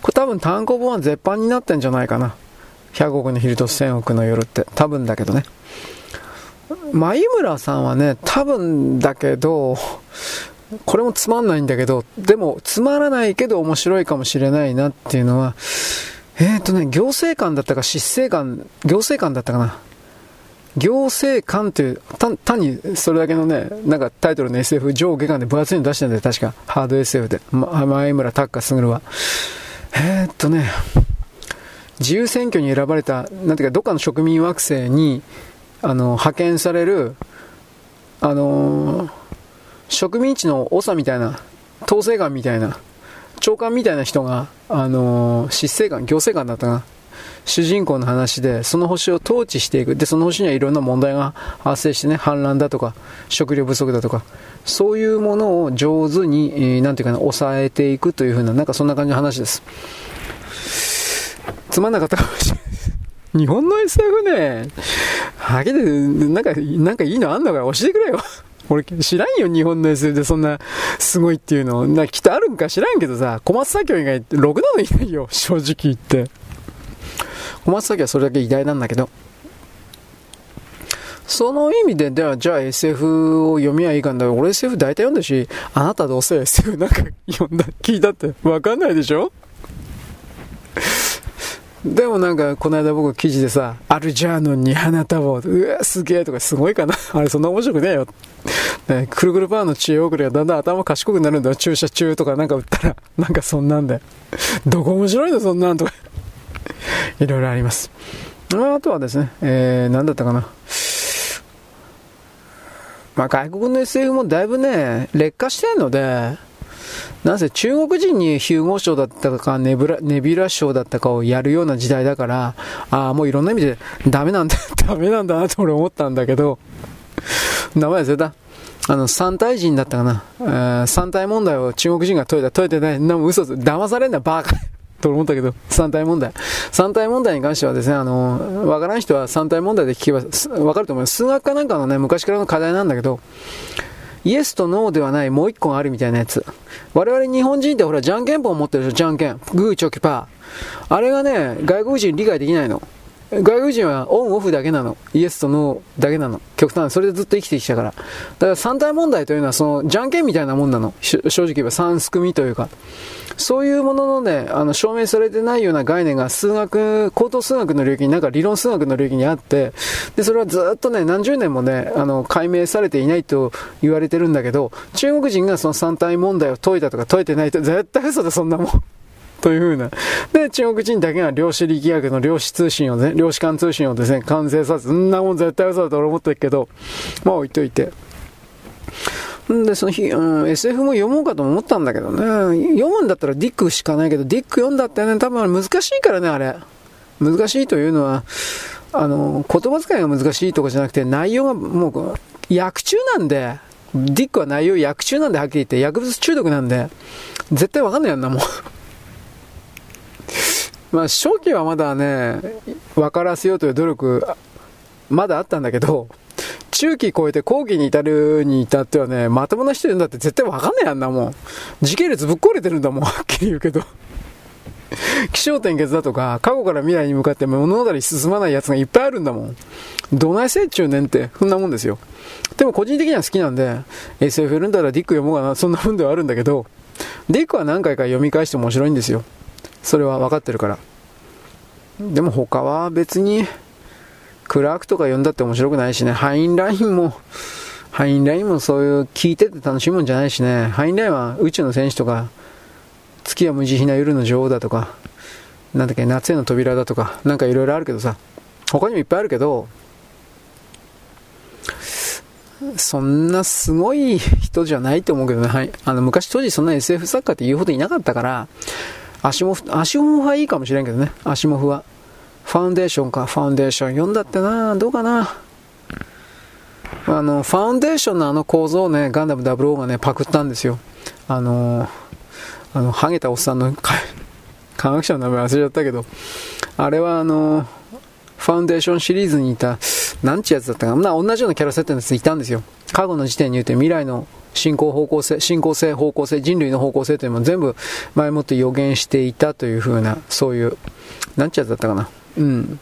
これ多分単行本は絶版になってんじゃないかな。100億の昼と1000億の夜って、多分だけどね。前村さんはね、多分だけど、これもつまんないんだけど、でも、つまらないけど面白いかもしれないなっていうのは、えっ、ー、とね、行政官だったか執政官、行政官だったかな。行政官っていう、単にそれだけのね、なんかタイトルの SF 上下巻で分厚いの出してるんだよ、確か。ハード SF で。ま、前村拓す卓は。えー、っとね、自由選挙に選ばれた、なんていうか、どっかの植民惑星に、あの、派遣される、あのー、植民地の長みたいな、統制官みたいな、長官みたいな人が、あのー、執政官、行政官だったな。主人公の話で、その星を統治していく。で、その星にはいろんな問題が発生してね、反乱だとか、食料不足だとか、そういうものを上手に、えー、なんていうかな、抑えていくというふうな、なんかそんな感じの話です。つまんなかったかもしれない。日本の SF ね、はげて、なんか、なんかいいのあんのか教えてくれよ。俺知らんよ、日本の SF でそんなすごいっていうの。なきっとあるんか知らんけどさ、小松左京以外ってろくなのいないよ、正直言って。小松左京はそれだけ偉大なんだけど。その意味で、では、じゃあ SF を読みはいいかんだ。俺 SF 大体読んだし、あなたどうせ SF なんか読んだ、聞いたってわかんないでしょ？でもなんか、この間僕記事でさ、アルジャーノンに花束を、うわ、すげえとかすごいかな。あれそんな面白くねえよ。ね、くるくるパーの知恵遅れがだんだん頭賢くなるんだよ。注射中とかなんか打ったら、なんかそんなんで。どこ面白いのそんなんとか。いろいろあります。あとはですね、えー、なんだったかな。まあ外国の SF もだいぶね、劣化してるので、なんせ中国人にヒューゴ賞だったかネブラ、ネビュラ賞だったかをやるような時代だから、ああ、もういろんな意味でダメなんだ、ダメなんだなと俺思ったんだけど、名前忘れた。あの、三体人だったかな。えー、三体問題を中国人が解いた。解いてない。なも嘘騙されんな、バカ。と思ったけど、三体問題。三体問題に関してはですね、あの、わからん人は三体問題で聞けば、わかると思います。数学かなんかのね、昔からの課題なんだけど、イエスとノーではないもう一個あるみたいなやつ。我々日本人ってほら、じゃんけんぽん持ってるでしょ、じゃんけん。グーチョキパー。あれがね、外国人理解できないの。外国人はオンオフだけなの。イエスとノーだけなの。極端。それでずっと生きてきたから。だから三体問題というのはその、じゃんけんみたいなもんなの。正直言えば三すくみというか。そういうもののね、あの、証明されてないような概念が数学、高等数学の領域に、なんか理論数学の領域にあって、で、それはずっとね、何十年もね、あの、解明されていないと言われてるんだけど、中国人がその三体問題を解いたとか解いてないと、絶対嘘でそんなもん。というふうな。で、中国人だけが量子力学の量子通信をね、量子間通信をですね、完成させ、そんなもん絶対嘘だと思ってるけど、まあ置いといて。で、その日、うん、SF も読もうかと思ったんだけどね。読むんだったらディックしかないけど、ディック読んだってね、多分難しいからね、あれ。難しいというのは、あの、言葉遣いが難しいとかじゃなくて、内容がもう、薬中なんで、ディックは内容薬中なんではっきり言って、薬物中毒なんで、絶対わかんないやんな、もう。まあ、初期はまだね、分からせようという努力、まだあったんだけど、中期超えて後期に至るに至ってはね、まともな人いるんだって絶対わかんないやんな、もん。時系列ぶっ壊れてるんだもん、はっきり言うけど。気象点結だとか、過去から未来に向かって物語進まないやつがいっぱいあるんだもん。どないせっちゅうねんって、そんなもんですよ。でも個人的には好きなんで、SF るんだらディック読もうかな、そんなもんではあるんだけど、ディックは何回か読み返して面白いんですよ。それは分かってるから。でも他は別に、クラークとか読んだって面白くないしね、ハインラインも、ハインラインもそういう聞いてて楽しいもんじゃないしね、ハインラインは宇宙の戦士とか、月は無慈悲な夜の女王だとか、なんだっけ、夏への扉だとか、なんかいろいろあるけどさ、他にもいっぱいあるけど、そんなすごい人じゃないと思うけどね、はい。あの、昔当時そんな SF 作家って言うほどいなかったから、足も、足もはいいかもしれんけどね、足もふは。ファウンデーションか、ファウンデーション読んだってな、どうかな。あの、ファウンデーションのあの構造をね、ガンダム00がね、パクったんですよ。あの、あの、ハゲたおっさんの、科学者の名前忘れちゃったけど、あれはあの、ファウンデーションシリーズにいた、なんちゅうやつだったかな、同じようなキャラ設定のやついたんですよ。過去の時点に言うと未来の進行方向性、進行性、方向性、人類の方向性というのも全部前もって予言していたというふうな、そういう、なんちゅうやつだったかな。うん。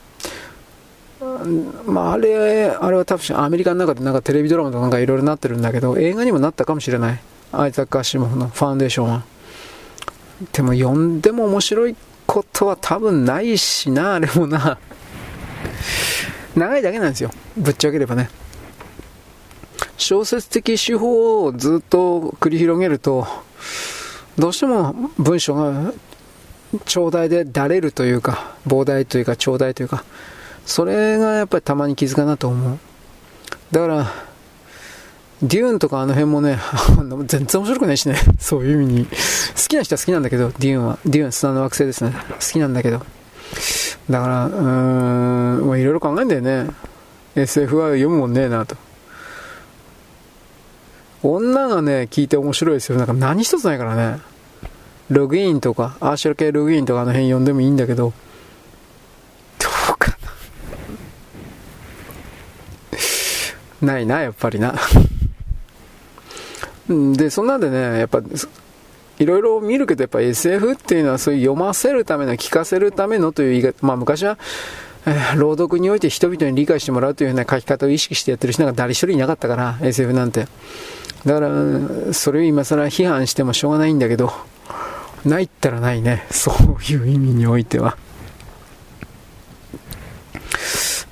まあ、あれ、あれは多分アメリカの中でなんかテレビドラマとかなんかいろいろなってるんだけど、映画にもなったかもしれない。アイザック・アシモフのファンデーションは。でも読んでも面白いことは多分ないしな、あれもな。長いだけなんですよ。ぶっちゃければね。小説的手法をずっと繰り広げると、どうしても文章が長大でだれるというか、膨大というか長大というか、それがやっぱりたまに傷かなと思う。だから、デューンとかあの辺もね、全然面白くないしね、そういう意味に。好きな人は好きなんだけど、デューンは。デューン、砂の惑星ですね。好きなんだけど。だから、うーん、まあ、いろいろ考えんだよね。SF は読むもんねえなと。女がね、聞いて面白いですよ。なんか何一つないからね。ログインとか、アーシャル系ログインとかあの辺読んでもいいんだけど、どうかな。ないな、やっぱりな。で、そんなんでね、やっぱ、いろいろ見るけど、やっぱ SF っていうのはそういう読ませるための、聞かせるためのという言い方、まあ昔は、えー、朗読において人々に理解してもらうというような書き方を意識してやってる人が誰一人いなかったから、SF なんて。だから、それを今更批判してもしょうがないんだけど、ないったらないね。そういう意味においては。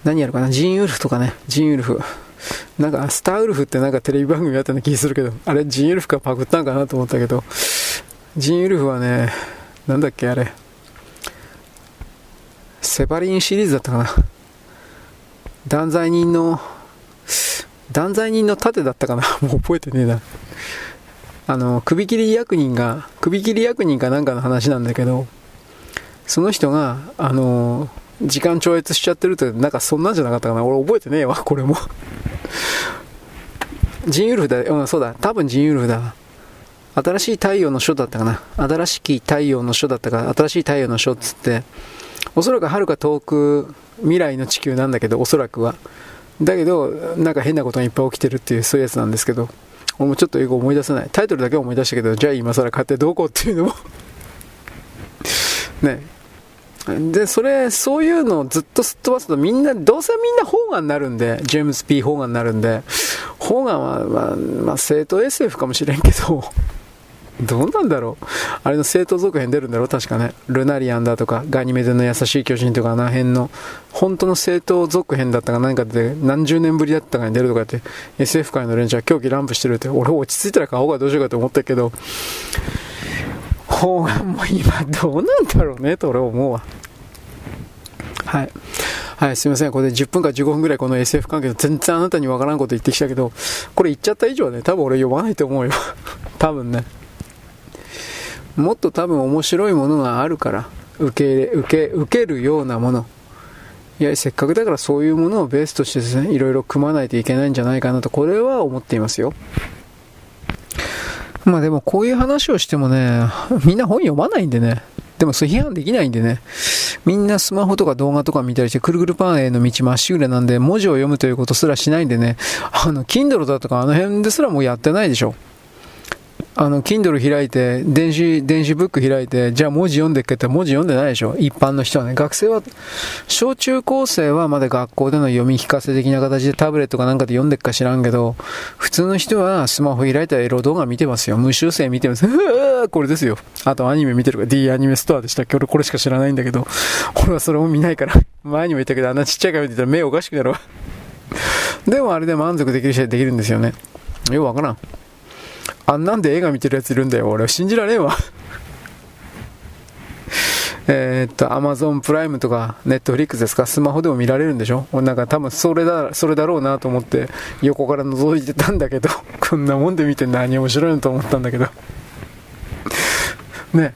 何やるかなジンウルフとかね。ジンウルフ。なんか、スターウルフってなんかテレビ番組やったような気するけど、あれ、ジンウルフかパクったんかなと思ったけど、ジンウルフはね、なんだっけ、あれ、セバリンシリーズだったかな。断罪人の、断罪人の盾だったかな。もう覚えてねえな。あの、首切り役人が、首切り役人かなんかの話なんだけど、その人が、あの、時間超越しちゃってるって、なんかそんなんじゃなかったかな。俺覚えてねえわ、これもジンウルフだ、うん、そうだ、多分ジンウルフだ。新しい太陽の書だったかな。新しき太陽の書だったか、新しい太陽の書っつって、おそらくはるか遠く未来の地球なんだけど、おそらくは。だけど、なんか変なことがいっぱい起きてるっていう、そういうやつなんですけど、俺もちょっと英語思い出せない。タイトルだけ思い出したけど、じゃあ今更買ってどうこうっていうのも ね。で、それ、そういうのをずっとすっ飛ばすとみんな、どうせみんなホーガンになるんで、ジェームズ・ P・ ホーガンになるんで、ホーガンは、まあ、まあ、正当 SF かもしれんけど、どうなんだろうあれの正当続編出るんだろう確かね。ルナリアンだとか、ガニメデの優しい巨人とか、あの辺の、本当の正当続編だったか何かで、何十年ぶりだったかに出るとかって、SF 界の連中は狂気乱舞してるって、俺落ち着いたら買おうかどうしようかと思ったけど、方眼も今どうなんだろうねと俺思うわ。はい。はい、すいません。これで10分か15分ぐらいこの SF 関係の全然あなたにわからんこと言ってきたけど、これ言っちゃった以上はね、多分俺読まないと思うよ。多分ね。もっと多分面白いものがあるから、受け入れ、受け、受けるようなもの。いや、せっかくだからそういうものをベースとしてですね、いろいろ組まないといけないんじゃないかなと、これは思っていますよ。まあでもこういう話をしてもね、みんな本読まないんでね。でもそれ批判できないんでね。みんなスマホとか動画とか見たりして、くるくるパンへの道まっしぐれなんで、文字を読むということすらしないんでね、あの、Kindle だとかあの辺ですらもうやってないでしょ。あの、Kindle 開いて、電子、電子ブック開いて、じゃあ文字読んでっけって文字読んでないでしょ？一般の人はね。学生は、小中高生はまだ学校での読み聞かせ的な形でタブレットかなんかで読んでっか知らんけど、普通の人はスマホ開いたらエロ動画見てますよ。無修正見てます。うこれですよ。あとアニメ見てるから D アニメストアでしたっけ？俺これしか知らないんだけど、俺はそれも見ないから。前にも言ったけど、あんなちっちゃい画面見てたら目おかしくなるわ。でもあれで満足できる人はできるんですよね。よくわからん。あんなんで映画見てるやついるんだよ。俺、信じられんわ。えっと、アマゾンプライムとか、ネットフリックスですか、スマホでも見られるんでしょ？なんか多分それだ、それだろうなと思って、横から覗いてたんだけど、こんなもんで見て何面白いのと思ったんだけど。ね。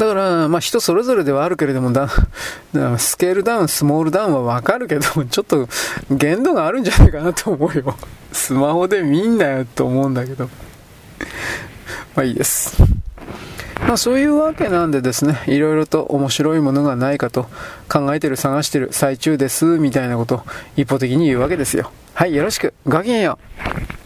だから、まあ人それぞれではあるけれどもだ、スケールダウン、スモールダウンはわかるけど、ちょっと限度があるんじゃないかなと思うよ。スマホで見んなよと思うんだけど。まあいいです。まあそういうわけなんでですね、いろいろと面白いものがないかと考えてる、探してる最中です、みたいなことを一方的に言うわけですよ。はい、よろしく。ごきげんよう。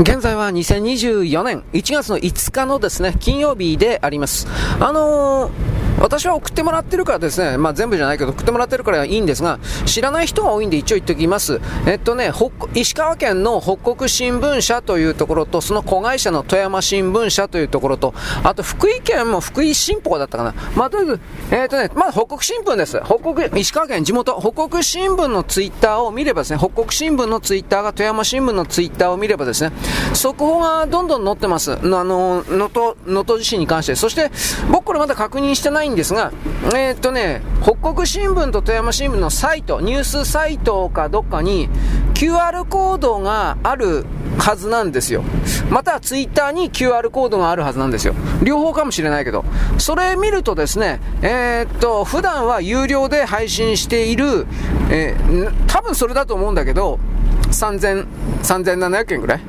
現在は2024年1月の5日のですね、金曜日であります。あのー私は送ってもらってるからですね、まあ、全部じゃないけど送ってもらってるからいいんですが、知らない人が多いんで一応言っておきます。えっとね、石川県の北国新聞社というところと、その子会社の富山新聞社というところと、あと福井県も福井新報だったかな。まあ、とりあえず、えっとね、まだ北国新聞です。北国、石川県地元、北国新聞のツイッターを見ればですね、北国新聞のツイッターが富山新聞のツイッターを見ればですね、速報がどんどん載ってます。あの、能登、能登地震に関して。そして、僕これまだ確認してないんですが、えー、っとね、北国新聞と富山新聞のサイト、ニュースサイトかどっかに QR コードがあるはずなんですよ。またはツイッターに QR コードがあるはずなんですよ。両方かもしれないけど。それ見るとですね、えー、っと、普段は有料で配信している、えー、多分それだと思うんだけど、3000、3700円ぐらい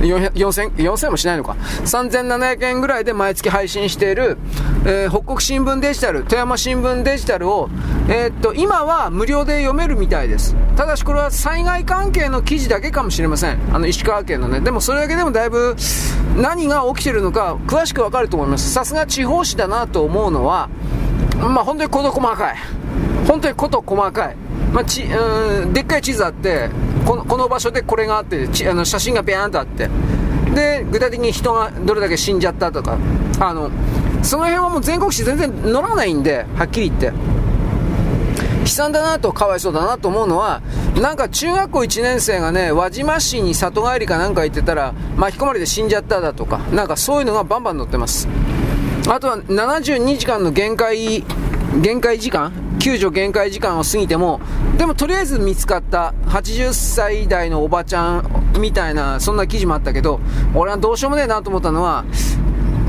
4000、4000もしないのか。3700円ぐらいで毎月配信している、えー、北国新聞デジタル、富山新聞デジタルを、えー、っと、今は無料で読めるみたいです。ただしこれは災害関係の記事だけかもしれません。あの、石川県のね。でもそれだけでもだいぶ何が起きてるのか詳しくわかると思います。さすが地方紙だなと思うのは、まあ本当に事細かい。本当に事細かい。まあ、ちうんでっかい地図あってこのこの場所でこれがあってあの写真がビャーンとあって。で具体的に人がどれだけ死んじゃったとか。あのその辺はもう全国紙全然載らないんではっきり言って。悲惨だなとかわいそうだなと思うのはなんか中学校1年生がね輪島市に里帰りかなんか行ってたら巻き込まれて死んじゃっただとか。なんかそういうのがバンバン載ってます。あとは72時間の限界限界時間？救助限界時間を過ぎても、でもとりあえず見つかった80歳代のおばちゃんみたいな、そんな記事もあったけど、俺はどうしようもねえなと思ったのは、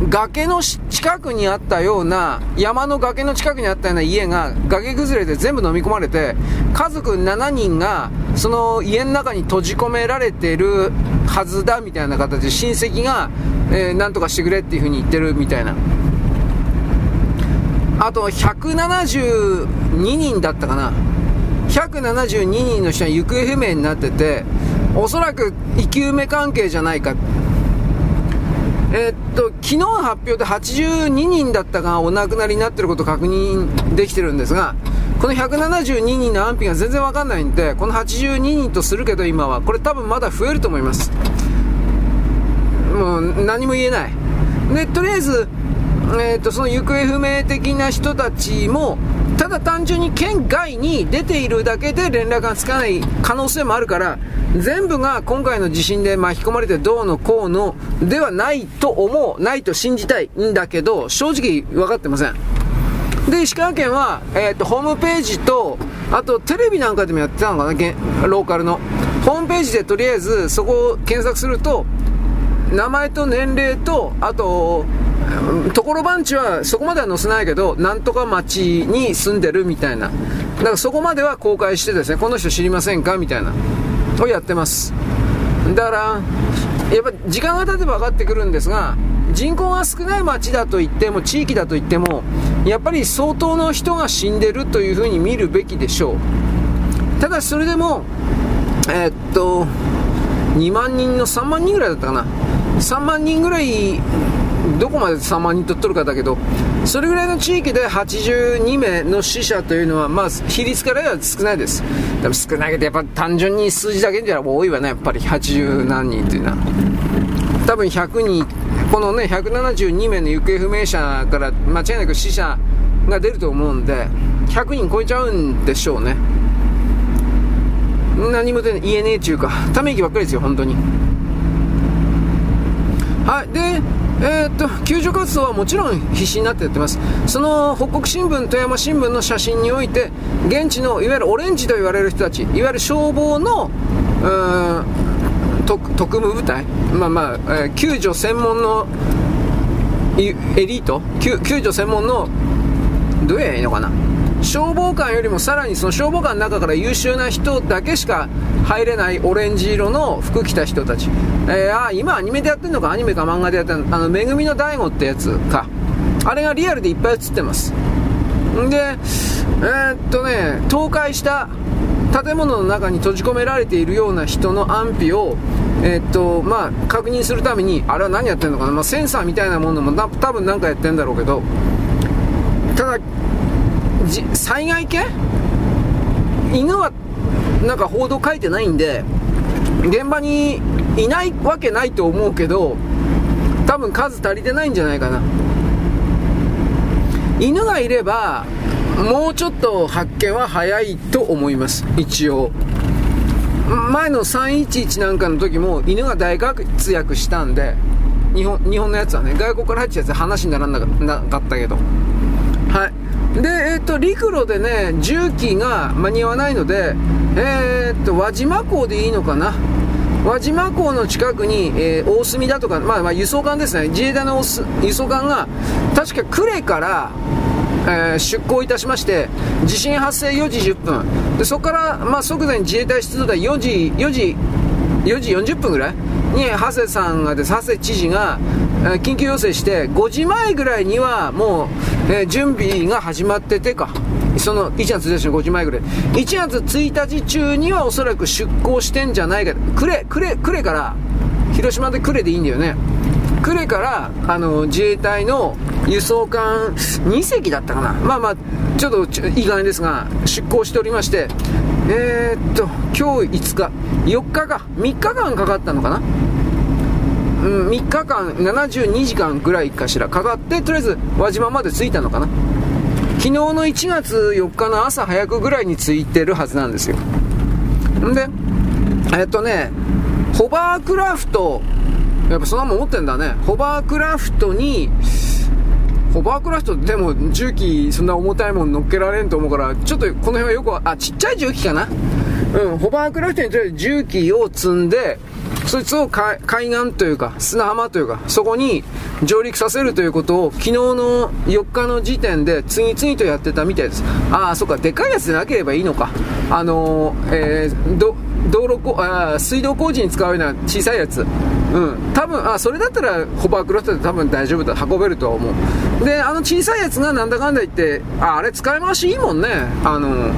崖の近くにあったような、山の崖の近くにあったような家が崖崩れて全部飲み込まれて、家族7人がその家の中に閉じ込められてるはずだみたいな形で親戚が、えー、なんとかしてくれっていう風に言ってるみたいな。あと172人だったかな。172人の人が行方不明になってておそらく生き埋め関係じゃないか。えー、っと昨日の発表で82人だったがお亡くなりになってること確認できてるんですがこの172人の安否が全然わかんないんでこの82人とするけど今は。これ多分まだ増えると思います。もう何も言えない。でとりあえずえーと、その行方不明的な人たちもただ単純に県外に出ているだけで連絡がつかない可能性もあるから全部が今回の地震で巻き込まれてどうのこうのではないと思うないと信じたいんだけど正直分かってません。で石川県は、えーと、ホームページとあとテレビなんかでもやってたのかなローカルの。ホームページでとりあえずそこを検索すると名前と年齢とあとところ番地はそこまでは載せないけど、なんとか町に住んでるみたいな。だからそこまでは公開してですね、この人知りませんかみたいな。をやってます。だから、やっぱ時間が経てば分かってくるんですが人口が少ない町だと言っても地域だと言ってもやっぱり相当の人が死んでるというふうに見るべきでしょうただそれでもえー、っと2万人の3万人ぐらいだったかな3万人ぐらいどこまで3万人とっとるかだけどそれぐらいの地域で82名の死者というのは、まあ、比率からは少ないです。でも少ないけどやっぱ単純に数字だけじゃ多いわねやっぱり。80何人というのは。多分100人このね172名の行方不明者から間違いなく死者が出ると思うんで100人超えちゃうんでしょうね。何も言えねえっていうかため息ばっかりですよ本当に。はい。でえー、っと救助活動はもちろん必死になってやってます。その北国新聞富山新聞の写真において現地のいわゆるオレンジと言われる人たちいわゆる消防の特務部隊まあまあ、えー、救助専門のエリート？救助専門のどうやらいいのかな？消防官よりもさらにその消防官の中から優秀な人だけしか入れないオレンジ色の服着た人たち、えー、あ今アニメでやってるのか？アニメか漫画でやってるの？あのめぐみの大悟ってやつか。あれがリアルでいっぱい映ってます。んでえー、っとね倒壊した建物の中に閉じ込められているような人の安否をえー、っとまあ、確認するためにあれは何やってるのかな、まあ、センサーみたいなものも多分何かやってるんだろうけど。ただ災害系？犬はなんか報道書いてないんで現場にいないわけないと思うけど多分数足りてないんじゃないかな。犬がいればもうちょっと発見は早いと思います。一応。前の311なんかの時も犬が大活躍したんで日本日本のやつはね外国から入ったやつ話にならなかったけど。はい。で、えっ、と、陸路でね、重機が間に合わないので、えっ、と、輪島港でいいのかな？輪島港の近くに、えー、大隅だとか、まあ、まあ、輸送艦ですね。自衛隊の輸送艦が、確か呉から、えー、出港いたしまして、地震発生4時10分。で、そこから、まあ、即座に自衛隊出動で4時、4時、4時40分ぐらいに、長谷さんがです、長谷知事が、緊急要請して5時前ぐらいにはもう、えー、準備が始まっててか。その1月1日の5時前ぐらい。1月1日中にはおそらく出港してんじゃないか。呉呉呉から広島で呉でいいんだよね。呉からあの自衛隊の輸送艦2隻だったかな。まあまあちょっといい加減ですが出港しておりまして。えー、っと今日5日。4日か。3日間かかったのかな。うん、3日間、72時間ぐらいかしらかかって、とりあえず輪島まで着いたのかな。昨日の1月4日の朝早くぐらいに着いてるはずなんですよ。んで、えっとね、ホバークラフト、やっぱそんなもん持ってんだね。ホバークラフトに、ホバークラフトでも重機そんな重たいもん乗っけられんと思うから、ちょっとこの辺はよく、あ、ちっちゃい重機かなうん、ホバークラフトにとりあえず重機を積んで、そいつを海岸というか、砂浜というか、そこに上陸させるということを、昨日の4日の時点で次々とやってたみたいです。ああ、そっか、でかいやつでなければいいのか。あのー、えー、ど、道路こあ水道工事に使うような小さいやつ、うん、多分あそれだったらホバークロストで多分大丈夫だ。運べるとは思うであの小さいやつがなんだかんだ言ってああれ使い回しいいもんね。あの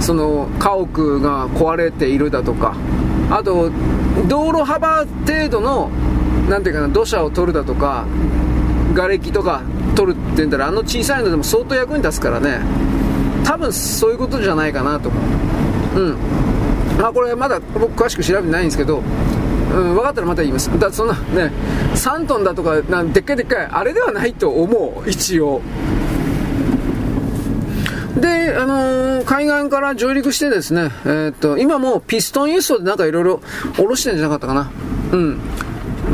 その家屋が壊れているだとか。あと道路幅程度のなんていうかな土砂を取るだとか瓦礫とか取るって言ったらあの小さいのでも相当役に立つからね多分そういうことじゃないかなと思ううんまあこれまだ僕詳しく調べてないんですけどうん、分かったらまた言います。だそんなね、3トンだとか、なんでっかいでっかい、あれではないと思う、一応。で、あのー、海岸から上陸してですね、えー、っと、今もピストン輸送でなんかいろいろ下ろしてんじゃなかったかな。うん。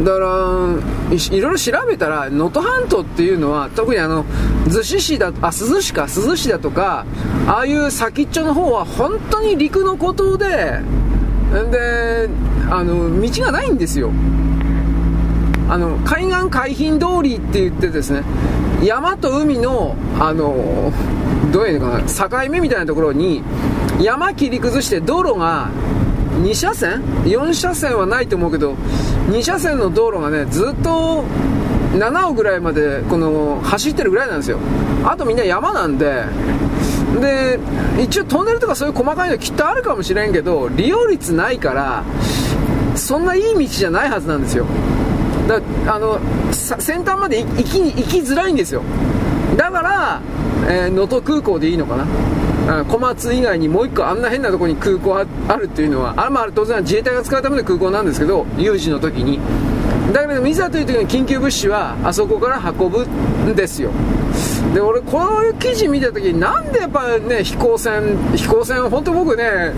だからい、いろいろ調べたら、能登半島っていうのは、特にあの、逗子市だ、あ、珠洲市か、珠洲市だとか、ああいう先っちょの方は本当に陸の孤島で、で、あの、道がないんですよ。あの、海岸海浜通りって言ってですね、山と海の、あの、どういうのかな、境目みたいなところに、山切り崩して道路が2車線 ?4 車線はないと思うけど2車線の道路がねずっと7尾ぐらいまでこの走ってるぐらいなんですよあとみんな山なんでで一応トンネルとかそういう細かいのきっとあるかもしれんけど利用率ないからそんないい道じゃないはずなんですよだあの先端まで行き行きづらいんですよ。だからえ能登、空港でいいのかな。小松以外にもう1個あんな変なとこに空港あるっていうのはあ、まあ、当然自衛隊が使うための空港なんですけど有事の時に。だけどいざという時に緊急物資はあそこから運ぶんですよ。で俺こういう記事見た時になんでやっぱね飛行船飛行船は本当僕ね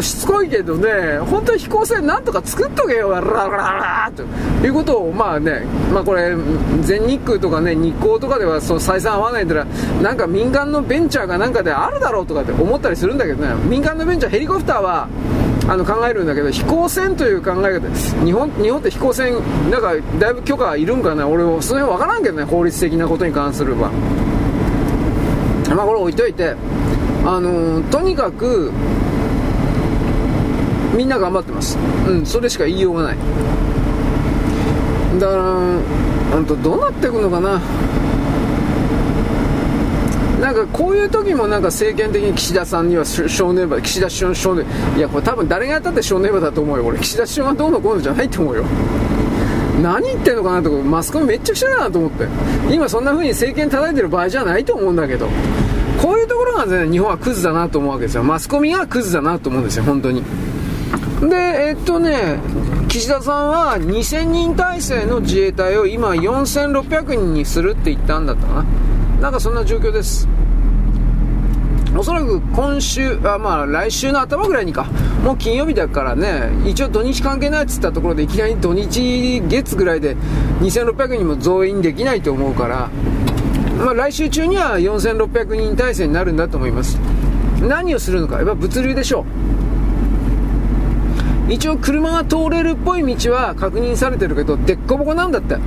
もうしつこいけどね本当に飛行船なんとか作っとけよ。ララララということをまあねまあこれ全日空とかね日光とかではそう採算合わないからなんか民間のベンチャーがなんかであるだろうとかって思ったりするんだけどね民間のベンチャーヘリコプターはあの考えるんだけど飛行船という考え方日本日本って飛行船なんかだいぶ許可いるんかな俺その辺分からんけどね法律的なことに関するはまあこれ置いといてあのー、とにかくみんな頑張ってます。うんそれしか言いようがない。だからあんとどうなっていくのかな。なんかこういう時もなんか政権的に岸田さんには正念場岸田首相正念いやこれ多分誰がやったって正念場だと思うよ。俺岸田首相がどうのこうのじゃないと思うよ。何言ってんのかなとかマスコミめっちゃくちゃだなと思って。今そんな風に政権叩いてる場合じゃないと思うんだけど。こういうところがね日本はクズだなと思うわけですよ。マスコミがクズだなと思うんですよ本当に。でえっとね岸田さんは2000人体制の自衛隊を今4600人にするって言ったんだったかななんかそんな状況ですおそらく今週、あまあ来週の頭ぐらいにか、もう金曜日だからね、一応土日関係ないっつったところでいきなり土日月ぐらいで2600人も増員できないと思うから、まあ来週中には4600人体制になるんだと思います。何をするのか、やっぱ物流でしょう。一応車が通れるっぽい道は確認されてるけど、でっこぼこなんだって。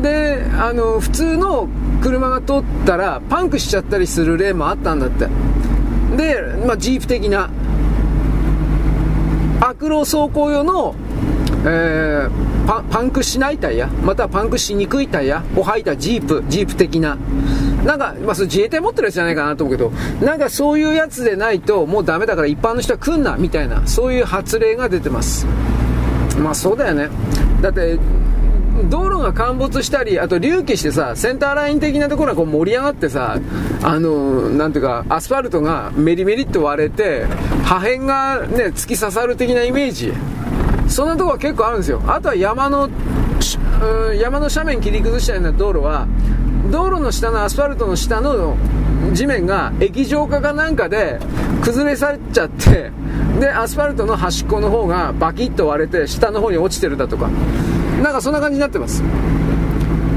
で、あの、普通の車が通ったらパンクしちゃったりする例もあったんだって。で、まあ、ジープ的な。悪路走行用の、えー、パンクしないタイヤ？またはパンクしにくいタイヤを履いたジープジープ的な。なんか、まあ、それ自衛隊持ってるやつじゃないかなと思うけどなんかそういうやつでないともうダメだから一般の人は来んなみたいなそういう発令が出てますまあそうだよねだって道路が陥没したり、あと隆起してさ、センターライン的なところがこう盛り上がってさ、あの、なんていうか、アスファルトがメリメリっと割れて、破片がね、突き刺さる的なイメージ。そんなところは結構あるんですよ。あとは山の、山の斜面切り崩したような道路は、道路の下のアスファルトの下の地面が液状化かなんかで崩れ去っちゃってでアスファルトの端っこの方がバキッと割れて下の方に落ちてるだとか。なんかそんな感じになってます。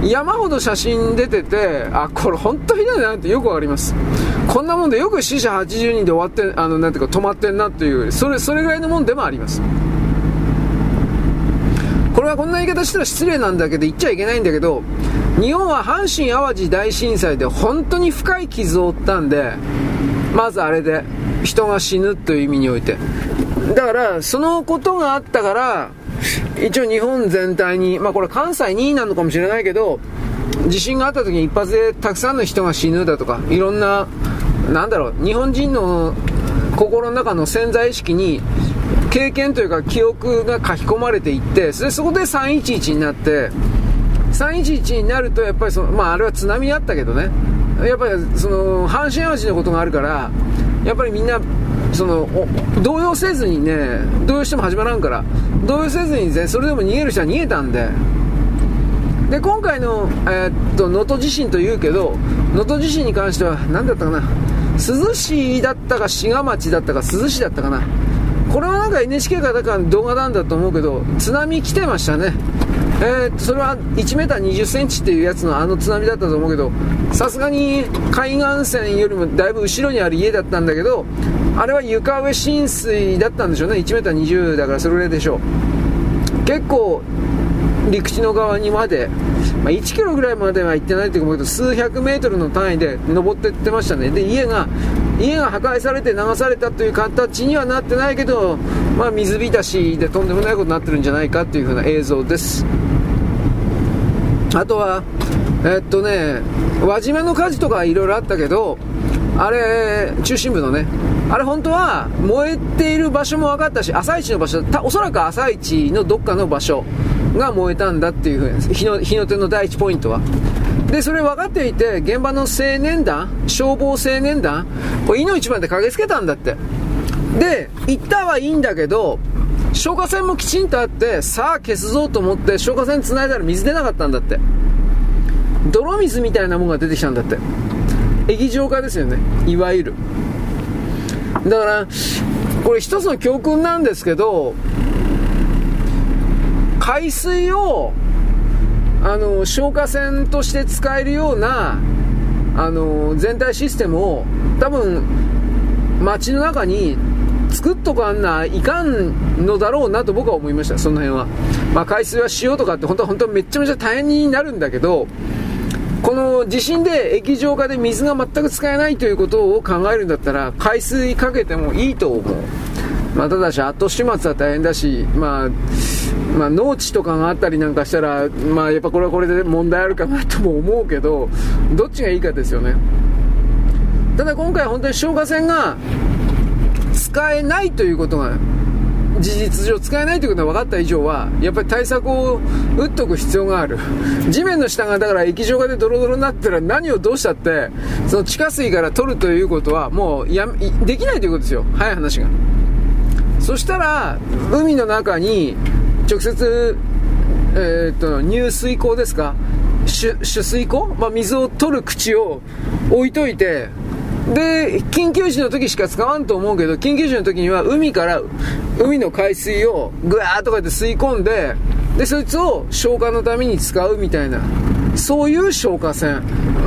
山ほど写真出ててあこれ本当ひどいなってよくわかります。こんなもんでよく死者80人で終わってあのなんていうか止まってんなっていうそれそれぐらいのもんでもあります。れはこんな言い方したら失礼なんだけど言っちゃいけないんだけど日本は阪神・淡路大震災で本当に深い傷を負ったんでまずあれで人が死ぬという意味において。だからそのことがあったから一応日本全体にまあこれ関西2位なのかもしれないけど地震があった時に一発でたくさんの人が死ぬだとかいろんななんだろう日本人の心の中の潜在意識に経験というか記憶が書き込まれていってそれそこで311になって311になるとやっぱりその、まあ、あれは津波あったけどね。やっぱりその阪神・淡路のことがあるからやっぱりみんなその動揺せずにね動揺しても始まらんから動揺せずに、ね、それでも逃げる人は逃げたんで。で今回の能登、地震というけど能登地震に関しては何だったかな。珠洲市だったか滋賀町だったか珠洲市だったかな。これはなんか NHK かだか動画なんだと思うけど津波来てましたね。えー、それは1 m 2 0センチっていうやつのあの津波だったと思うけどさすがに海岸線よりもだいぶ後ろにある家だったんだけどあれは床上浸水だったんでしょうね。1 m 2 0だからそれぐらいでしょう。結構陸地の側にまで、まあ、1キロぐらいまでは行ってないというけど数百メートルの単位で登ってってましたね。で家が家が破壊されて流されたという形にはなってないけどまあ、水浸しでとんでもないことになってるんじゃないかっていう風な映像です。あとはえっとね輪島の火事とかいろいろあったけどあれ中心部のねあれ本当は燃えている場所も分かったし朝市の場所おそらく朝市のどっかの場所が燃えたんだっていうふうに日の日の手の第一ポイントは。でそれ分かっていて現場の青年団消防青年団これ命まで駆けつけたんだって。で行ったはいいんだけど消火栓もきちんとあってさあ消すぞと思って消火栓繋いだら水出なかったんだって。泥水みたいなもんが出てきたんだって。液状化ですよね。いわゆる。だからこれ一つの教訓なんですけど海水をあの消火栓として使えるようなあの全体システムを多分街の中に作っとかんないかんのだろうなと僕は思いましたその辺は、まあ、海水は塩とかって本当は本当はめちゃめちゃ大変になるんだけどこの地震で液状化で水が全く使えないということを考えるんだったら海水かけてもいいと思う、まあ、ただし後始末は大変だし、まあ、まあ、農地とかがあったりなんかしたら、まあ、やっぱこれはこれで問題あるかなとも思うけどどっちがいいかですよね。ただ今回本当に消火栓が使えないということが事実上使えないということが分かった以上はやっぱり対策を打っとく必要がある。地面の下がだから液状化でドロドロになったら何をどうしたってその地下水から取るということはもうやできないということですよ。早い話が。そしたら海の中に直接、えー、っと入水口ですか？取水口、まあ、水を取る口を置いといてで、緊急時の時しか使わんと思うけど、緊急時の時には海から、海の海水をぐわーとかって吸い込んで、で、そいつを消火のために使うみたいな、そういう消火栓。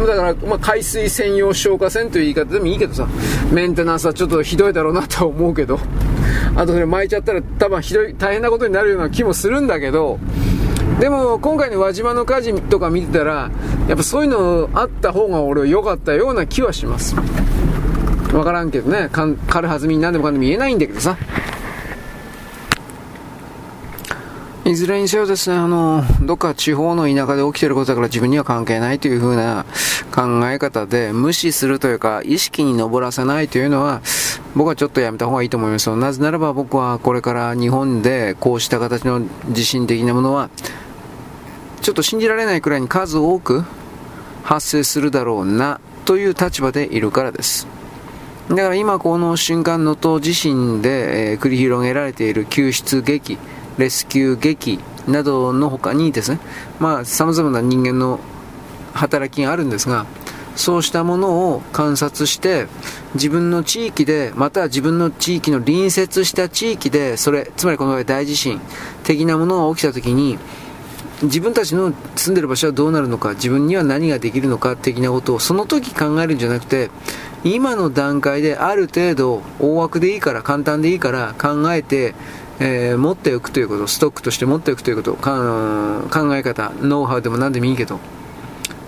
だから、まあ、海水専用消火栓という言い方でもいいけどさ、メンテナンスはちょっとひどいだろうなとは思うけど、あとそれ巻いちゃったら多分ひどい、大変なことになるような気もするんだけど、でも今回の輪島の火事とか見てたらやっぱそういうのあった方が俺は良かったような気はします。分からんけどね。軽はずみに何でもかんでも言えないんだけどさ。いずれにせよですね、あの、どっか地方の田舎で起きてることだから自分には関係ないという風な考え方で無視するというか、意識に上らせないというのは、僕はちょっとやめた方がいいと思いますなぜならば僕はこれから日本でこうした形の地震的なものは、ちょっと信じられないくらいに数多く発生するだろうなという立場でいるからです。だから今この瞬間能登地震で、え、繰り広げられている救出劇、レスキュー劇などの他にですね、まあ様々な人間の働きがあるんですが、そうしたものを観察して自分の地域でまたは自分の地域の隣接した地域でそれつまりこの場合大地震的なものが起きた時に自分たちの住んでる場所はどうなるのか自分には何ができるのか的なことをその時考えるんじゃなくて今の段階である程度大枠でいいから簡単でいいから考えて、えー、持っておくということストックとして持っておくということ考え方ノウハウでも何でもいいけど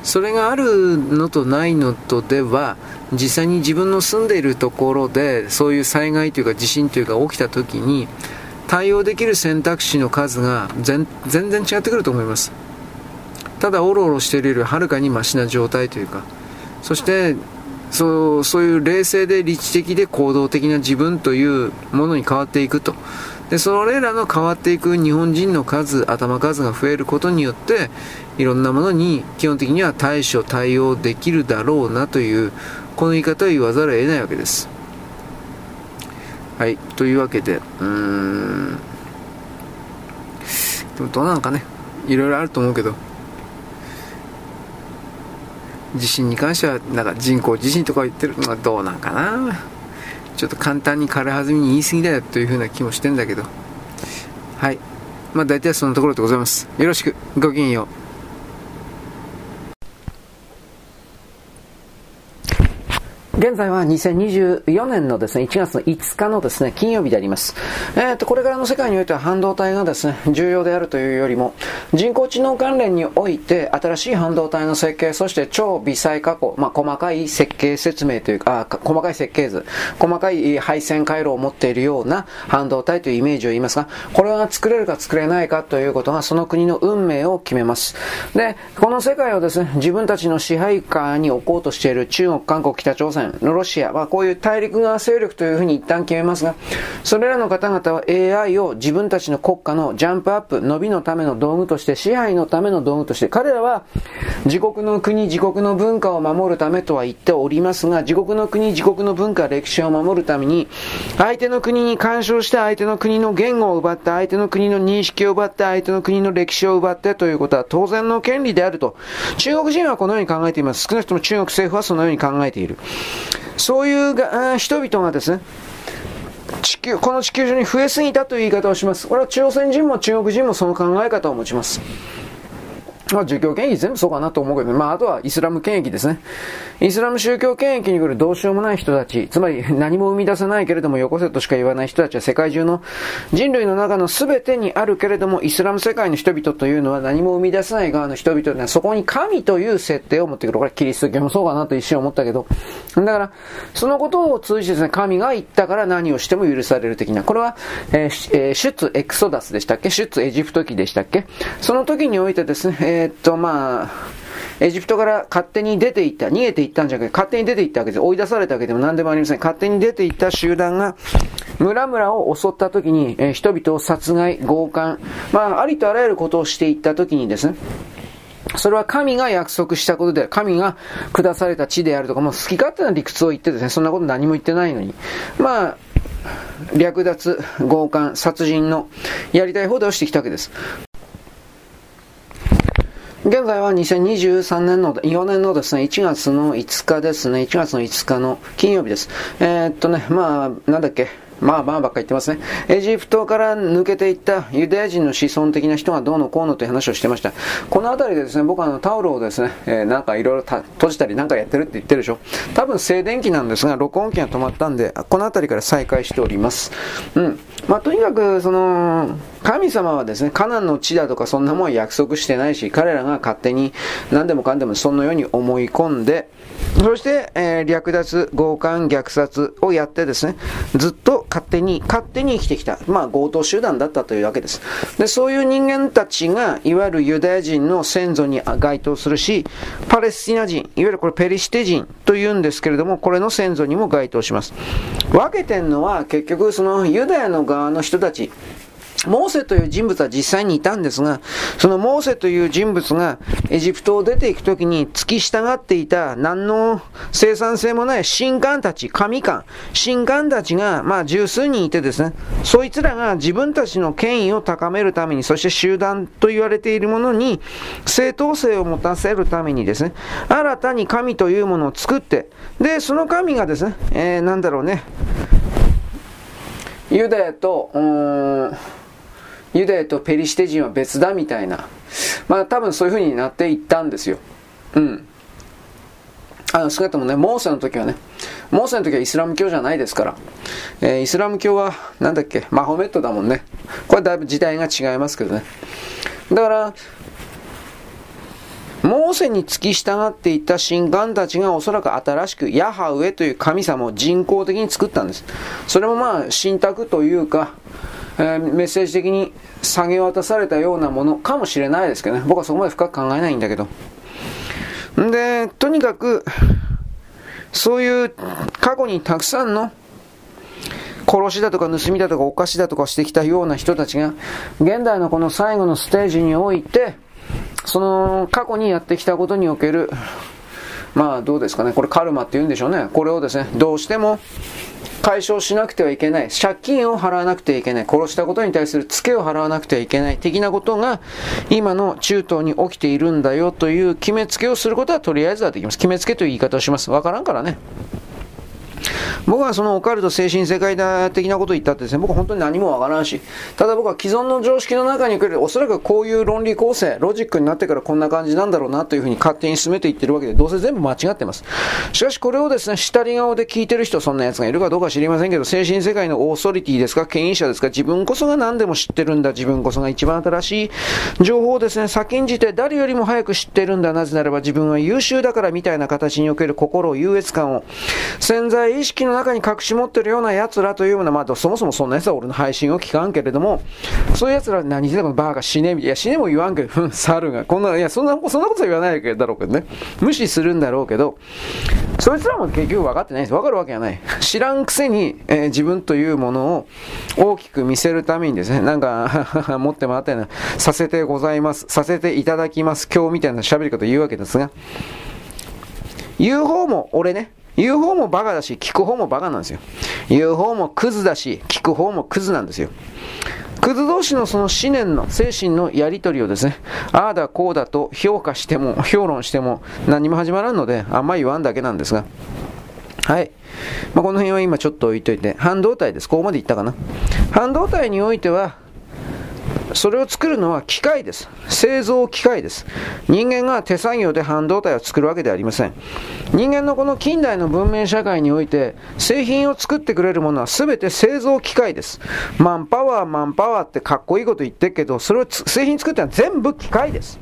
それがあるのとないのとでは実際に自分の住んでいるところでそういう災害というか地震というか起きた時に対応できる選択肢の数が全然違ってくると思います。ただおろおろしているよりはるかにマシな状態というかそしてそうそういう冷静で理知的で行動的な自分というものに変わっていくと。でそれらの変わっていく日本人の数頭数が増えることによっていろんなものに基本的には対処対応できるだろうなというこの言い方を言わざるを得ないわけですはい。というわけで、うーん。でもどうなのかね。いろいろあると思うけど。地震に関しては、なんか人工地震とか言ってるのはどうなんかな。ちょっと簡単に軽はずみに言い過ぎだよというふうな気もしてんだけど。はい。まあ大体そのところでございます。よろしく。ごきげんよう。現在は2024年のですね、1月の5日のですね、金曜日であります。えっ、ー、と、これからの世界においては半導体がですね、重要であるというよりも、人工知能関連において新しい半導体の設計、そして超微細加工、まあ、細かい設計説明というか、あ細かい設計図、細かい配線回路を持っているような半導体というイメージを言いますが、これが作れるか作れないかということがその国の運命を決めます。で、この世界をですね、自分たちの支配下に置こうとしている中国、韓国、北朝鮮、のロシア、まあ、こういう大陸側勢力というふうに一旦決めますが、それらの方々は AI を自分たちの国家のジャンプアップ、伸びのための道具として、支配のための道具として、彼らは自国の国、自国の文化を守るためとは言っておりますが、自国の国、自国の文化、歴史を守るために、相手の国に干渉して相手の国の言語を奪って、相手の国の認識を奪って、相手の国の歴史を奪ってということは当然の権利であると、中国人はこのように考えています。少なくとも中国政府はそのように考えている。そういうが人々がですね、地球、この地球上に増えすぎたという言い方をします。これは朝鮮人も中国人もその考え方を持ちます。まあ、儒教権益全部そうかなと思うけど、まあ、あとはイスラム権益ですね。イスラム宗教権益に来るどうしようもない人たち、つまり何も生み出せないけれどもよこせとしか言わない人たちは世界中の人類の中の全てにあるけれども、イスラム世界の人々というのは何も生み出せない側の人々ではそこに神という設定を持ってくる。これキリスト教もそうかなと一瞬思ったけど。だから、そのことを通じてですね、神が言ったから何をしても許される的な。これは、えーえー、出エクソダスでしたっけ？出エジプト記でしたっけ？その時においてですね、えー、えっと、まあ、エジプトから勝手に出ていった、逃げていったんじゃなくて、勝手に出ていったわけです。追い出されたわけでも何でもありません。勝手に出ていった集団が、村々を襲った時に、えー、人々を殺害、強姦、まあ、ありとあらゆることをしていった時にですね、それは神が約束したことで、神が下された地であるとか、もう好き勝手な理屈を言ってですね、そんなこと何も言ってないのに。まあ、略奪、強姦、殺人のやりたい放題をしてきたわけです。現在は2023年の、4年のですね、1月の5日ですね、1月の5日の金曜日です。えー、っとね、まあ、なんだっけ、まあまあばっか言ってますね。エジプトから抜けていったユダヤ人の子孫的な人がどうのこうのという話をしてました。この辺りでですね、僕はあのタオルをですね、えー、なんかいろいろ閉じたりなんかやってるって言ってるでしょ。多分静電気なんですが、録音機が止まったんで、この辺りから再開しております。うん。まあとにかく、その、神様はですね、カナンの地だとかそんなもん約束してないし、彼らが勝手に何でもかんでもそのように思い込んで、そして、えー、略奪、強姦、虐殺をやってですね、ずっと勝手に、勝手に生きてきた。まあ、強盗集団だったというわけです。で、そういう人間たちが、いわゆるユダヤ人の先祖に該当するし、パレスチナ人、いわゆるこれペリシテ人というんですけれども、これの先祖にも該当します。分けてんのは、結局、そのユダヤの側の人たち、モーセという人物は実際にいたんですが、そのモーセという人物がエジプトを出ていくときに付き従っていた何の生産性もない神官たち、神官、神官たちが、まあ十数人いてですね、そいつらが自分たちの権威を高めるために、そして集団と言われているものに正当性を持たせるためにですね、新たに神というものを作って、で、その神がですね、えー、なんだろうね、ユダヤと、うん、ユダヤとペリシテ人は別だみたいな。まあ多分そういう風になっていったんですよ。うん。あの、少なくともね、モーセの時はね、モーセの時はイスラム教じゃないですから、えー、イスラム教は、なんだっけ、マホメットだもんね。これだいぶ時代が違いますけどね。だから、モーセに付き従っていた神官たちがおそらく新しくヤハウエという神様を人工的に作ったんです。それもまあ、信託というか、えー、メッセージ的に下げ渡されたようなものかもしれないですけどね。僕はそこまで深く考えないんだけど。んで、とにかく、そういう過去にたくさんの殺しだとか盗みだとかお菓子だとかしてきたような人たちが、現代のこの最後のステージにおいて、その過去にやってきたことにおける、まあどうですかね、これカルマって言うんでしょうね。これをですね、どうしても解消しなくてはいけない。借金を払わなくてはいけない。殺したことに対するツケを払わなくてはいけない。的なことが今の中東に起きているんだよという決めつけをすることはとりあえずはできます。決めつけという言い方をします。わからんからね。僕はそのオカルト精神世界的なことを言ったってですね、僕は本当に何もわからんし、ただ僕は既存の常識の中に来る、おそらくこういう論理構成、ロジックになってからこんな感じなんだろうなというふうに勝手に進めていってるわけで、どうせ全部間違ってます。しかしこれをですね、下り顔で聞いてる人、そんな奴がいるかどうか知りませんけど、精神世界のオーソリティですか、権威者ですか、自分こそが何でも知ってるんだ、自分こそが一番新しい情報をですね、先んじて誰よりも早く知ってるんだ、なぜならば自分は優秀だからみたいな形における心を優越感を潜在意識の中に隠し持ってるような奴らというような、まあ、そもそもそんな奴は俺の配信を聞かんけれども、そういう奴ら何してもバーが死ねい、や死ねも言わんけど、ふん、猿が、こんな、いや、そんな、そんなことは言わないだろうけどね。無視するんだろうけど、そいつらも結局分かってないです。分かるわけがない。知らんくせに、えー、自分というものを大きく見せるためにですね、なんか持ってもらったような、させてございます、させていただきます、今日みたいな喋り方言うわけですが、言う方も俺ね、言う方もバカだし、聞く方もバカなんですよ。言う方もクズだし、聞く方もクズなんですよ。クズ同士のその思念の精神のやり取りをですね、ああだこうだと評価しても、評論しても何も始まらんので、あんま言わんだけなんですが。はい。まあ、この辺は今ちょっと置いといて、半導体です。ここまでいったかな。半導体においては、それを作るのは機械です。製造機械です。人間が手作業で半導体を作るわけではありません。人間のこの近代の文明社会において、製品を作ってくれるものは全て製造機械です。マンパワー、マンパワーってかっこいいこと言ってるけど、それを製品作ってのは全部機械です。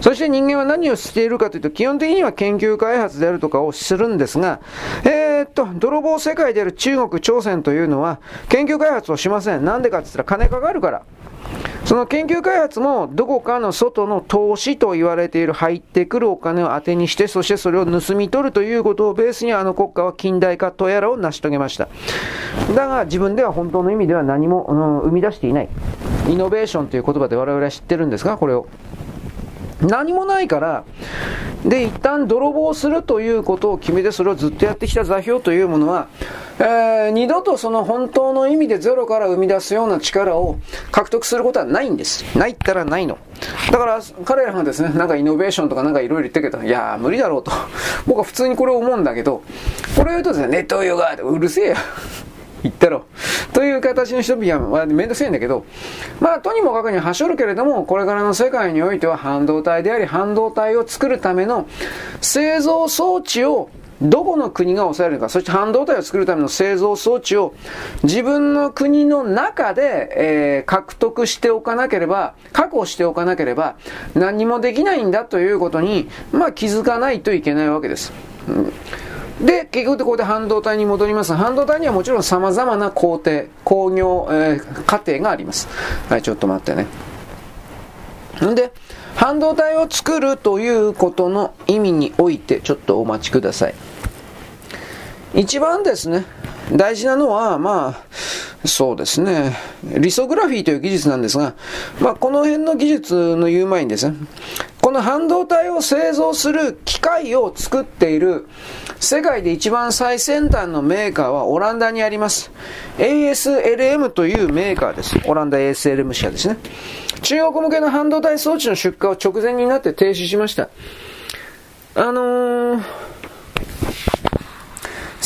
そして人間は何をしているかというと、基本的には研究開発であるとかをするんですが、えー、っと、泥棒世界である中国、朝鮮というのは、研究開発をしません。なんでかって言ったら金かかるから。その研究開発もどこかの外の投資と言われている入ってくるお金を当てにして、そしてそれを盗み取るということをベースにあの国家は近代化とやらを成し遂げました。だが自分では本当の意味では何も、うん、生み出していない。イノベーションという言葉で我々は知ってるんですが、これを。何もないから、で、一旦泥棒するということを決めて、それをずっとやってきた座標というものは、えー、二度とその本当の意味でゼロから生み出すような力を獲得することはないんです。ないったらないの。だから、彼らがですね、なんかイノベーションとかなんかいろいろ言ってるけど、いやー、無理だろうと。僕は普通にこれを思うんだけど、これを言うとですね、ネットヨガうるせえよ。言ったろ。という形の人々はめんどくせえんだけど、まあ、とにもかくにはしょるけれども、これからの世界においては半導体であり、半導体を作るための製造装置をどこの国が抑えるのか、そして半導体を作るための製造装置を自分の国の中で、えー、獲得しておかなければ、確保しておかなければ何もできないんだということに、まあ気づかないといけないわけです。うんで、結局でここで半導体に戻ります。半導体にはもちろん様々な工程、工業、えー、過程があります。はい、ちょっと待ってね。んで、半導体を作るということの意味において、ちょっとお待ちください。一番ですね、大事なのは、まあ、そうですね、リソグラフィーという技術なんですが、まあ、この辺の技術の言う前にですね、この半導体を製造する機械を作っている世界で一番最先端のメーカーはオランダにあります。ASLM というメーカーです。オランダ ASLM 社ですね。中国向けの半導体装置の出荷を直前になって停止しました。あのー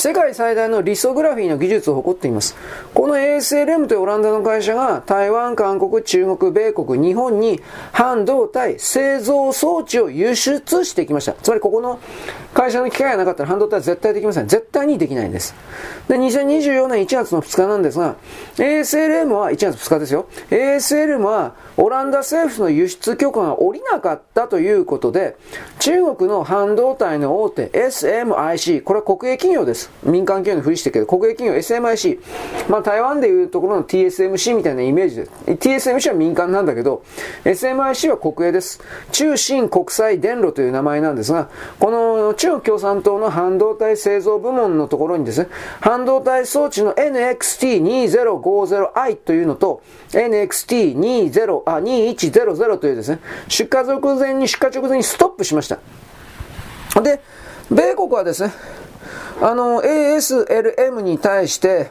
世界最大のリソグラフィーの技術を誇っています。この ASLM というオランダの会社が台湾、韓国、中国、米国、日本に半導体製造装置を輸出してきました。つまりここの会社の機械がなかったら半導体は絶対できません。絶対にできないんです。で、2024年1月の2日なんですが、ASLM は1月2日ですよ。ASLM はオランダ政府の輸出許可が下りなかったということで、中国の半導体の大手 SMIC、これは国営企業です。民間企業のふりしてるけど、国営企業 SMIC、まあ台湾でいうところの TSMC みたいなイメージです。TSMC は民間なんだけど、SMIC は国営です。中新国際電路という名前なんですが、この中国共産党の半導体製造部門のところにですね、半導体装置の NXT2050i というのと、NXT20、あ、2100というですね、出荷直前に、出荷直前にストップしました。で、米国はですね、あの、ASLM に対して、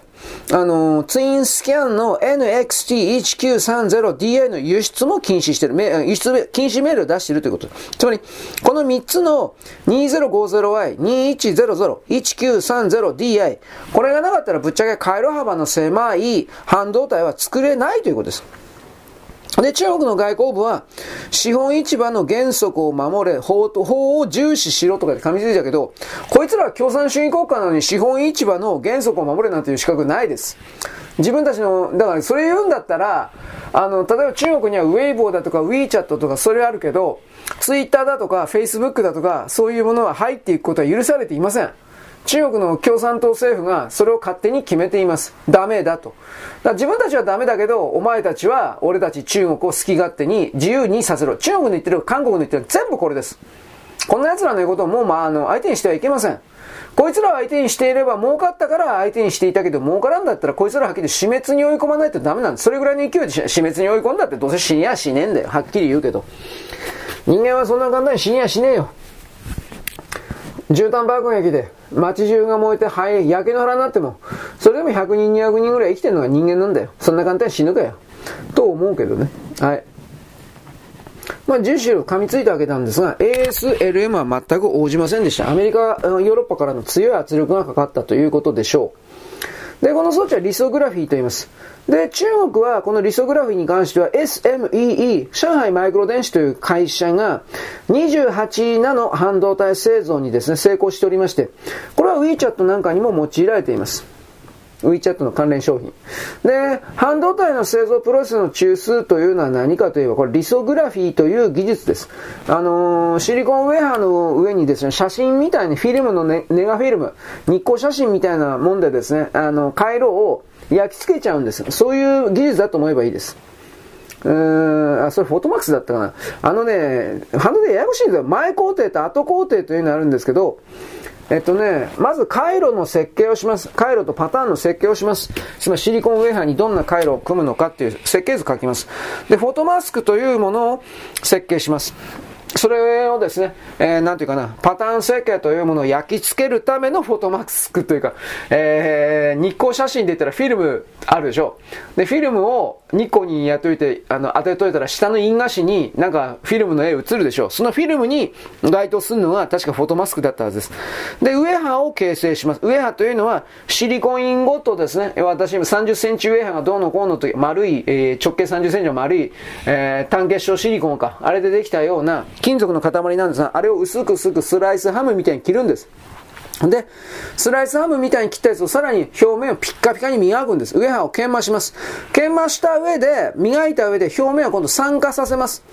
あの、ツインスキャンの NXT1930DA の輸出も禁止してる、輸出禁止メールを出しているということ。つまり、この3つの 2050i、2100、1930DI、これがなかったらぶっちゃけ回路幅の狭い半導体は作れないということです。で、中国の外交部は、資本市場の原則を守れ、法と、法を重視しろとかで噛みついたけど、こいつらは共産主義国家なのに資本市場の原則を守れなんていう資格ないです。自分たちの、だからそれ言うんだったら、あの、例えば中国にはウェイボーだとか WeChat とかそれあるけど、Twitter だとか Facebook だとかそういうものは入っていくことは許されていません。中国の共産党政府がそれを勝手に決めています。ダメだと。だ自分たちはダメだけど、お前たちは俺たち中国を好き勝手に自由にさせろ。中国の言ってる、韓国の言ってる、全部これです。こんな奴らの言うことをもう、まあ、あの、相手にしてはいけません。こいつらを相手にしていれば儲かったから相手にしていたけど儲からんだったらこいつらはっきり死滅に追い込まないとダメなんです。それぐらいの勢いで死滅に追い込んだってどうせ死にやしねえんだよ。はっきり言うけど。人間はそんな簡単に死にやしねえよ。絨毯爆撃で街中が燃えて灰、焼け野原になっても、それでも100人、200人ぐらい生きてるのが人間なんだよ。そんな簡単に死ぬかよ。と思うけどね。はい。まあ、10種噛みついたわけなんですが、ASLM は全く応じませんでした。アメリカ、ヨーロッパからの強い圧力がかかったということでしょう。で、この装置はリソグラフィーと言います。で、中国はこのリソグラフィーに関しては SMEE、上海マイクロ電子という会社が28ナノ半導体製造にですね、成功しておりまして、これは WeChat なんかにも用いられています。WeChat の関連商品。で、半導体の製造プロセスの中枢というのは何かといえば、これリソグラフィーという技術です。あのー、シリコンウェアの上にですね、写真みたいにフィルムのネネガフィルム、日光写真みたいなもんでですね、あの、回路を焼き付けちゃうんです。そういう技術だと思えばいいです。うーん、あ、それフォトマックスだったかな。あのね、ハンドでややこしいんですよ。前工程と後工程というのがあるんですけど、えっとね、まず回路の設計をします。回路とパターンの設計をします。つまりシリコンウェアにどんな回路を組むのかっていう設計図書きます。で、フォトマスクというものを設計します。それをですね、えー、なんていうかな、パターン設計というものを焼き付けるためのフォトマスクというか、えー、日光写真で言ったらフィルムあるでしょ。で、フィルムを日光にやっといて、あの、当てといたら下の印画紙になんかフィルムの絵映るでしょ。そのフィルムに該当するのが確かフォトマスクだったはずです。で、ウエハを形成します。ウエハというのはシリコンインゴットですね。私今30センチウエハがどうのこうのと丸い、えー、直径30センチの丸い、えー、単結晶シリコンか。あれでできたような金属の塊なんですが、あれを薄く薄くスライスハムみたいに切るんです。で、スライスハムみたいに切ったやつをさらに表面をピッカピカに磨くんです。ウエハを研磨します。研磨した上で、磨いた上で表面を今度酸化させます。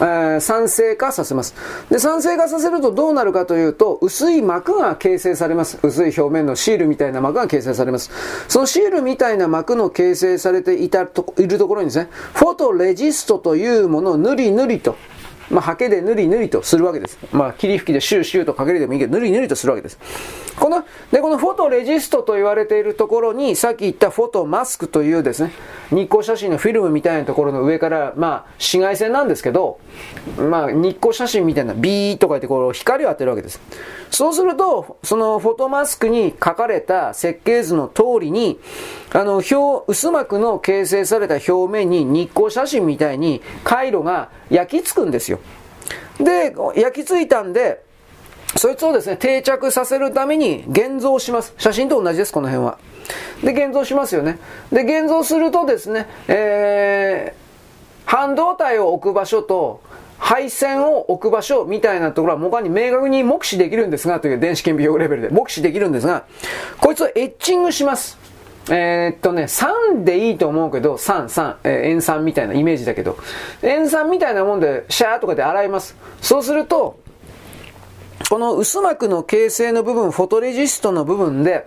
えー、酸性化させます。で、酸性化させるとどうなるかというと、薄い膜が形成されます。薄い表面のシールみたいな膜が形成されます。そのシールみたいな膜の形成されていたと、いるところにですね、フォトレジストというものをぬりぬりと、まあ、ハケでぬりぬりとするわけです。まあ、霧吹きでシューシューとかけるでもいいけど、ぬりぬりとするわけです。この、で、このフォトレジストと言われているところに、さっき言ったフォトマスクというですね、日光写真のフィルムみたいなところの上から、まあ、紫外線なんですけど、まあ、日光写真みたいなビーとか言ってこう光を当てるわけです。そうすると、そのフォトマスクに書かれた設計図の通りに、あの、表、薄膜の形成された表面に日光写真みたいに回路が焼き付くんですよ。で、焼き付いたんで、そいつをですね、定着させるために現像します。写真と同じです、この辺は。で、現像しますよね。で、現像するとですね、えー、半導体を置く場所と、配線を置く場所みたいなところは他に明確に目視できるんですが、という電子顕微鏡レベルで目視できるんですが、こいつをエッチングします。えー、っとね、酸でいいと思うけど、酸、酸、えー、塩酸みたいなイメージだけど、塩酸みたいなもんで、シャーとかで洗います。そうすると、この薄膜の形成の部分、フォトレジストの部分で、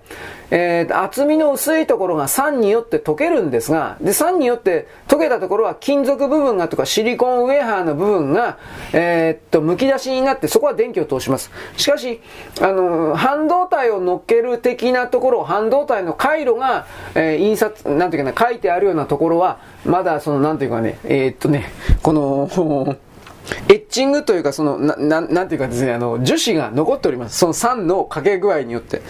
えー、厚みの薄いところが酸によって溶けるんですが、で、酸によって溶けたところは金属部分がとかシリコンウェハーの部分が、えー、っと、剥き出しになってそこは電気を通します。しかし、あの、半導体を乗っける的なところ、半導体の回路が、えー、印刷、なんていうかな、書いてあるようなところは、まだその、なんていうかね、え、っとね、この、エッチングというか、その、な、ななんていうかですね、あの、樹脂が残っております。その酸のかけ具合によって。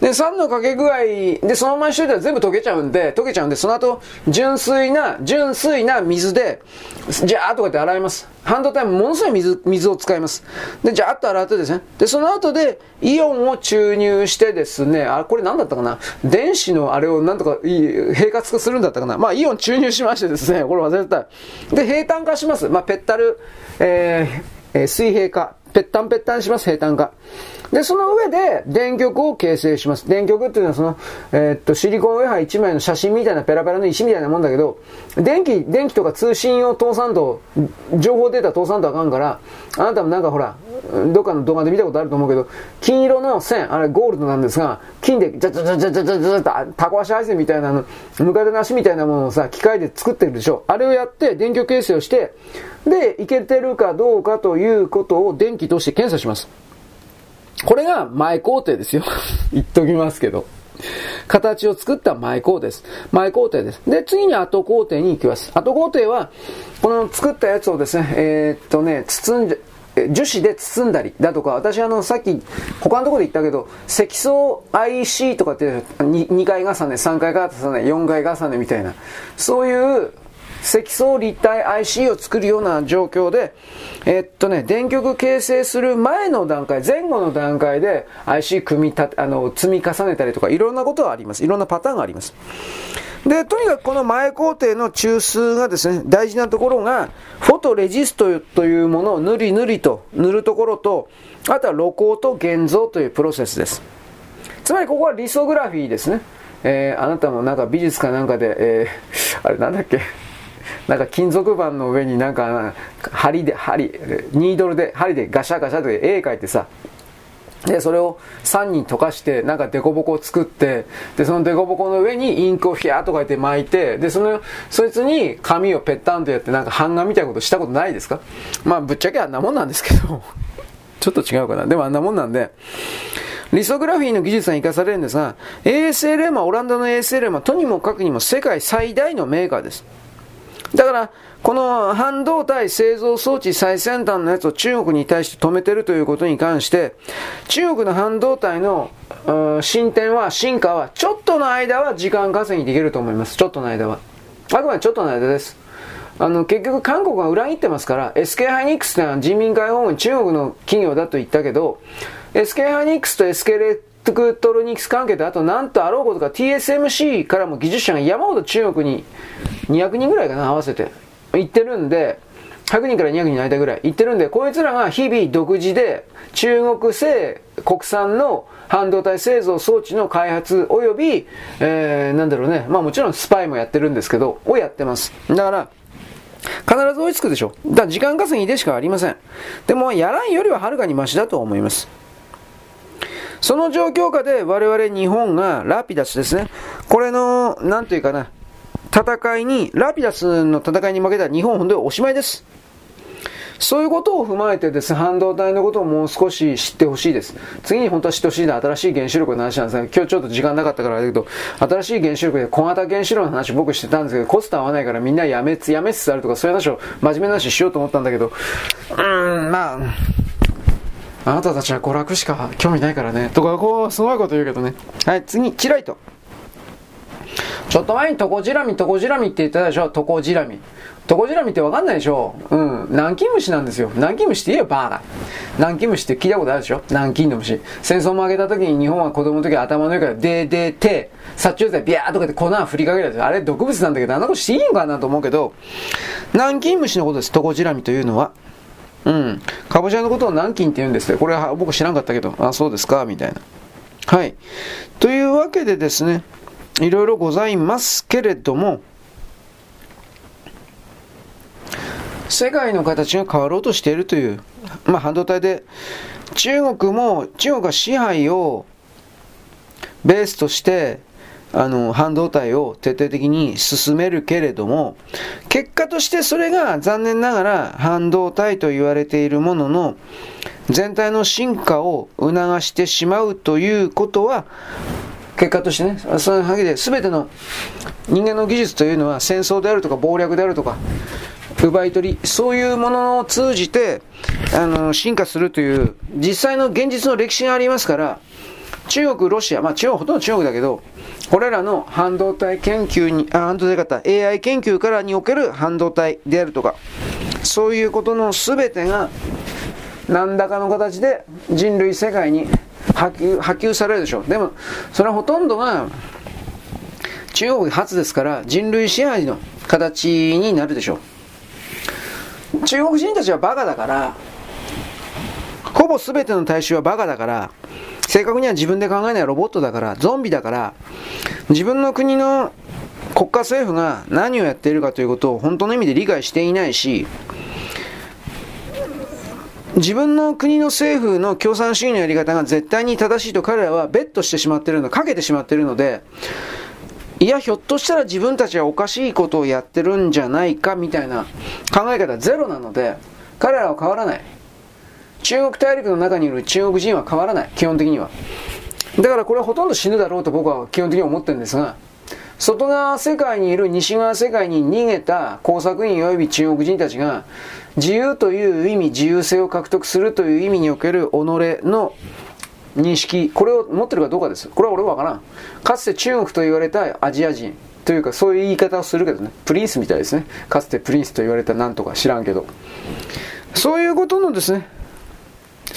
で、酸のかけ具合、で、そのまましといたら全部溶けちゃうんで、溶けちゃうんで、その後、純粋な、純粋な水で、じゃーっとかって洗います。半導体もものすごい水、水を使います。で、じゃーっと洗ってですね。で、その後で、イオンを注入してですね、あ、これ何だったかな？電子のあれをなんとか、い平滑化するんだったかな？まあ、イオン注入しましてですね、これ忘れた。で、平坦化します。まあ、ペッタル、えー、水平化。ぺったんぺったんします、平坦化。で、その上で電極を形成します。電極っていうのはその、えー、っと、シリコンウェハ1枚の写真みたいなペラペラの石みたいなもんだけど、電気、電気とか通信を通さんと、情報データ通さんとあかんから、あなたもなんかほら、どっかの動画で見たことあると思うけど、金色の線、あれゴールドなんですが、金で、じゃじゃじゃじゃじゃじゃじゃと、タコ足配線みたいなの、ムカデなしみたいなものをさ、機械で作ってるでしょ。あれをやって、電極形成をして、で、いけてるかどうかということを電気として検査します。これが前工程ですよ。言っときますけど。形を作った前工程です。前工程です。で、次に後工程に行きます。後工程は、この作ったやつをですね、えー、っとね、包んで、樹脂で包んだりだとか、私あの、さっき、他のところで言ったけど、積層 IC とかって 2, 2回重ね、3回重ね、4回重ねみたいな、そういう積層立体 IC を作るような状況で、えっとね、電極形成する前の段階、前後の段階で IC 組み立て、あの、積み重ねたりとか、いろんなことがあります。いろんなパターンがあります。で、とにかくこの前工程の中枢がですね、大事なところが、フォトレジストというものを塗り塗りと塗るところと、あとは露光と現像というプロセスです。つまりここはリソグラフィーですね。えー、あなたもなんか美術かなんかで、えー、あれなんだっけ？なんか金属板の上になんか針で針ニードルで針でガシャガシャで絵描いてさで、それを3人溶かして、なんかデコボコを作って、で、そのデコボコの上にインクをヒャーとか言って巻いて、で、その、そいつに紙をペッタンとやって、なんか版画みたいなことしたことないですか？まあ、ぶっちゃけあんなもんなんですけど、ちょっと違うかな。でもあんなもんなんで、リソグラフィーの技術が生かされるんですが、ASLM はオランダの ASLM はとにもかくにも世界最大のメーカーです。だから、この半導体製造装置最先端のやつを中国に対して止めてるということに関して、中国の半導体の進展は、進化は、ちょっとの間は時間稼ぎできると思います。ちょっとの間は。あくまでちょっとの間です。あの、結局韓国が裏切ってますから、SK ハイニックスってのは人民解放軍中国の企業だと言ったけど、SK ハイニックスと SK レクトロニクス関係で、あとなんとあろうことか TSMC からも技術者が山ほど中国に200人ぐらいかな、合わせて。行ってるんで、100人から200人の間ぐらい行ってるんで、こいつらが日々独自で中国製国産の半導体製造装置の開発及び、えー、なんだろうね、まあもちろんスパイもやってるんですけど、をやってます。だから、必ず追いつくでしょ。だから時間稼ぎでしかありません。でも、やらんよりははるかにマシだと思います。その状況下で我々日本がラピダスですね。これの、なんというかな、戦いに、ラピダスの戦いに負けたら日本本当におしまいです。そういうことを踏まえてですね、半導体のことをもう少し知ってほしいです。次に本当は知ってほしいのは新しい原子力の話なんですが、今日ちょっと時間なかったからだけど、新しい原子力で小型原子力の話僕してたんですけど、コスト合わないからみんなやめつ、やめつつあるとかそういう話を真面目な話しようと思ったんだけど、うーん、まあ、あなたたちは娯楽しか興味ないからね。とか、こう、すごいこと言うけどね。はい、次、チライト。ちょっと前にトコジラミ、トコジラミって言ってたでしょ？トコジラミ。トコジラミってわかんないでしょ？うん。南京虫なんですよ。南京虫って言えよ、バーガー。南京虫って聞いたことあるでしょ？南京の虫。戦争負けた時に日本は子供の時頭の上からででて、殺虫剤ビャーとかって粉振りかける。あれ毒物なんだけど、あんなことしていいんかなと思うけど、南京虫のことです、トコジラミというのは。うん。かぼちゃのことを南京って言うんですよ。これは僕知らんかったけど、あ、そうですか、みたいな。はい。というわけでですね、いろいろございますけれども、世界の形が変わろうとしているという、まあ、半導体で、中国も、中国が支配をベースとして、あの、半導体を徹底的に進めるけれども、結果としてそれが残念ながら半導体と言われているものの全体の進化を促してしまうということは、結果としてね、そのわけで全ての人間の技術というのは戦争であるとか謀略であるとか、奪い取り、そういうものを通じて、あの、進化するという、実際の現実の歴史がありますから、中国、ロシア、まあ中国、ほとんど中国だけど、これらの半導体研究に、あ、半導体型、AI 研究からにおける半導体であるとか、そういうことの全てが、何らかの形で人類世界に波及波及されるでしょう。でも、それはほとんどが中国初ですから人類支配の形になるでしょう。中国人たちはバカだから、ほぼ全ての大衆はバカだから、正確には自分で考えないロボットだから、ゾンビだから、自分の国の国家政府が何をやっているかということを本当の意味で理解していないし、自分の国の政府の共産主義のやり方が絶対に正しいと彼らはベットしてしまっているの、かけてしまっているので、いや、ひょっとしたら自分たちはおかしいことをやってるんじゃないかみたいな考え方ゼロなので、彼らは変わらない。中国大陸の中にいる中国人は変わらない、基本的には。だからこれはほとんど死ぬだろうと僕は基本的に思ってるんですが、外側世界にいる西側世界に逃げた工作員及び中国人たちが、自由という意味、自由性を獲得するという意味における己の認識、これを持ってるかどうかです。これは俺はわからん。かつて中国と言われたアジア人、というかそういう言い方をするけどね、プリンスみたいですね。かつてプリンスと言われたなんとか知らんけど。そういうことのですね、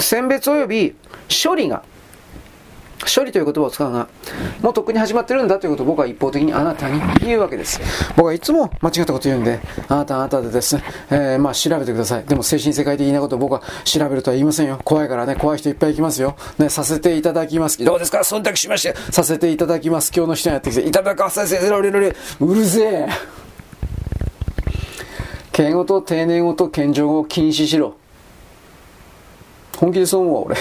選別及び処理が処理という言葉を使うが、もうとっくに始まってるんだということを僕は一方的にあなたに言うわけです。僕はいつも間違ったこと言うんで、あなたあなたでですね、えー、まあ調べてください。でも精神世界的なことを僕は調べるとは言いませんよ。怖いからね、怖い人いっぱいいきますよ。ね、させていただきます。どうですか？忖度しまして、させていただきます。今日の人にやってきて、いただかさせて、うるせえ。敬語と定年語と謙譲語を禁止しろ。本気でそう思う、俺。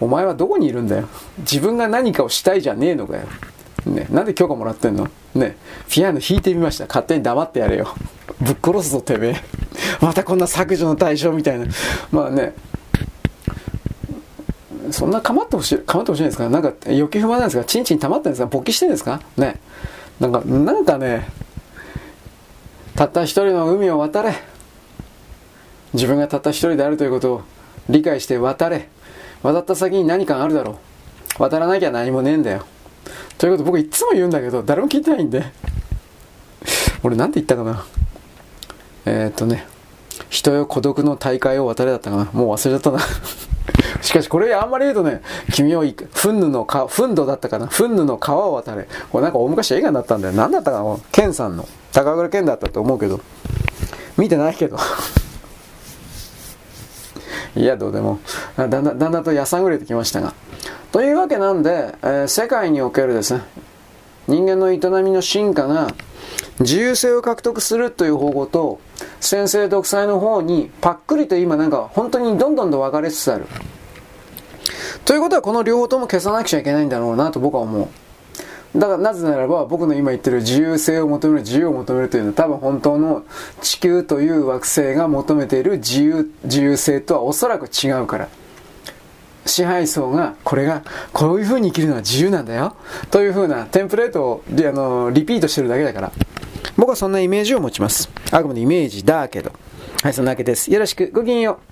お前はどこにいるんだよ。自分が何かをしたいじゃねえのかよ。ね、なんで許可もらってんのね、ピアノ弾いてみました。勝手に黙ってやれよ。ぶっ殺すぞ、てめえ。またこんな削除の対象みたいな。まあね、そんな構ってほしい、構ってほしいんですか？なんか、余計不満なんですか？チンチン溜まってるんですか？勃起してるんですか？ね。なんか、なんかね、たった一人の海を渡れ。自分がたった一人であるということを理解して渡れ。渡った先に何かがあるだろう。渡らなきゃ何もねえんだよ。ということ僕いつも言うんだけど、誰も聞いてないんで。俺なんて言ったかな。えー、っとね、人よ孤独の大会を渡れだったかな。もう忘れちゃったな。しかしこれあんまり言うとね、君をフンヌの川、フンドだったかな。フンヌの川を渡れ。これなんか大昔映画になったんだよ。何だったかなケンさんの。高倉健だったと思うけど。見てないけど。いや、どうでも。だんだん、だんだんとやさぐれてきましたが。というわけなんで、えー、世界におけるですね、人間の営みの進化が自由性を獲得するという方向と、先制独裁の方にパックリと今なんか本当にどんどんと分かれつつある。ということはこの両方とも消さなくちゃいけないんだろうなと僕は思う。だからなぜならば僕の今言ってる自由性を求める自由を求めるというのは多分本当の地球という惑星が求めている自由自由性とはおそらく違うから。支配層がこれがこういう風に生きるのは自由なんだよという風なテンプレートをあのリピートしてるだけだから。僕はそんなイメージを持ちます。あくまでイメージだけど。はいそんなわけです。よろしく。ごきげんよう。